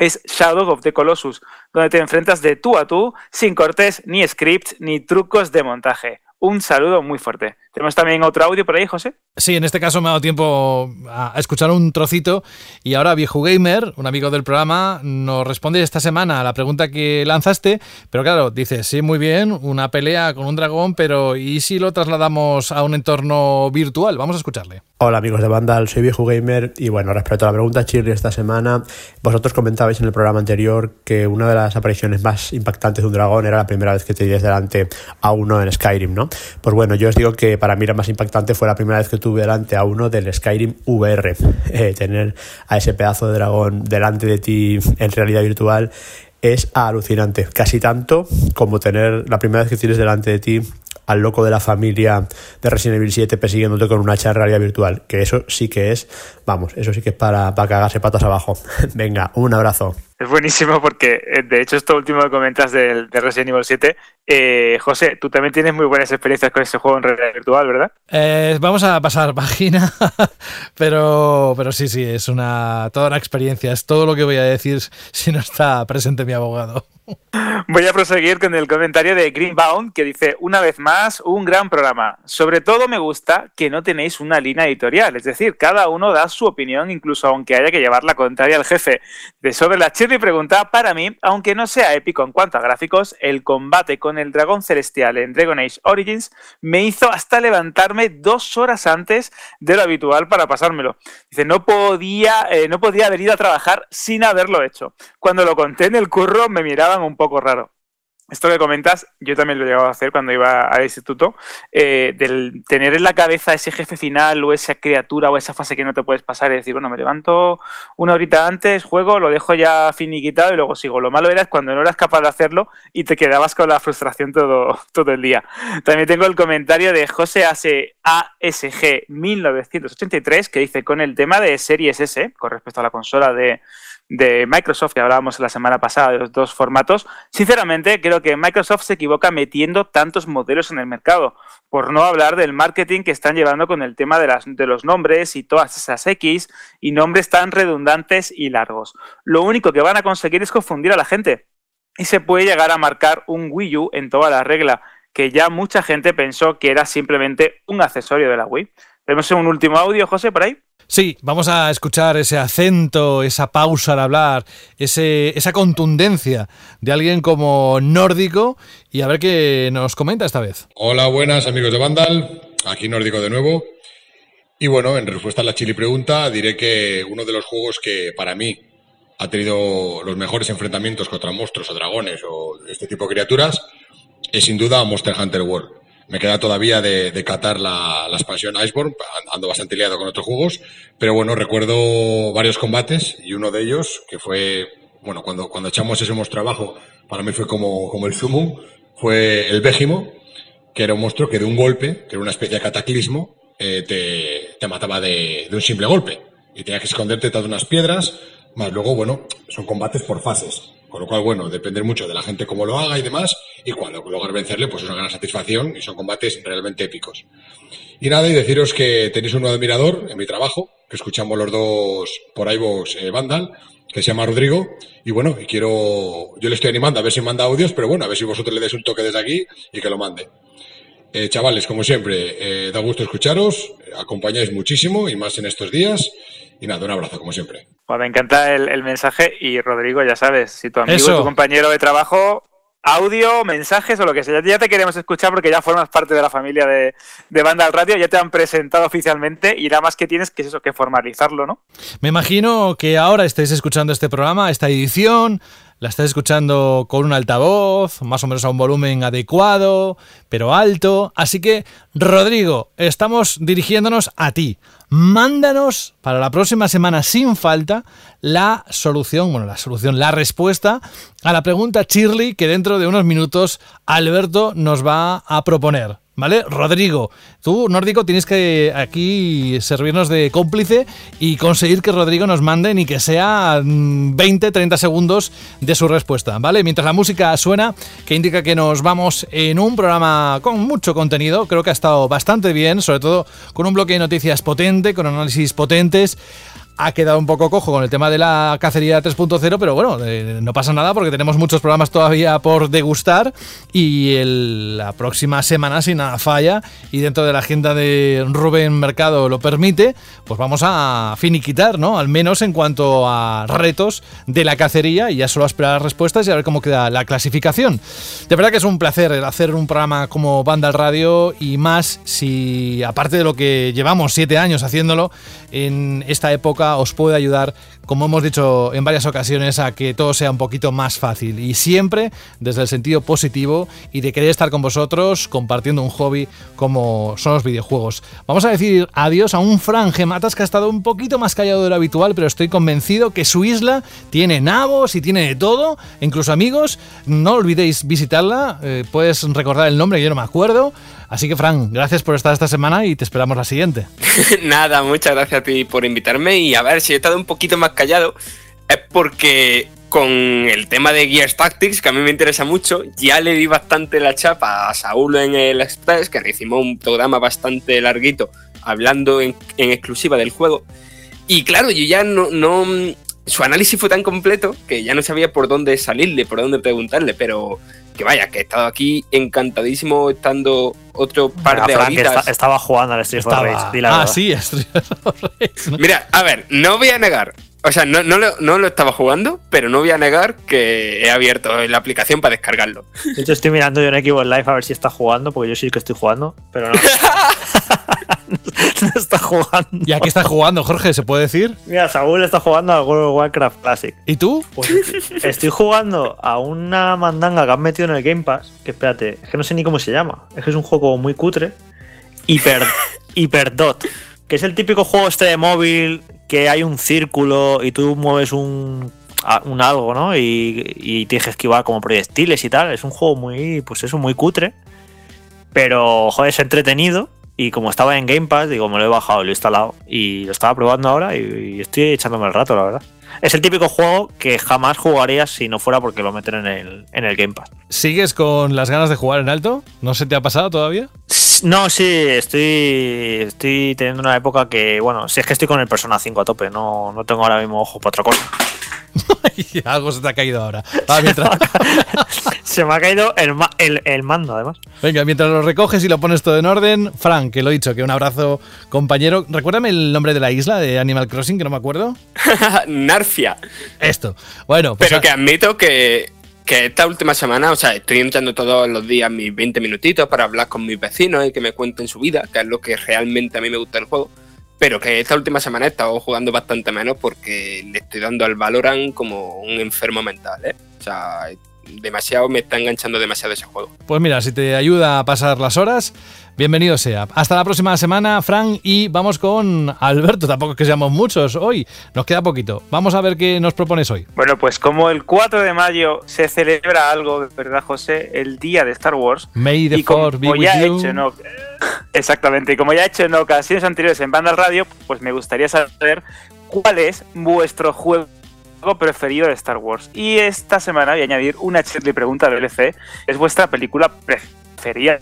es Shadow of the Colossus, donde te enfrentas de tú a tú, sin cortes, ni scripts, ni trucos de montaje. Un saludo muy fuerte. Tenemos también otro audio por ahí, José.
Sí, en este caso me ha dado tiempo a escuchar un trocito y ahora Viejo Gamer, un amigo del programa, nos responde esta semana a la pregunta que lanzaste, pero claro, dice, sí, muy bien, una pelea con un dragón, pero ¿y si lo trasladamos a un entorno virtual? Vamos a escucharle.
Hola amigos de Vandal, soy Viejo Gamer y bueno, respecto a la pregunta Chirri esta semana, vosotros comentabais en el programa anterior que una de las apariciones más impactantes de un dragón era la primera vez que te dices delante a uno en Skyrim, ¿no? Pues bueno, yo os digo que para mí la más impactante fue la primera vez que tuve delante a uno del Skyrim VR. Eh, tener a ese pedazo de dragón delante de ti en realidad virtual es alucinante. Casi tanto como tener la primera vez que tienes delante de ti al loco de la familia de Resident Evil 7 persiguiéndote con una hacha realidad virtual. Que eso sí que es, vamos, eso sí que es para, para cagarse patas abajo. Venga, un abrazo.
Es buenísimo porque, eh, de hecho, esto último que comentas de Resident Evil 7, eh, José, tú también tienes muy buenas experiencias con ese juego en realidad virtual, ¿verdad?
Eh, vamos a pasar página, pero, pero sí, sí, es una toda una experiencia, es todo lo que voy a decir si no está presente mi abogado.
Voy a proseguir con el comentario de Greenbound que dice, una vez más, un gran programa. Sobre todo me gusta que no tenéis una línea editorial, es decir, cada uno da su opinión, incluso aunque haya que llevar la contraria al jefe. De sobre la Chirri pregunta, para mí, aunque no sea épico en cuanto a gráficos, el combate con el dragón celestial en Dragon Age Origins me hizo hasta levantarme dos horas antes de lo habitual para pasármelo. Dice, no podía, eh, no podía haber ido a trabajar sin haberlo hecho. Cuando lo conté en el curro me miraban un poco raro esto que comentas, yo también lo he llegado a hacer cuando iba al instituto, eh, del tener en la cabeza ese jefe final o esa criatura o esa fase que no te puedes pasar y decir, bueno, me levanto una horita antes, juego, lo dejo ya finiquitado y luego sigo. Lo malo era cuando no eras capaz de hacerlo y te quedabas con la frustración todo, todo el día. También tengo el comentario de José ASG 1983 que dice con el tema de Series S, con respecto a la consola de de Microsoft que hablábamos la semana pasada de los dos formatos, sinceramente creo que Microsoft se equivoca metiendo tantos modelos en el mercado, por no hablar del marketing que están llevando con el tema de, las, de los nombres y todas esas X y nombres tan redundantes y largos. Lo único que van a conseguir es confundir a la gente y se puede llegar a marcar un Wii U en toda la regla, que ya mucha gente pensó que era simplemente un accesorio de la Wii. Tenemos un último audio, José, por ahí.
Sí, vamos a escuchar ese acento, esa pausa al hablar, ese, esa contundencia de alguien como nórdico y a ver qué nos comenta esta vez.
Hola, buenas amigos de Vandal, aquí nórdico de nuevo. Y bueno, en respuesta a la chili pregunta, diré que uno de los juegos que para mí ha tenido los mejores enfrentamientos contra monstruos o dragones o este tipo de criaturas es sin duda Monster Hunter World. Me queda todavía de, de catar la, expansión Iceborne, ando bastante liado con otros juegos, pero bueno, recuerdo varios combates y uno de ellos, que fue, bueno, cuando, cuando echamos ese monstruo para mí fue como, como el sumum, fue el Bégimo, que era un monstruo que de un golpe, que era una especie de cataclismo, eh, te, te, mataba de, de, un simple golpe. Y tenías que esconderte tras unas piedras, más luego, bueno, son combates por fases. Con lo cual, bueno, depende mucho de la gente cómo lo haga y demás. Y cuando lograr vencerle, pues es una gran satisfacción y son combates realmente épicos. Y nada, y deciros que tenéis un nuevo admirador en mi trabajo, que escuchamos los dos por iVoox eh, Vandal, que se llama Rodrigo. Y bueno, y quiero, yo le estoy animando a ver si manda audios, pero bueno, a ver si vosotros le des un toque desde aquí y que lo mande. Eh, chavales, como siempre, eh, da gusto escucharos, acompañáis muchísimo y más en estos días. Y nada, un abrazo, como siempre.
Pues me encanta el, el, mensaje y Rodrigo, ya sabes, si tu amigo Eso. tu compañero de trabajo, audio, mensajes o lo que sea, ya te queremos escuchar porque ya formas parte de la familia de, de Banda al Radio, ya te han presentado oficialmente y nada más que tienes que es eso, que formalizarlo, ¿no?
Me imagino que ahora estáis escuchando este programa, esta edición, la estás escuchando con un altavoz, más o menos a un volumen adecuado, pero alto. Así que, Rodrigo, estamos dirigiéndonos a ti. Mándanos para la próxima semana sin falta la solución, bueno, la solución, la respuesta a la pregunta Shirley que dentro de unos minutos Alberto nos va a proponer. ¿Vale? Rodrigo, tú, nórdico, tienes que aquí servirnos de cómplice y conseguir que Rodrigo nos mande ni que sea 20, 30 segundos de su respuesta, ¿vale? Mientras la música suena, que indica que nos vamos en un programa con mucho contenido, creo que ha estado bastante bien, sobre todo con un bloque de noticias potente, con análisis potentes ha quedado un poco cojo con el tema de la cacería 3.0, pero bueno, eh, no pasa nada porque tenemos muchos programas todavía por degustar y la próxima semana, si nada falla y dentro de la agenda de Rubén Mercado lo permite, pues vamos a finiquitar, ¿no? Al menos en cuanto a retos de la cacería y ya solo esperar respuestas y a ver cómo queda la clasificación. De verdad que es un placer el hacer un programa como Banda al Radio y más si, aparte de lo que llevamos siete años haciéndolo, en esta época os puede ayudar, como hemos dicho en varias ocasiones, a que todo sea un poquito más fácil y siempre desde el sentido positivo y de querer estar con vosotros compartiendo un hobby como son los videojuegos. Vamos a decir adiós a un Fran Gematas que ha estado un poquito más callado de lo habitual, pero estoy convencido que su isla tiene nabos y tiene de todo, incluso amigos. No olvidéis visitarla, eh, puedes recordar el nombre, yo no me acuerdo. Así que Fran, gracias por estar esta semana y te esperamos la siguiente.
Nada, muchas gracias a ti por invitarme y a ver si he estado un poquito más callado es porque con el tema de Gears Tactics, que a mí me interesa mucho, ya le di bastante la chapa a Saúl en el Express, que le hicimos un programa bastante larguito hablando en, en exclusiva del juego. Y claro, yo ya no, no... Su análisis fue tan completo que ya no sabía por dónde salirle, por dónde preguntarle, pero que vaya, que he estado aquí encantadísimo estando otro par de
Fran, que
horitas.
esta- estaba jugando al Street Rage. la
Ah,
verdad.
sí, Street
Mira, a ver, no voy a negar. O sea, no, no, lo, no lo estaba jugando, pero no voy a negar que he abierto la aplicación para descargarlo.
De hecho, estoy mirando yo en Xbox Live a ver si está jugando, porque yo sí que estoy jugando, pero no. no está jugando.
¿Y a qué estás jugando, Jorge? ¿Se puede decir?
Mira, Saúl está jugando al World of Warcraft Classic.
¿Y tú?
Pues estoy jugando a una mandanga que han metido en el Game Pass, que espérate, es que no sé ni cómo se llama. Es que es un juego muy cutre. Hyper, Hyperdot, que es el típico juego este de móvil que hay un círculo y tú mueves un, un algo, ¿no? Y, y tienes que esquivar como proyectiles y tal. Es un juego muy, pues eso, muy cutre. Pero, joder, es entretenido. Y como estaba en Game Pass, digo, me lo he bajado, lo he instalado. Y lo estaba probando ahora y estoy echándome el rato, la verdad. Es el típico juego que jamás jugarías si no fuera porque lo meten en el, en el Game Pass.
¿Sigues con las ganas de jugar en alto? ¿No se te ha pasado todavía?
No, sí, estoy, estoy teniendo una época que, bueno, si es que estoy con el Persona 5 a tope, no, no tengo ahora mismo ojo para otra cosa.
Algo se te ha caído ahora. Mientras-
Se me ha caído el, ma- el, el mando, además.
Venga, mientras lo recoges y lo pones todo en orden, Frank, que lo he dicho, que un abrazo, compañero. Recuérdame el nombre de la isla de Animal Crossing, que no me acuerdo.
Narfia.
Esto. Bueno, pues
Pero que admito que, que esta última semana, o sea, estoy entrando todos los días mis 20 minutitos para hablar con mis vecinos y que me cuenten su vida, que es lo que realmente a mí me gusta del juego. Pero que esta última semana he estado jugando bastante menos porque le estoy dando al Valorant como un enfermo mental, ¿eh? O sea, demasiado me está enganchando demasiado ese juego.
Pues mira, si te ayuda a pasar las horas, bienvenido sea. Hasta la próxima semana, Frank, y vamos con Alberto. Tampoco es que seamos muchos hoy, nos queda poquito. Vamos a ver qué nos propones hoy.
Bueno, pues como el 4 de mayo se celebra algo, ¿verdad, José? El día de Star Wars.
May the
y como
be with
ya he
you.
hecho oc- Exactamente, y como ya he hecho en ocasiones anteriores en Banda Radio, pues me gustaría saber cuál es vuestro juego preferido de Star Wars. Y esta semana voy a añadir una chile pregunta del LC. ¿Es vuestra película preferida?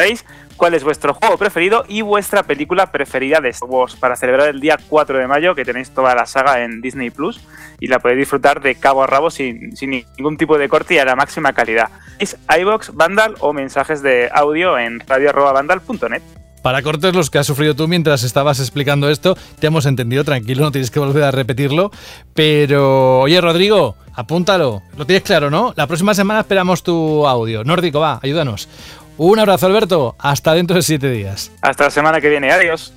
¿Sabéis cuál es vuestro juego preferido y vuestra película preferida de Star Wars para celebrar el día 4 de mayo que tenéis toda la saga en Disney Plus y la podéis disfrutar de cabo a rabo sin, sin ningún tipo de corte y a la máxima calidad? ¿Es iBox, Vandal o mensajes de audio en radio.vandal.net?
Para cortes los que has sufrido tú mientras estabas explicando esto, te hemos entendido, tranquilo, no tienes que volver a repetirlo. Pero, oye, Rodrigo, apúntalo. Lo tienes claro, ¿no? La próxima semana esperamos tu audio. Nórdico, va, ayúdanos. Un abrazo, Alberto. Hasta dentro de siete días.
Hasta la semana que viene. Adiós.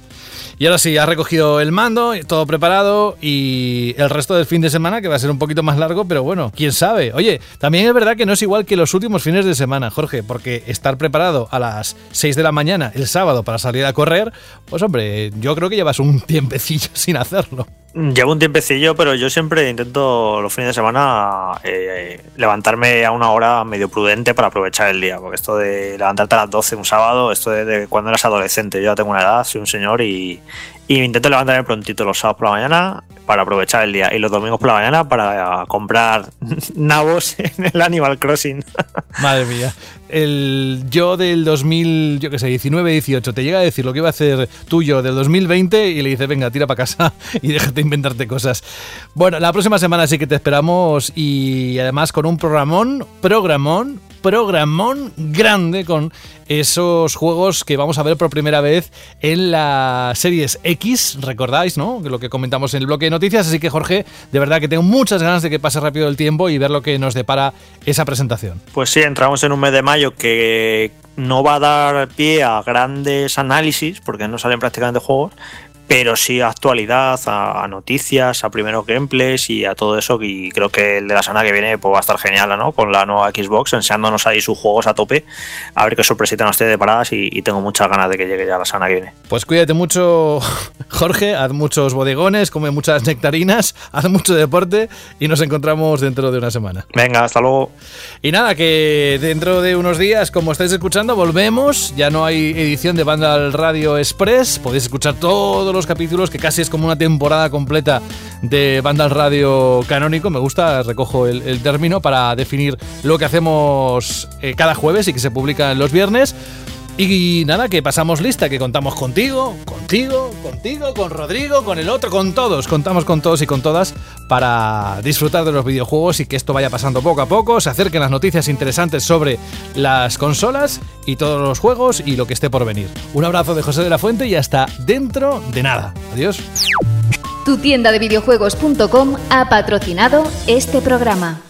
Y ahora sí, has recogido el mando, todo preparado y el resto del fin de semana, que va a ser un poquito más largo, pero bueno, quién sabe. Oye, también es verdad que no es igual que los últimos fines de semana, Jorge, porque estar preparado a las 6 de la mañana el sábado para salir a correr, pues hombre, yo creo que llevas un tiempecillo sin hacerlo.
Llevo un tiempecillo, pero yo siempre intento los fines de semana eh, levantarme a una hora medio prudente para aprovechar el día, porque esto de levantarte a las 12 un sábado, esto de, de cuando eras adolescente, yo ya tengo una edad, soy un señor y, Y me intento levantarme prontito los sábados por la mañana para aprovechar el día y los domingos por la mañana para comprar nabos en el Animal Crossing.
Madre mía. El yo del 2000, yo qué sé, 19, 18, te llega a decir lo que iba a hacer tuyo del 2020 y le dice, venga, tira para casa y déjate inventarte cosas. Bueno, la próxima semana sí que te esperamos y además con un programón, programón, programón grande con esos juegos que vamos a ver por primera vez en las series X, recordáis, ¿no? Lo que comentamos en el bloque de noticias, así que Jorge, de verdad que tengo muchas ganas de que pase rápido el tiempo y ver lo que nos depara esa presentación.
Pues sí, entramos en un mes de mayo que no va a dar pie a grandes análisis, porque no salen prácticamente juegos, pero sí a actualidad, a, noticias, a primeros gameplays y a todo eso. Y creo que el de la semana que viene pues, va a estar genial, ¿no? Con la nueva Xbox, enseñándonos ahí sus juegos a tope. A ver qué sorpresitas nos de paradas y, y, tengo muchas ganas de que llegue ya la semana que viene.
Pues cuídate mucho, Jorge, haz muchos bodegones, come muchas nectarinas, haz mucho deporte y nos encontramos dentro de una semana.
Venga, hasta luego.
Y nada, que dentro de unos días, como estáis escuchando, volvemos. Ya no hay edición de Banda al Radio Express. Podéis escuchar todos los capítulos, que casi es como una temporada completa de Banda al Radio canónico. Me gusta, recojo el, término para definir lo que hacemos eh, cada jueves y que se publica los viernes. Y nada, que pasamos lista, que contamos contigo, contigo, contigo, con Rodrigo, con el otro, con todos. Contamos con todos y con todas para disfrutar de los videojuegos y que esto vaya pasando poco a poco. Se acerquen las noticias interesantes sobre las consolas y todos los juegos y lo que esté por venir. Un abrazo de José de la Fuente y hasta dentro de nada. Adiós.
Tu tienda de videojuegos.com ha patrocinado este programa.